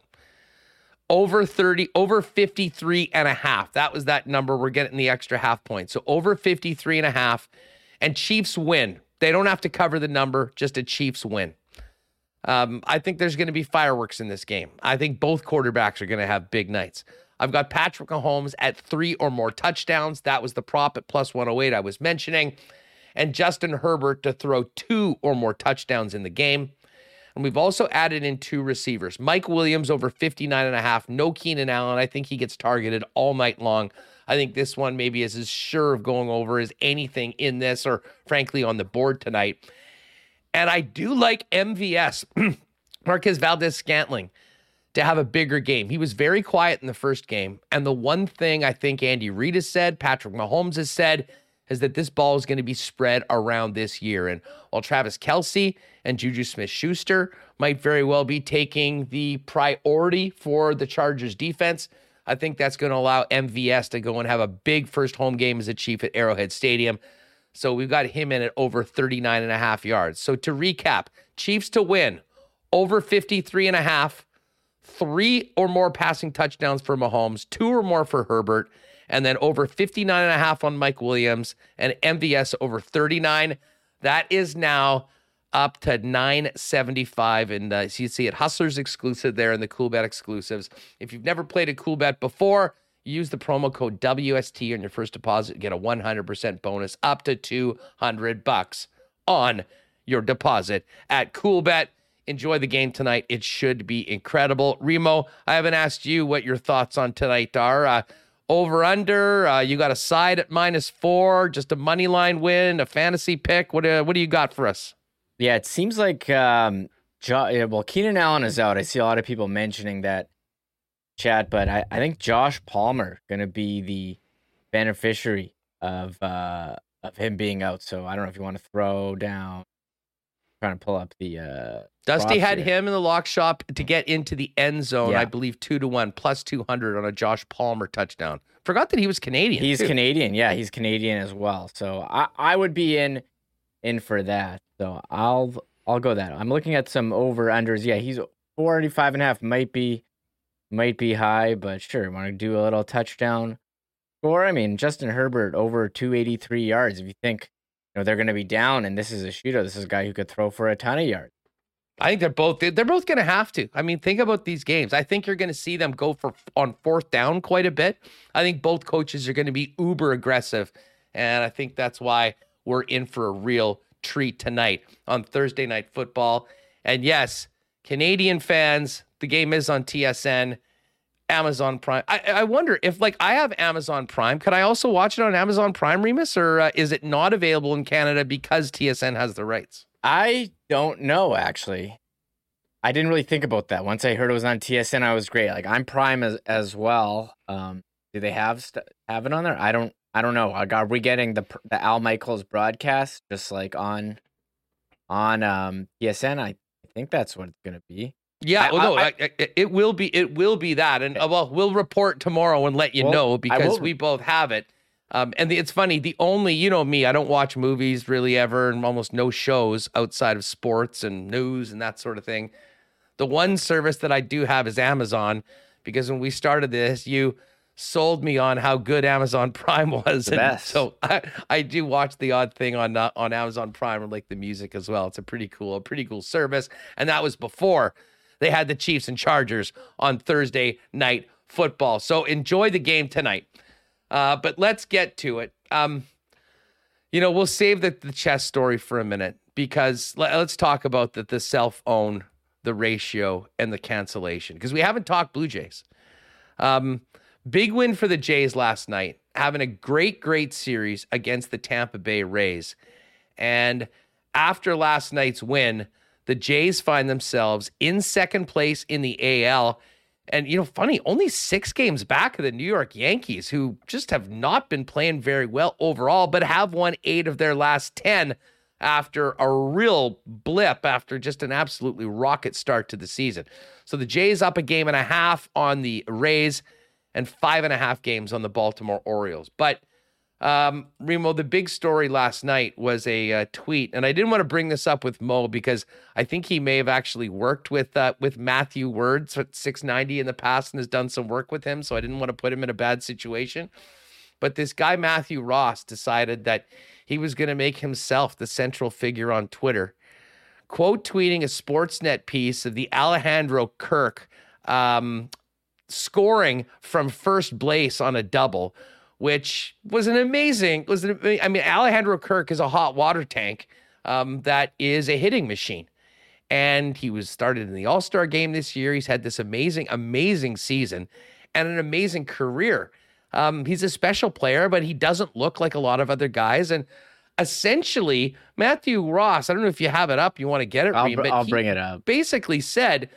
S2: Over 30, over 53 and a half. That was that number. We're getting the extra half point. So over 53 and a half. And Chiefs win. They don't have to cover the number, just a Chiefs win. Um, I think there's going to be fireworks in this game. I think both quarterbacks are going to have big nights. I've got Patrick Mahomes at three or more touchdowns. That was the prop at plus 108 I was mentioning. And Justin Herbert to throw two or more touchdowns in the game. And we've also added in two receivers. Mike Williams over 59 and a half. No Keenan Allen. I think he gets targeted all night long. I think this one maybe is as sure of going over as anything in this or frankly on the board tonight. And I do like MVS, Marquez Valdes-Scantling. to have a bigger game. He was very quiet in the first game. And the one thing I think Andy Reid has said, Patrick Mahomes has said, is that this ball is going to be spread around this year. And while Travis Kelce and JuJu Smith-Schuster might very well be taking the priority for the Chargers defense, I think that's going to allow MVS to go and have a big first home game as a Chief at Arrowhead Stadium. So we've got him in at over 39 and a half yards. So to recap, Chiefs to win over 53 and a half, three or more passing touchdowns for Mahomes, two or more for Herbert, and then over 59 and a half on Mike Williams and MVS over 39. That is now up to 975 and uh, so you see it hustlers exclusive there in the cool bet exclusives if you've never played a cool bet before use the promo code wst on your first deposit. Get a 100% bonus up to 200 bucks on your deposit at coolbet. Enjoy the game tonight. It should be incredible. Remo i haven't asked you what your thoughts on tonight are. Uh, over under uh, you got a side at minus four just a money line win a fantasy pick. What, uh, what do you got for us?
S3: Yeah, it seems like um, jo- well, Keenan Allen is out. I see a lot of people mentioning that chat, but I, I think Josh Palmer going to be the beneficiary of uh, of him being out. So I don't know if you want to throw down. Trying to pull up the. Uh,
S2: Dusty had here. him in the lock shop to get into the end zone. Yeah. I believe two to one plus two hundred on a Josh Palmer touchdown. Forgot that he was Canadian.
S3: He's
S2: too.
S3: Canadian. Yeah, he's Canadian as well. So I I would be in in for that. So I'll I'll go that. I'm looking at some over unders. Yeah, he's 485 and a half might be might be high, but sure, want to do a little touchdown score. I mean, Justin Herbert over 283 yards. If you think you know they're going to be down and this is a shooter, this is a guy who could throw for a ton of yards.
S2: I think they're both they're both going to have to. I mean, think about these games. I think you're going to see them go for on fourth down quite a bit. I think both coaches are going to be uber aggressive, and I think that's why we're in for a real treat tonight on Thursday Night Football. And yes, Canadian fans, the game is on TSN, Amazon Prime. I, I wonder if, like, I have Amazon Prime. Could I also watch it on Amazon Prime, Remis, or uh, is it not available in Canada because TSN has the rights?
S3: I don't know, actually. I didn't really think about that. Once I heard it was on TSN, I was great. Like I'm Prime as as well. Um, do they have st- have it on there? I don't I don't know. Are we getting the the Al Michaels broadcast just like on on um TSN? I think that's what it's gonna be.
S2: Yeah, I, well, no, I, I, it will be. It will be that, and uh, well, we'll report tomorrow and let you well, know because we both have it. Um, and the, it's funny. The only, you know, me, I don't watch movies really ever, and almost no shows outside of sports and news and that sort of thing. The one service that I do have is Amazon, because when we started this, you sold me on how good Amazon Prime was.
S3: The best.
S2: So I, I do watch the odd thing on uh, on Amazon Prime and like the music as well. It's a pretty cool, a pretty cool service. And that was before they had the Chiefs and Chargers on Thursday night football. So enjoy the game tonight. Uh, but let's get to it. Um, you know, we'll save the, the chess story for a minute because let, us talk about the, the self own, the ratio, and the cancellation because we haven't talked Blue Jays. Um, Big win for the Jays last night, having a great, great series against the Tampa Bay Rays. And after last night's win, the Jays find themselves in second place in the AL. And, you know, funny, only six games back of the New York Yankees, who just have not been playing very well overall, but have won eight of their last 10 after a real blip after just an absolutely rocket start to the season. So the Jays up a game and a half on the Rays and five and a half games on the Baltimore Orioles. But um, Remo, the big story last night was a uh, tweet, and I didn't want to bring this up with Mo because I think he may have actually worked with uh, with Matthew Words at 690 in the past and has done some work with him, so I didn't want to put him in a bad situation. But this guy Matthew Ross decided that he was going to make himself the central figure on Twitter, quote tweeting a Sportsnet piece of the Alejandro Kirk um, scoring from first place on a double, which was an amazing. Was an, I mean, Alejandro Kirk is a hot water tank um, that is a hitting machine, and he was started in the All Star game this year. He's had this amazing, amazing season and an amazing career. Um, he's a special player, but he doesn't look like a lot of other guys. And essentially, Matthew Ross, I don't know if you have it up, you want to get it.
S3: I'll, I'll bring it up.
S2: Basically said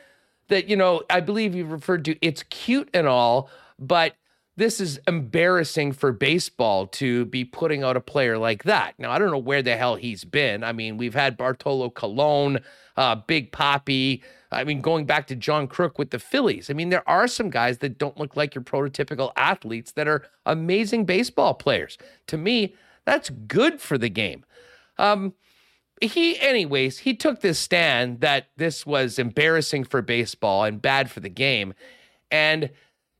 S2: that, you know, I believe you referred to it's cute and all, but this is embarrassing for baseball to be putting out a player like that. Now, I don't know where the hell he's been. I mean, we've had Bartolo Colon, uh, Big Poppy. I mean, going back to John Kruk with the Phillies. I mean, there are some guys that don't look like your prototypical athletes that are amazing baseball players. To me, that's good for the game. Um, he, anyways, he took this stand that this was embarrassing for baseball and bad for the game. And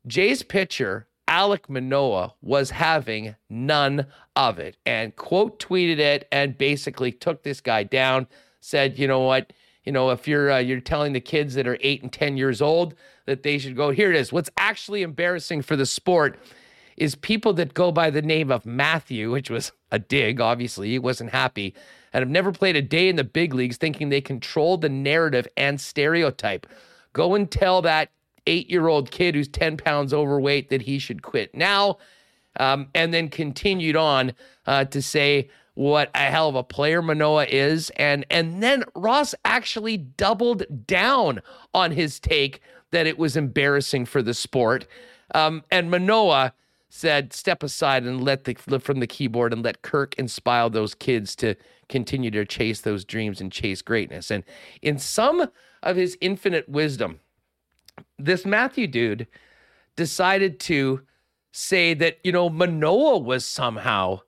S2: Jay's pitcher Alek Manoah was having none of it and quote tweeted it and basically took this guy down. Said, you know what, you know, if you're uh, you're telling the kids that are eight and ten years old that they should go, here it is. What's actually embarrassing for the sport is people that go by the name of Matthew, which was a dig. Obviously, he wasn't happy, and have never played a day in the big leagues, thinking they control the narrative and stereotype. Go and tell that eight year old kid who's 10 pounds overweight that he should quit now. Um, and then continued on uh, to say what a hell of a player Manoah is. And, and then Ross actually doubled down on his take that it was embarrassing for the sport. Um, and Manoah said, step aside and let the flip from the keyboard and let Kirk inspire those kids to continue to chase those dreams and chase greatness. And in some of his infinite wisdom, this Matthew dude decided to say that you know Manoah was somehow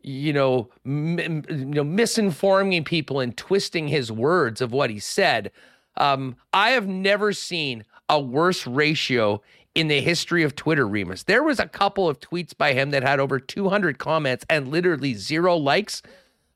S2: you know m- you know misinforming people and twisting his words of what he said. Um, I have never seen a worse ratio in the history of Twitter, Remis. There was a couple of tweets by him that had over 200 comments and literally zero likes.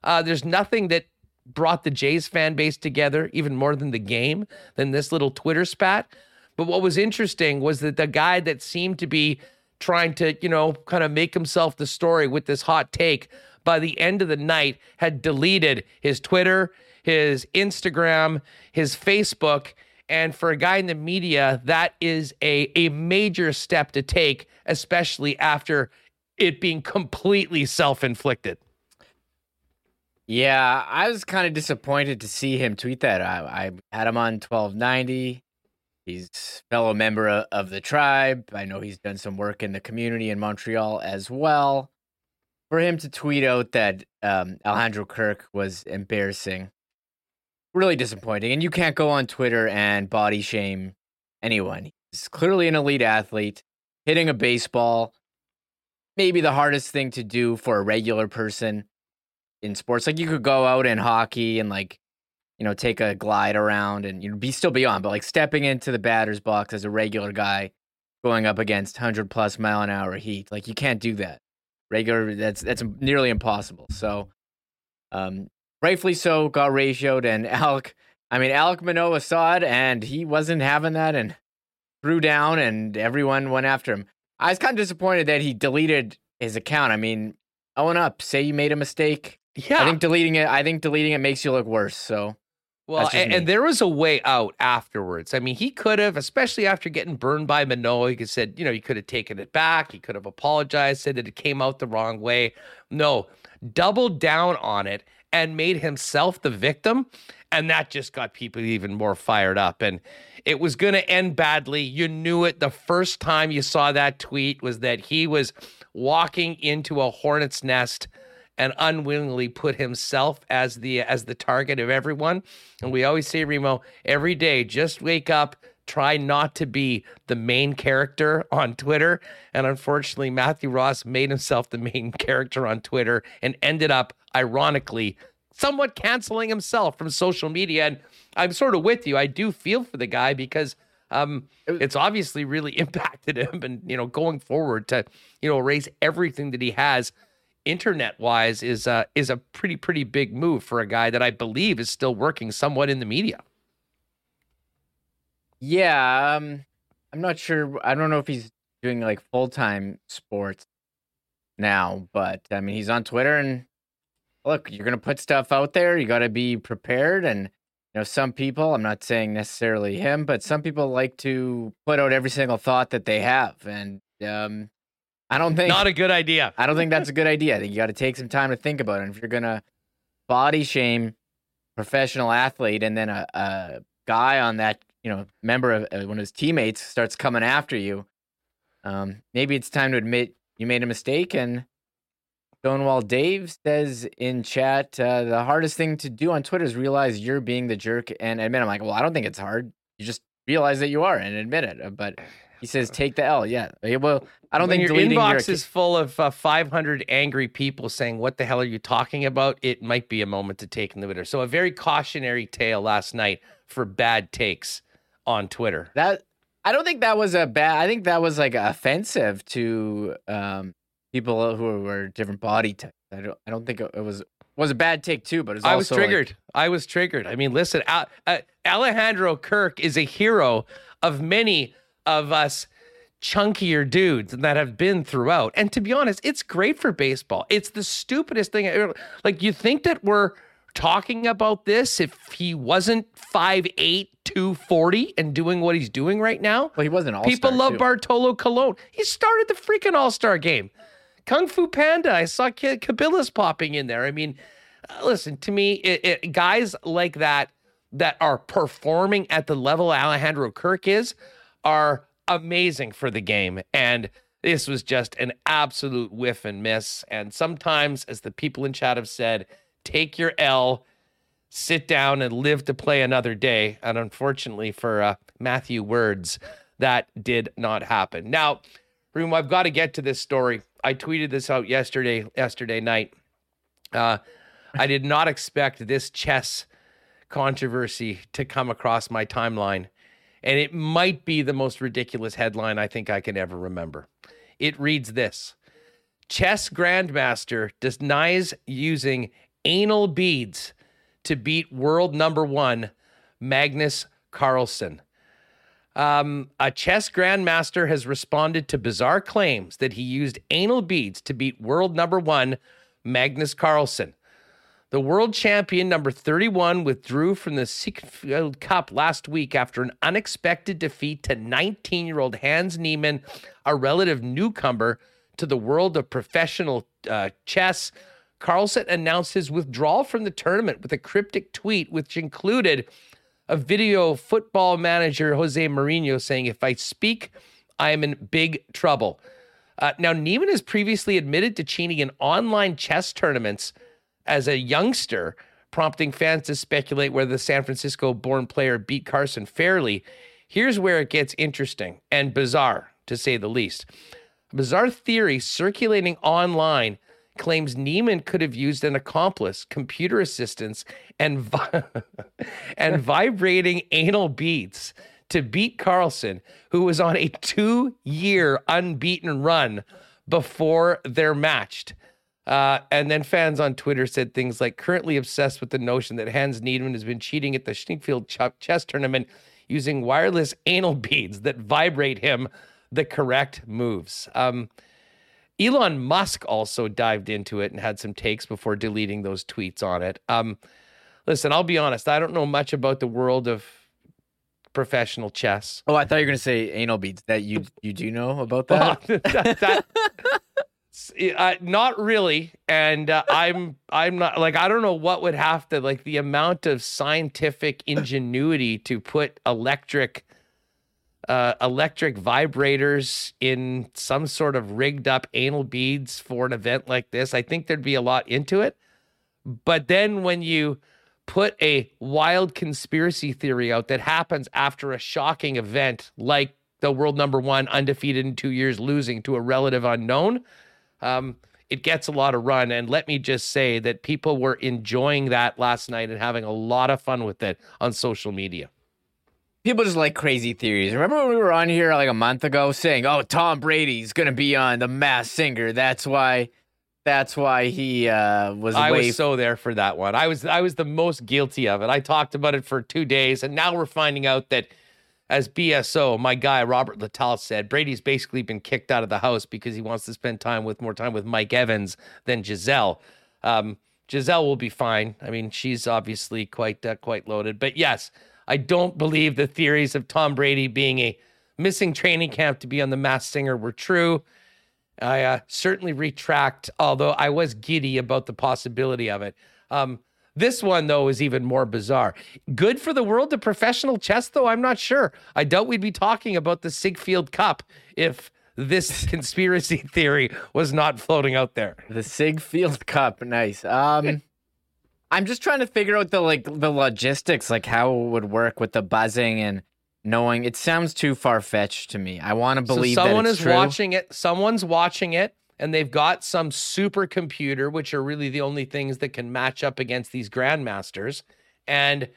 S2: Uh, there's nothing that brought the Jays fan base together even more than the game than this little Twitter spat. But what was interesting was that the guy that seemed to be trying to, you know, kind of make himself the story with this hot take by the end of the night had deleted his Twitter, his Instagram, his Facebook. And for a guy in the media, that is a, a major step to take, especially after it being completely self inflicted.
S3: Yeah, I was kind of disappointed to see him tweet that. I, I had him on 1290. He's fellow member of the tribe. I know he's done some work in the community in Montreal as well. For him to tweet out that um, Alejandro Kirk was embarrassing, really disappointing. And you can't go on Twitter and body shame anyone. He's clearly an elite athlete, hitting a baseball, maybe the hardest thing to do for a regular person in sports. Like you could go out in hockey and like you know, take a glide around and you know, be still be on, but like stepping into the batter's box as a regular guy going up against 100 plus mile an hour heat, like you can't do that. Regular, that's that's nearly impossible. So, um, rightfully so, got ratioed, and Alek. I mean, Alek Manoah saw it, and he wasn't having that, and threw down, and everyone went after him. I was kind of disappointed that he deleted his account. I mean, own up, say you made a mistake.
S2: Yeah,
S3: I think deleting it. I think deleting it makes you look worse. So
S2: well, and, and, there was a way out afterwards. I mean, he could have, especially after getting burned by Manoah, he could said, you know, he could have taken it back. He could have apologized, said that it came out the wrong way. No, doubled down on it and made himself the victim. And that just got people even more fired up. And it was going to end badly. You knew it the first time you saw that tweet was that he was walking into a hornet's nest and unwillingly put himself as the as the target of everyone. And we always say, Remo, every day, just wake up, try not to be the main character on Twitter. And unfortunately, Matthew Ross made himself the main character on Twitter and ended up, ironically, somewhat canceling himself from social media. And I'm sort of with you. I do feel for the guy because um, it's obviously really impacted him and, you know, going forward to, you know, raise everything that he has internet wise is uh, is a pretty pretty big move for a guy that I believe is still working somewhat in the media.
S3: Yeah, um, I'm not sure. I don't know if he's doing like full time sports now, but I mean he's on Twitter and look, you're gonna put stuff out there. You got to be prepared and. You know, some people, I'm not saying necessarily him, but some people like to put out every single thought that they have. And um, I don't think
S2: not a good idea.
S3: I don't think that's a good idea. I think you got to take some time to think about it. And if you're gonna body shame professional athlete and then a, a guy on that you know member of uh, one of his teammates starts coming after you, um, maybe it's time to admit you made a mistake. And Stonewall Dave says in chat, uh, the hardest thing to do on Twitter is realize you're being the jerk and admit. I'm like, well, I don't think it's hard. You just realize that you are and admit it. Uh, But he says take the L. Yeah. Well, I don't
S2: when
S3: think
S2: your inbox
S3: your
S2: is full of uh, 500 angry people saying, "What the hell are you talking about?" It might be a moment to take in the Twitter. So a very cautionary tale last night for bad takes on Twitter.
S3: That I don't think that was a bad. I think that was like offensive to um, people who were different body types. I don't. I don't think it was was a bad take too. But it was
S2: I was
S3: also, like-
S2: triggered. I was triggered. I mean, listen, Al- uh, Alejandro Kirk is a hero of many of us chunkier dudes that have been throughout. And to be honest, it's great for baseball. It's the stupidest thing. ever. Like, you think that we're talking about this if he wasn't 5'8, 240 and doing what he's doing right now?
S3: Well, he wasn't all.
S2: People love Bartolo Colon. He started the freaking All Star game. Kung Fu Panda. I saw K- Cabillas popping in there. I mean, uh, listen to me. It, it, guys like that that are performing at the level Alejandro Kirk is are amazing for the game. And this was just an absolute whiff and miss. And sometimes, as the people in chat have said, take your L, sit down, and live to play another day. And unfortunately for uh, Matthew Words, that did not happen. Now, Room, I've got to get to this story. I tweeted this out yesterday, yesterday night. Uh, I did not expect this chess controversy to come across my timeline, and it might be the most ridiculous headline I think I can ever remember. It reads this Chess Grandmaster denies using anal beads to beat world number one, Magnus Carlsen. Um, a chess grandmaster has responded to bizarre claims that he used anal beads to beat world number one, Magnus Carlsen. The world champion, number 31, withdrew from the Siegfried Cup last week after an unexpected defeat to 19 year old Hans Niemann, a relative newcomer to the world of professional uh, chess. Carlsen announced his withdrawal from the tournament with a cryptic tweet, which included a video of football manager Jose Mourinho saying, If I speak, I am in big trouble. Uh, now, Niemann has previously admitted to cheating in online chess tournaments as a youngster, prompting fans to speculate whether the San Francisco born player beat Carlsen fairly. Here's where it gets interesting and bizarre, to say the least. A bizarre theory circulating online claims Niemann could have used an accomplice, computer assistance, and vi- and vibrating anal beats to beat Carlsen, who was on a two-year unbeaten run before they're matched. Uh, and then fans on Twitter said things like, currently obsessed with the notion that Hans Niemann has been cheating at the Schninkfield Ch- chess tournament using wireless anal beads that vibrate him the correct moves. Um, Elon Musk also dived into it and had some takes before deleting those tweets on it. Um, listen, I'll be honest, I don't know much about the world of professional chess.
S3: Oh, I thought you were going to say anal beads. That you you do know about that?
S2: that, that- uh, not really, and uh, I'm I'm not like I don't know what would have to like the amount of scientific ingenuity to put electric uh, electric vibrators in some sort of rigged up anal beads for an event like this. I think there'd be a lot into it, but then when you put a wild conspiracy theory out that happens after a shocking event like the world number one undefeated in two years losing to a relative unknown um, it gets a lot of run. And let me just say that people were enjoying that last night and having a lot of fun with it on social media.
S3: People just like crazy theories. Remember when we were on here like a month ago saying, "Oh, Tom Brady's gonna be on the Masked Singer." That's why. That's why he uh, was.
S2: I was so there for that one. I was I was the most guilty of it. I talked about it for two days, and now we're finding out that as BSO, my guy Robert Littal said, Brady's basically been kicked out of the house because he wants to spend time with more time with Mike Evans than Gisele. Um, Gisele will be fine. I mean, she's obviously quite uh, quite loaded. But yes, I don't believe the theories of Tom Brady being a missing training camp to be on the Masked Singer were true. I uh, certainly retract, although I was giddy about the possibility of it. Um, This one, though, is even more bizarre. Good for the world of professional chess, though? I'm not sure. I doubt we'd be talking about the Sigfield Cup if this conspiracy theory was not floating out there.
S3: The Sigfield Cup, nice. Um, I'm just trying to figure out the like the logistics, like how it would work with the buzzing and knowing. It sounds too far fetched to me. I want to believe
S2: so someone
S3: that
S2: is
S3: true.
S2: watching it. Someone's watching it, and they've got some supercomputer, which are really the only things that can match up against these grandmasters. And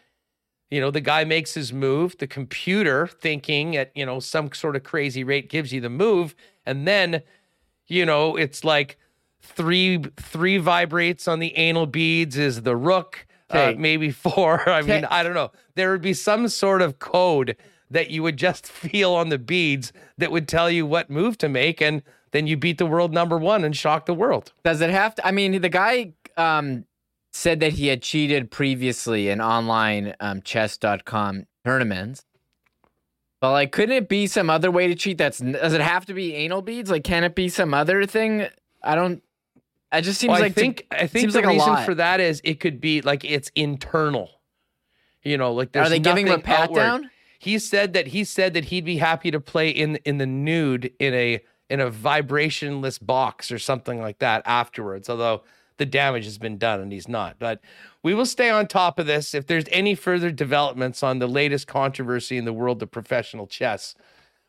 S2: you know, the guy makes his move. The computer, thinking at you know some sort of crazy rate, gives you the move, and then you know it's like three three vibrates on the anal beads is the rook. Uh, maybe four. I mean, I don't know. There would be some sort of code that you would just feel on the beads that would tell you what move to make, and then you beat the world number one and shock the world.
S3: Does it have to? I mean, the guy um, said that he had cheated previously in online um, chess.com tournaments. But like, couldn't it be some other way to cheat? That's does it have to be anal beads? Like, can it be some other thing? I don't. It just seems
S2: Well,
S3: like
S2: I think
S3: to,
S2: I think
S3: seems
S2: the
S3: like
S2: reason for that is it could be like it's internal. You know, like there's
S3: Are they giving him a pat
S2: outward.
S3: down?
S2: He said that he said that he'd be happy to play in in the nude in a in a vibrationless box or something like that afterwards. Although the damage has been done and he's not. But we will stay on top of this. If there's any further developments on the latest controversy in the world of professional chess,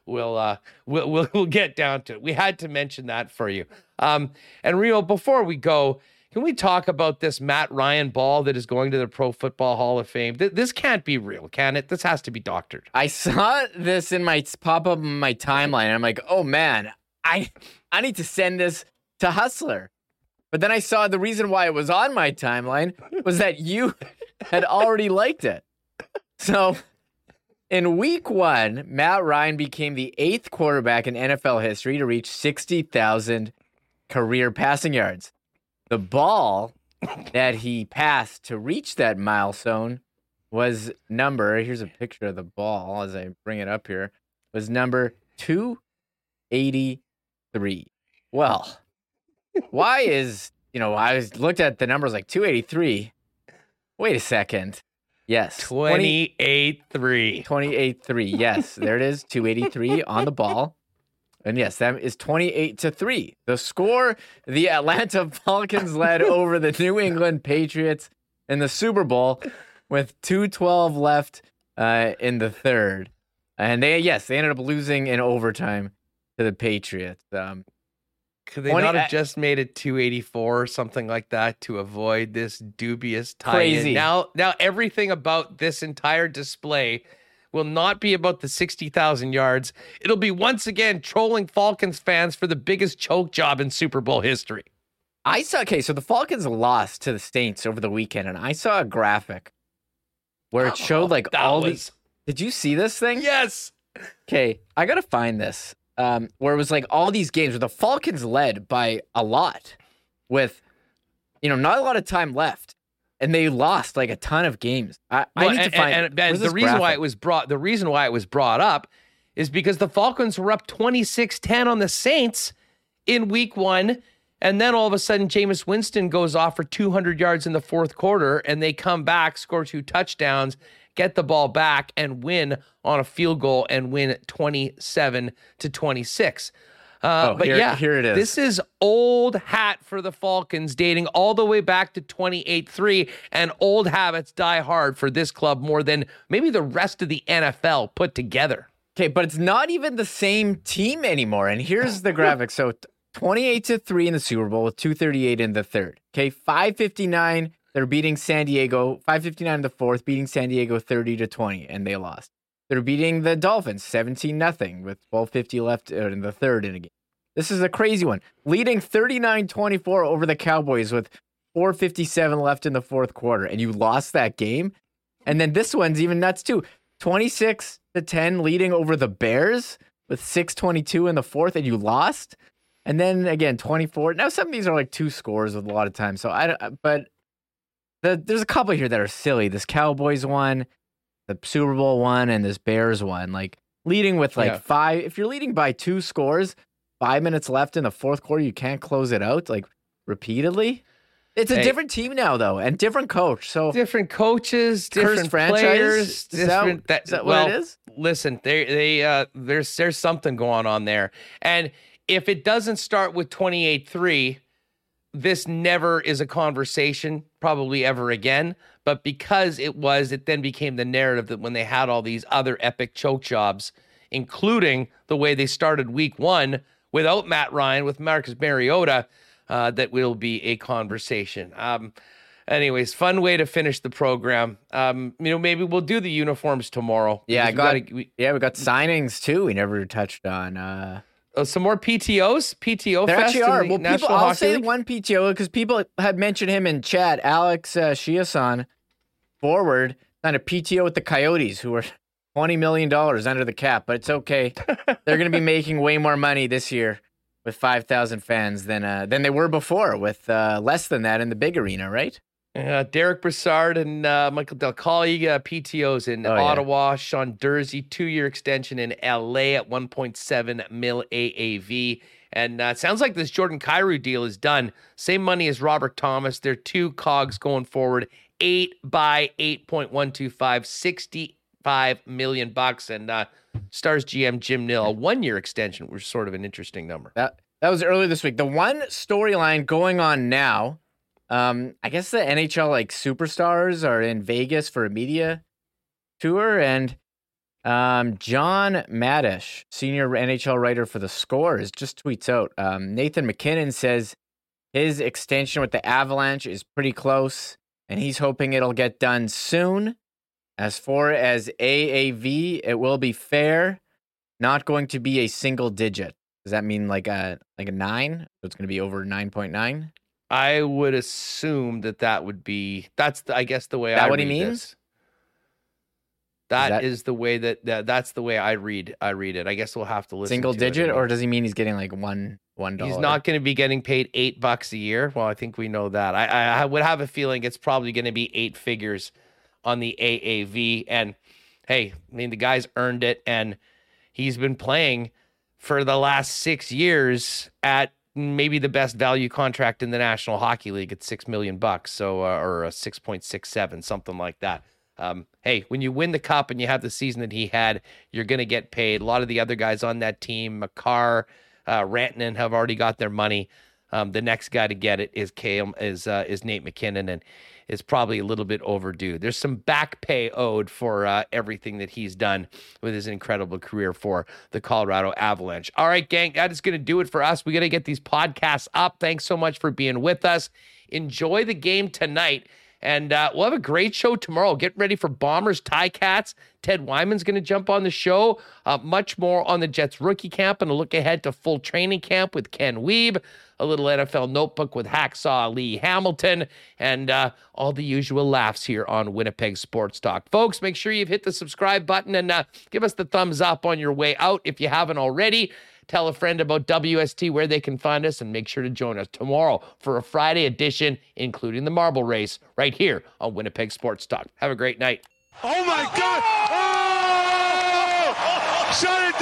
S2: we'll uh we'll we'll, we'll get down to it. We had to mention that for you. Um and Rio, before we go, can we talk about this Matt Ryan ball that is going to the Pro Football Hall of Fame? Th- this can't be real, can it? This has to be doctored.
S3: I saw this in my pop up in my timeline, and I'm like, oh man, I I need to send this to Hustler. But then I saw the reason why it was on my timeline was that you had already liked it. So in week one, Matt Ryan became the eighth quarterback in NFL history to reach 60,000 career passing yards. The ball that he passed to reach that milestone was number, here's a picture of the ball as I bring it up here, was number 283. Well, why is, you know, I was looked at the numbers like 283. Wait a second. Yes.
S2: 28 3.
S3: 28 3. Yes, there it is. 283 on the ball. And yes, that is 28 to 3. The score the Atlanta Falcons led over the New England Patriots in the Super Bowl with 212 left uh, in the third. And they, yes, they ended up losing in overtime to the Patriots. Um,
S2: Could they
S3: 20
S2: not have just made it 284 or something like that to avoid this dubious tie
S3: Crazy.
S2: Now, now everything about this entire display will not be about the 60,000 yards. It'll be once again trolling Falcons fans for the biggest choke job in Super Bowl history.
S3: I saw, okay, so the Falcons lost to the Saints over the weekend, and I saw a graphic where it showed like
S2: that
S3: all
S2: was-
S3: these. Did you see this thing?
S2: Yes.
S3: Okay, I gotta find this. Um, where it was like all these games where the Falcons led by a lot, with you know not a lot of time left, and they lost like a ton of games. I, I need
S2: and,
S3: to find.
S2: and- and the reason why it was brought the reason why it was brought up is because the Falcons were up 26-10 on the Saints in week 1 and then all of a sudden Jameis Winston goes off for 200 yards in the fourth quarter and they come back score two touchdowns get the ball back and win on a field goal and win 27 to 26 uh,
S3: Oh,
S2: but
S3: here-
S2: yeah,
S3: here it is.
S2: This is old hat for the Falcons, dating all the way back to 28 3. And old habits die hard for this club more than maybe the rest of the NFL put together.
S3: Okay, but it's not even the same team anymore. And here's the graphic. So 28 to 3 in the Super Bowl with 238 in the third. Okay, 559, they're beating San Diego, 559 in the fourth, beating San Diego 30 to 20, and they lost. They're beating the Dolphins 17 nothing with 1250 left uh, in the third in a game. This is a crazy one. Leading 39-24 over the Cowboys with 457 left in the fourth quarter, and you lost that game. And then this one's even nuts too. 26 to 10 leading over the Bears with 622 in the fourth, and you lost. And then again, 24. Now some of these are like two scores with a lot of time. So I but the, there's a couple here that are silly. This Cowboys one, the Super Bowl one, and this Bears one. Like leading with like
S2: Yeah.
S3: five. If you're leading by two scores, five minutes left in the fourth quarter, you can't close it out like repeatedly. It's a
S2: Hey.
S3: different team now, though, and different coach. So
S2: different coaches, different players.
S3: Is that-
S2: different,
S3: is that what it
S2: well,
S3: is?
S2: Listen, they they uh, there's there's something going on there, and if it doesn't start with 28-3, this never is a conversation, probably ever again. But because it was, it then became the narrative that when they had all these other epic choke jobs, including the way they started week one without Matt Ryan, with Marcus Mariota, uh, that will be a conversation. Um, anyways, fun way to finish the program. Um, you know, maybe we'll do the uniforms tomorrow.
S3: yeah, I got
S2: we gotta- we-
S3: yeah, we got signings too. We never touched on. uh
S2: uh, some more PTOs, PTO
S3: There
S2: fest
S3: actually are. Well,
S2: National
S3: people, I'll
S2: Hockey
S3: say
S2: League?
S3: one PTO because people had mentioned him in chat. Alex uh, Chiasson, forward, signed a PTO with the Coyotes, who are twenty million dollars under the cap, but it's okay. They're going to be making way more money this year with five thousand fans than uh, than they were before with uh, less than that in the big arena, right?
S2: Uh, Derek Brassard and uh, Michael Dal Colle, uh, PTOs in
S3: Oh, yeah.
S2: Ottawa. Sean Durzi, two-year extension in LA at 1.7 mil AAV. And uh, sounds like this Jordan Kyrou deal is done. Same money as Robert Thomas. They're two cogs going forward. Eight by 8.125, 65 million bucks. And uh, Stars GM Jim Nill, a one-year extension, which is sort of an interesting number.
S3: That that was earlier this week. The one storyline going on now, um, I guess the NHL like superstars are in Vegas for a media tour, and um, John Matisz, senior NHL writer for the Scores, just tweets out. Um, Nathan MacKinnon says his extension with the Avalanche is pretty close, and he's hoping it'll get done soon. As far as AAV, it will be fair, not going to be a single digit. Does that mean like a like a nine? So it's going to be over nine point nine.
S2: I would assume that that would be that's the, I guess the way
S3: That
S2: I
S3: what he means?
S2: this. That
S3: that-
S2: is the way that, that that's the way I read I read it. I guess we'll have to listen.
S3: Single
S2: to
S3: digit, or does he mean he's getting like one one dollar?
S2: he's not going to be getting paid eight bucks a year. Well, I think we know that. I I, I would have a feeling it's probably going to be eight figures on the AAV. And hey, I mean the guy's earned it, and he's been playing for the last six years at maybe the best value contract in the National Hockey League at six million bucks, so uh, or a six point six seven, something like that. Um, hey, when you win the cup and you have the season that he had, you're going to get paid. A lot of the other guys on that team, Makar, uh, Rantanen, have already got their money. Um, the next guy to get it is Cam, is uh, is Nate MacKinnon, and is probably a little bit overdue. There's some back pay owed for uh, everything that he's done with his incredible career for the Colorado Avalanche. All right, gang, that is going to do it for us. We got to get these podcasts up. Thanks so much for being with us. Enjoy the game tonight. And uh, we'll have a great show tomorrow. Get ready for Bombers, Tie Cats. Ted Wyman's going to jump on the show. Uh, much more on the Jets rookie camp and a look ahead to full training camp with Ken Wiebe. A little NFL notebook with Hacksaw Lee Hamilton and uh, all the usual laughs here on Winnipeg Sports Talk. Folks, make sure you've hit the subscribe button and uh, give us the thumbs up on your way out if you haven't already. Tell a friend about WST where they can find us and make sure to join us tomorrow for a Friday edition, including the marble race, right here on Winnipeg Sports Talk. Have a great night.
S12: Oh my God! Oh! Shut it down!